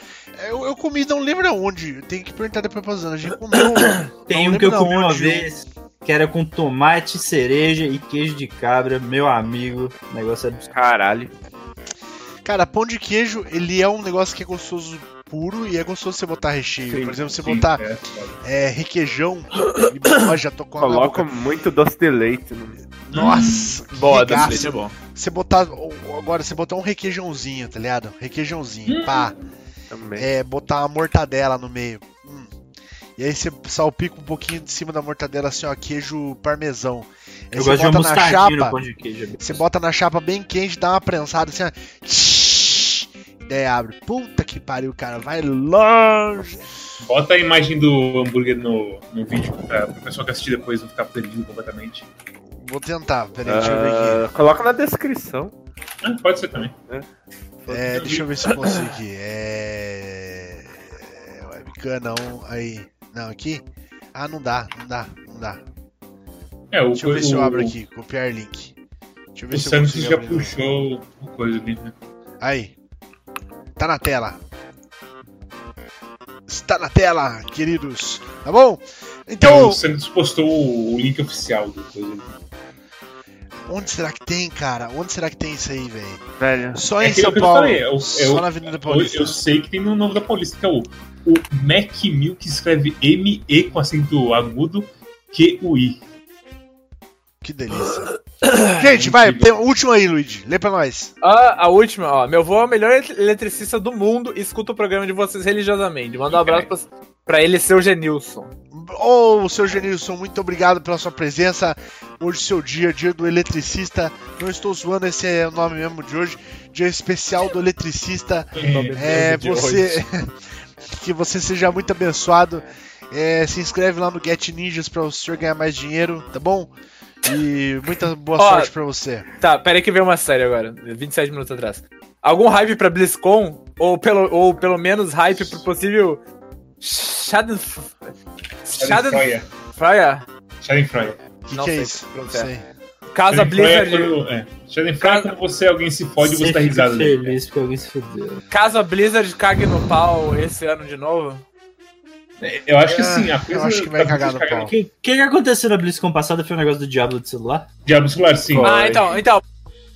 Eu, eu comi, não lembro aonde. Tem que perguntar depois pra Zana. A gente comeu. Tem um que eu comi uma vez, que era com tomate, cereja e queijo de cabra, meu amigo. O negócio é caralho. Cara, pão de queijo, ele é um negócio que é gostoso puro e é gostoso você botar recheio. Sim, Por exemplo, você Sim, botar é, é, requeijão. e, já tô com a Coloca muito doce de leite. No... Nossa, que Boa, doce de leite é bom. Você botar. Agora, você botar um requeijãozinho, tá ligado? Requeijãozinho, pá. Também. É, botar uma mortadela no meio. Hum. E aí você salpica um pouquinho de cima da mortadela, assim, ó, queijo parmesão. Aí Eu você gosto de uma bota na moscardinha no chapa, pão de queijo. você bota na chapa bem quente, dá uma prensada assim, ó. Daí abre. Puta que pariu, cara. Vai longe. Bota a imagem do hambúrguer no, no vídeo pra, pro pessoal que assistir depois não ficar perdido completamente. Vou tentar. Peraí, deixa eu ver aqui. Ah, coloca na descrição. Ah, pode ser também. É, deixa eu ver se eu consigo aqui. É. Webcam não. Aí. Não, aqui? Ah, não dá, não dá, não dá. É, o, Deixa eu ver se eu o- abro aqui. Copiar link. Deixa eu ver O se eu Santos já puxou o coisa ali, né? Aí. Tá na tela. Está na tela, queridos. Tá bom? Então, Então, o Santos postou o link oficial do coisa onde será que tem, cara? Onde será que tem isso aí, velho? Velho. Só É em São eu Paulo. falei, é o- é Só na Avenida Eu, Paulista. eu sei que tem no Novo da Paulista, que é o, o Mac Mil, que escreve M-E com acento agudo, Q-U-I. Que delícia. Gente, vai, tem o último aí, Luigi. Lê pra nós. Ah, a última, ó. Meu avô é o melhor eletricista do mundo e escuta o programa de vocês religiosamente. Manda um abraço pra, pra ele, seu Genilson. Ô, seu Genilson, muito obrigado pela sua presença. Hoje, seu dia, dia do eletricista. Não estou zoando, esse é o nome mesmo de hoje. Dia especial do eletricista. É, você. que você seja muito abençoado. É, se inscreve lá no Get Ninjas pra o senhor ganhar mais dinheiro, tá bom? E muita boa Ó, sorte pra você. Tá, pera aí que veio uma série agora, 27 minutos atrás. Algum hype pra BlizzCon? Ou pelo, ou pelo menos hype pro possível. Shadow. Shadow. Schadenfreude. Fire? Schadenfreude. O que, Não que é sei isso? Casa é Blizzard. é. Schadenfreude é quando você, alguém se fode e você tá risado. ali. feliz porque alguém se fudeu. Caso a Blizzard cague no pau esse ano de novo. Eu acho que É, sim, a eu coisa. acho que vai tá cagar no pau. O que, que que aconteceu na BlizzCon passada foi o negócio do Diablo de celular? Diabo celular, sim. Foi. Ah, então, então.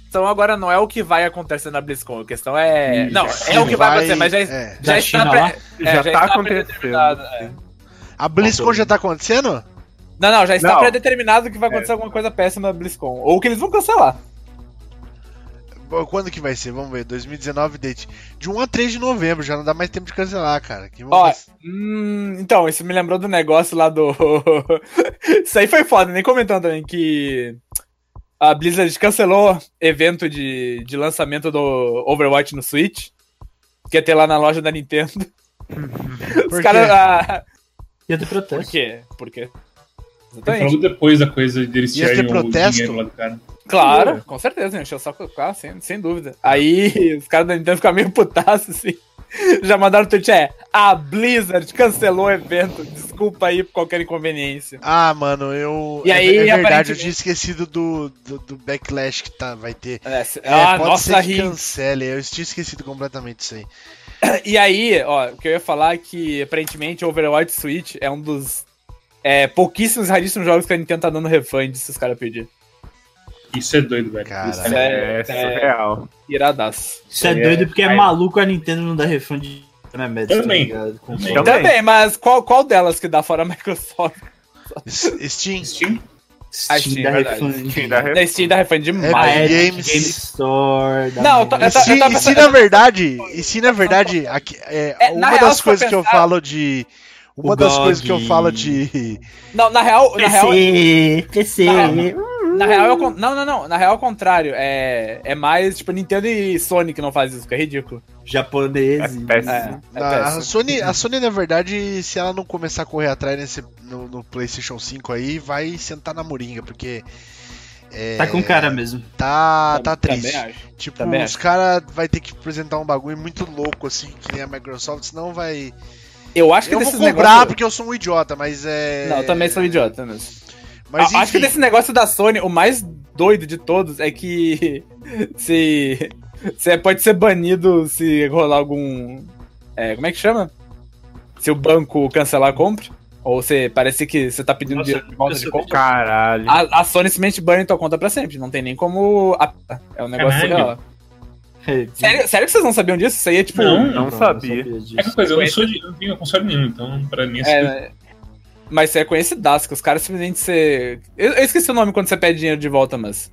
Então agora não é o que vai acontecer na BlizzCon. A questão é. Não, Sim, é o que vai acontecer, mas já, é. já Da está. Lá? é, Já tá está acontecendo. é. A BlizzCon já tá acontecendo? Não, não, já está predeterminado que vai acontecer alguma coisa péssima na BlizzCon. Ou que eles vão cancelar. Quando que vai ser? Vamos ver. 2019 date. De 1 a 3 de novembro, já não dá mais tempo de cancelar, cara. Ó, hum, então, isso me lembrou do negócio lá do. isso aí foi foda, nem comentando também que a Blizzard cancelou evento de, de lançamento do Overwatch no Switch. Que ia ter lá na loja da Nintendo. Por Os caras. ah, Ia ter por protesto. quê? Por quê? Exatamente. falou depois da coisa deles Ia ter tirarem o protesto? dinheiro lá do cara. Claro, com certeza, encheu o saco do carro, sem, sem dúvida. Aí os caras da Nintendo ficaram meio putaços, assim. Já mandaram o tweet, é, a Blizzard cancelou o evento, desculpa aí por qualquer inconveniência. Ah, mano, eu. E é- aí, é, verdade, eu aparentemente- tinha esquecido do, do, do backlash que tá, vai ter. É, se- É, ah, pode nossa, ser que cancele. Eu tinha esquecido completamente disso aí. E aí, ó, o que eu ia falar é que aparentemente Overwatch Switch é um dos é, pouquíssimos, raríssimos jogos que a Nintendo tá dando refund se os caras pedirem. Isso é doido, velho. Caralho. Isso é- É, surreal. Iradaço. Isso é é- doido porque é maluco a Nintendo não dá refund de remédios, Também. tá Também. Também. Também, mas qual, qual delas que dá fora a Microsoft? S- Steam. Steam? A Steam Steam, dá é verdade. refund. Steam Da Steam refund É, demais. A Epic Games. Game Store. Não, eu eu tô- E se, e na verdade, e se na verdade, aqui, é, É, na uma real, das coisas que eu pensar- falo de. Uma O das GOG. coisas que eu falo de. Não, na real, na real, PC, PC. na real é o con- não, não, não, na real é o contrário, é, é mais tipo Nintendo e Sony que não faz isso, que é ridículo. Japonês. É péssimo. É, é a, péssimo. Sony, a Sony, na verdade, se ela não começar a correr atrás nesse, no, no PlayStation 5 aí, vai sentar na moringa, porque. é, Tá com cara mesmo. Tá, tá Também triste. acho. Tipo, também os caras vai ter que apresentar um bagulho muito louco, assim, que nem a Microsoft, senão vai. Eu acho que Eu vou comprar negócios... porque eu sou um idiota, mas é. Não, eu também sou idiota mesmo. Mas acho que desse negócio da Sony, o mais doido de todos é que se, se pode ser banido se rolar algum. é, como é que chama? Se o banco cancelar a compra. Ou se parecer que você tá pedindo Nossa, dinheiro de volta de compra. Caralho. A, a Sony simplesmente bane tua conta pra sempre. Não tem nem como. a- É um negócio Caralho. surreal. Sério, sério que vocês não sabiam disso? Isso aí é tipo. Não. não sabia. É que coisa, eu não sou de. Eu não tenho console nenhum, então pra mim essa coisa- É, mas é conhecidaço, que os caras simplesmente você. Eu, eu esqueci o nome quando você pede dinheiro de volta, mas.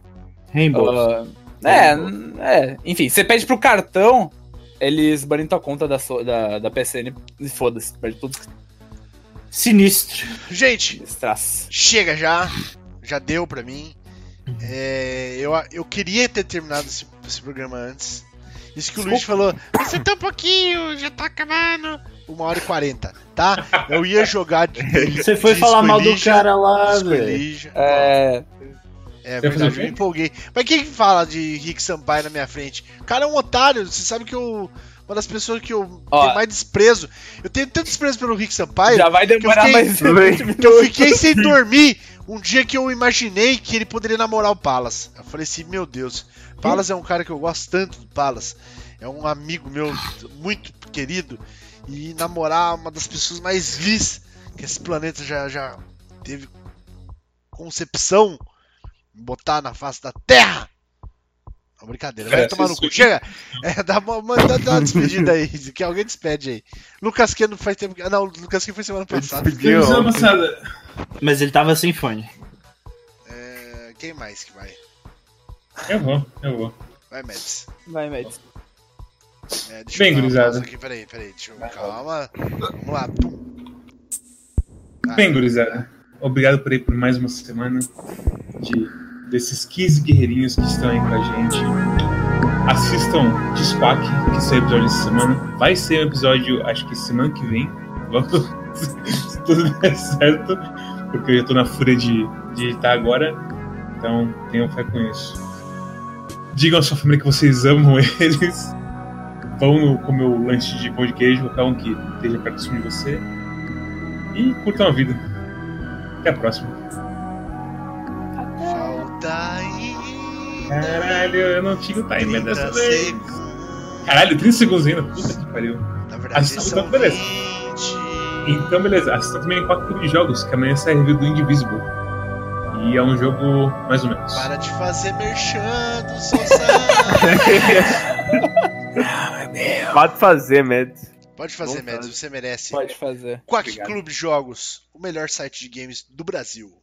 Rainbow. Ah, é, é. Enfim, você pede pro cartão, eles banem tua conta da, so- da, da PSN e foda-se, perde tudo Sinistro. gente, esse traço. chega já. Já deu pra mim. É, eu, eu queria ter terminado esse, esse programa antes. Isso que o Luiz falou, você tá um pouquinho, já tá acabando. Uma hora e quarenta, tá? Eu ia jogar de. Você foi falar mal do cara lá, velho. É. É verdade, eu me empolguei. Mas quem que fala de Rick Sampaio na minha frente? O cara é um otário, você sabe que eu. Uma das pessoas que eu Ó. tenho mais desprezo. Eu tenho tanto desprezo pelo Rick Sampaio Já vai demorar fiquei- mais 20 minutos. que eu fiquei sem dormir um dia que eu imaginei que ele poderia namorar o Palas. Eu falei assim, meu Deus, Palas é um cara que eu gosto tanto do Palas. É um amigo meu muito querido. E namorar uma das pessoas mais vis que esse planeta já, já teve concepção botar na face da Terra. Não, brincadeira, vai Cara, tomar no cu. Chega! É, dá, uma, dá, dá uma despedida aí, que alguém despede aí. Lucas Keno faz tempo Não, o Lucas Keno foi semana passada. Despediu. Mas ele tava sem fone. É, quem mais que vai? Eu vou, eu vou. Vai, Mads. Vai, Mads. É, deixa Bem, eu gurizada. aqui, peraí, peraí, deixa eu. Calma. Vamos lá. Ah, Bem, gurizada, obrigado por ir por mais uma semana de, desses 15 guerreirinhos que estão aí com a gente. Assistam Despac, que saiu episódio essa semana. Vai ser um episódio, acho que semana que vem. Se tudo der certo, porque eu já tô na fúria de, de editar agora. Então, tenham fé com isso. Digam à sua família que vocês amam eles. Vão no- comer o lanche de pão de queijo, qualquer um que esteja perto de você. E curtam a vida. Até a próxima. Caralho, eu não tinha o timer 30 dessa vez. Caralho, 30 segundos ainda. Puta que pariu. Na verdade, Assista, são então, beleza. 20. Então, beleza. Assista também Quatro Clube de Jogos, que amanhã sai review do Indivisible. E é um jogo mais ou menos. Para de fazer merchan do. Pode fazer, Mads. Pode fazer. Mads, você merece. Pode fazer. Quack Obrigado. Clube Jogos, o melhor site de games do Brasil.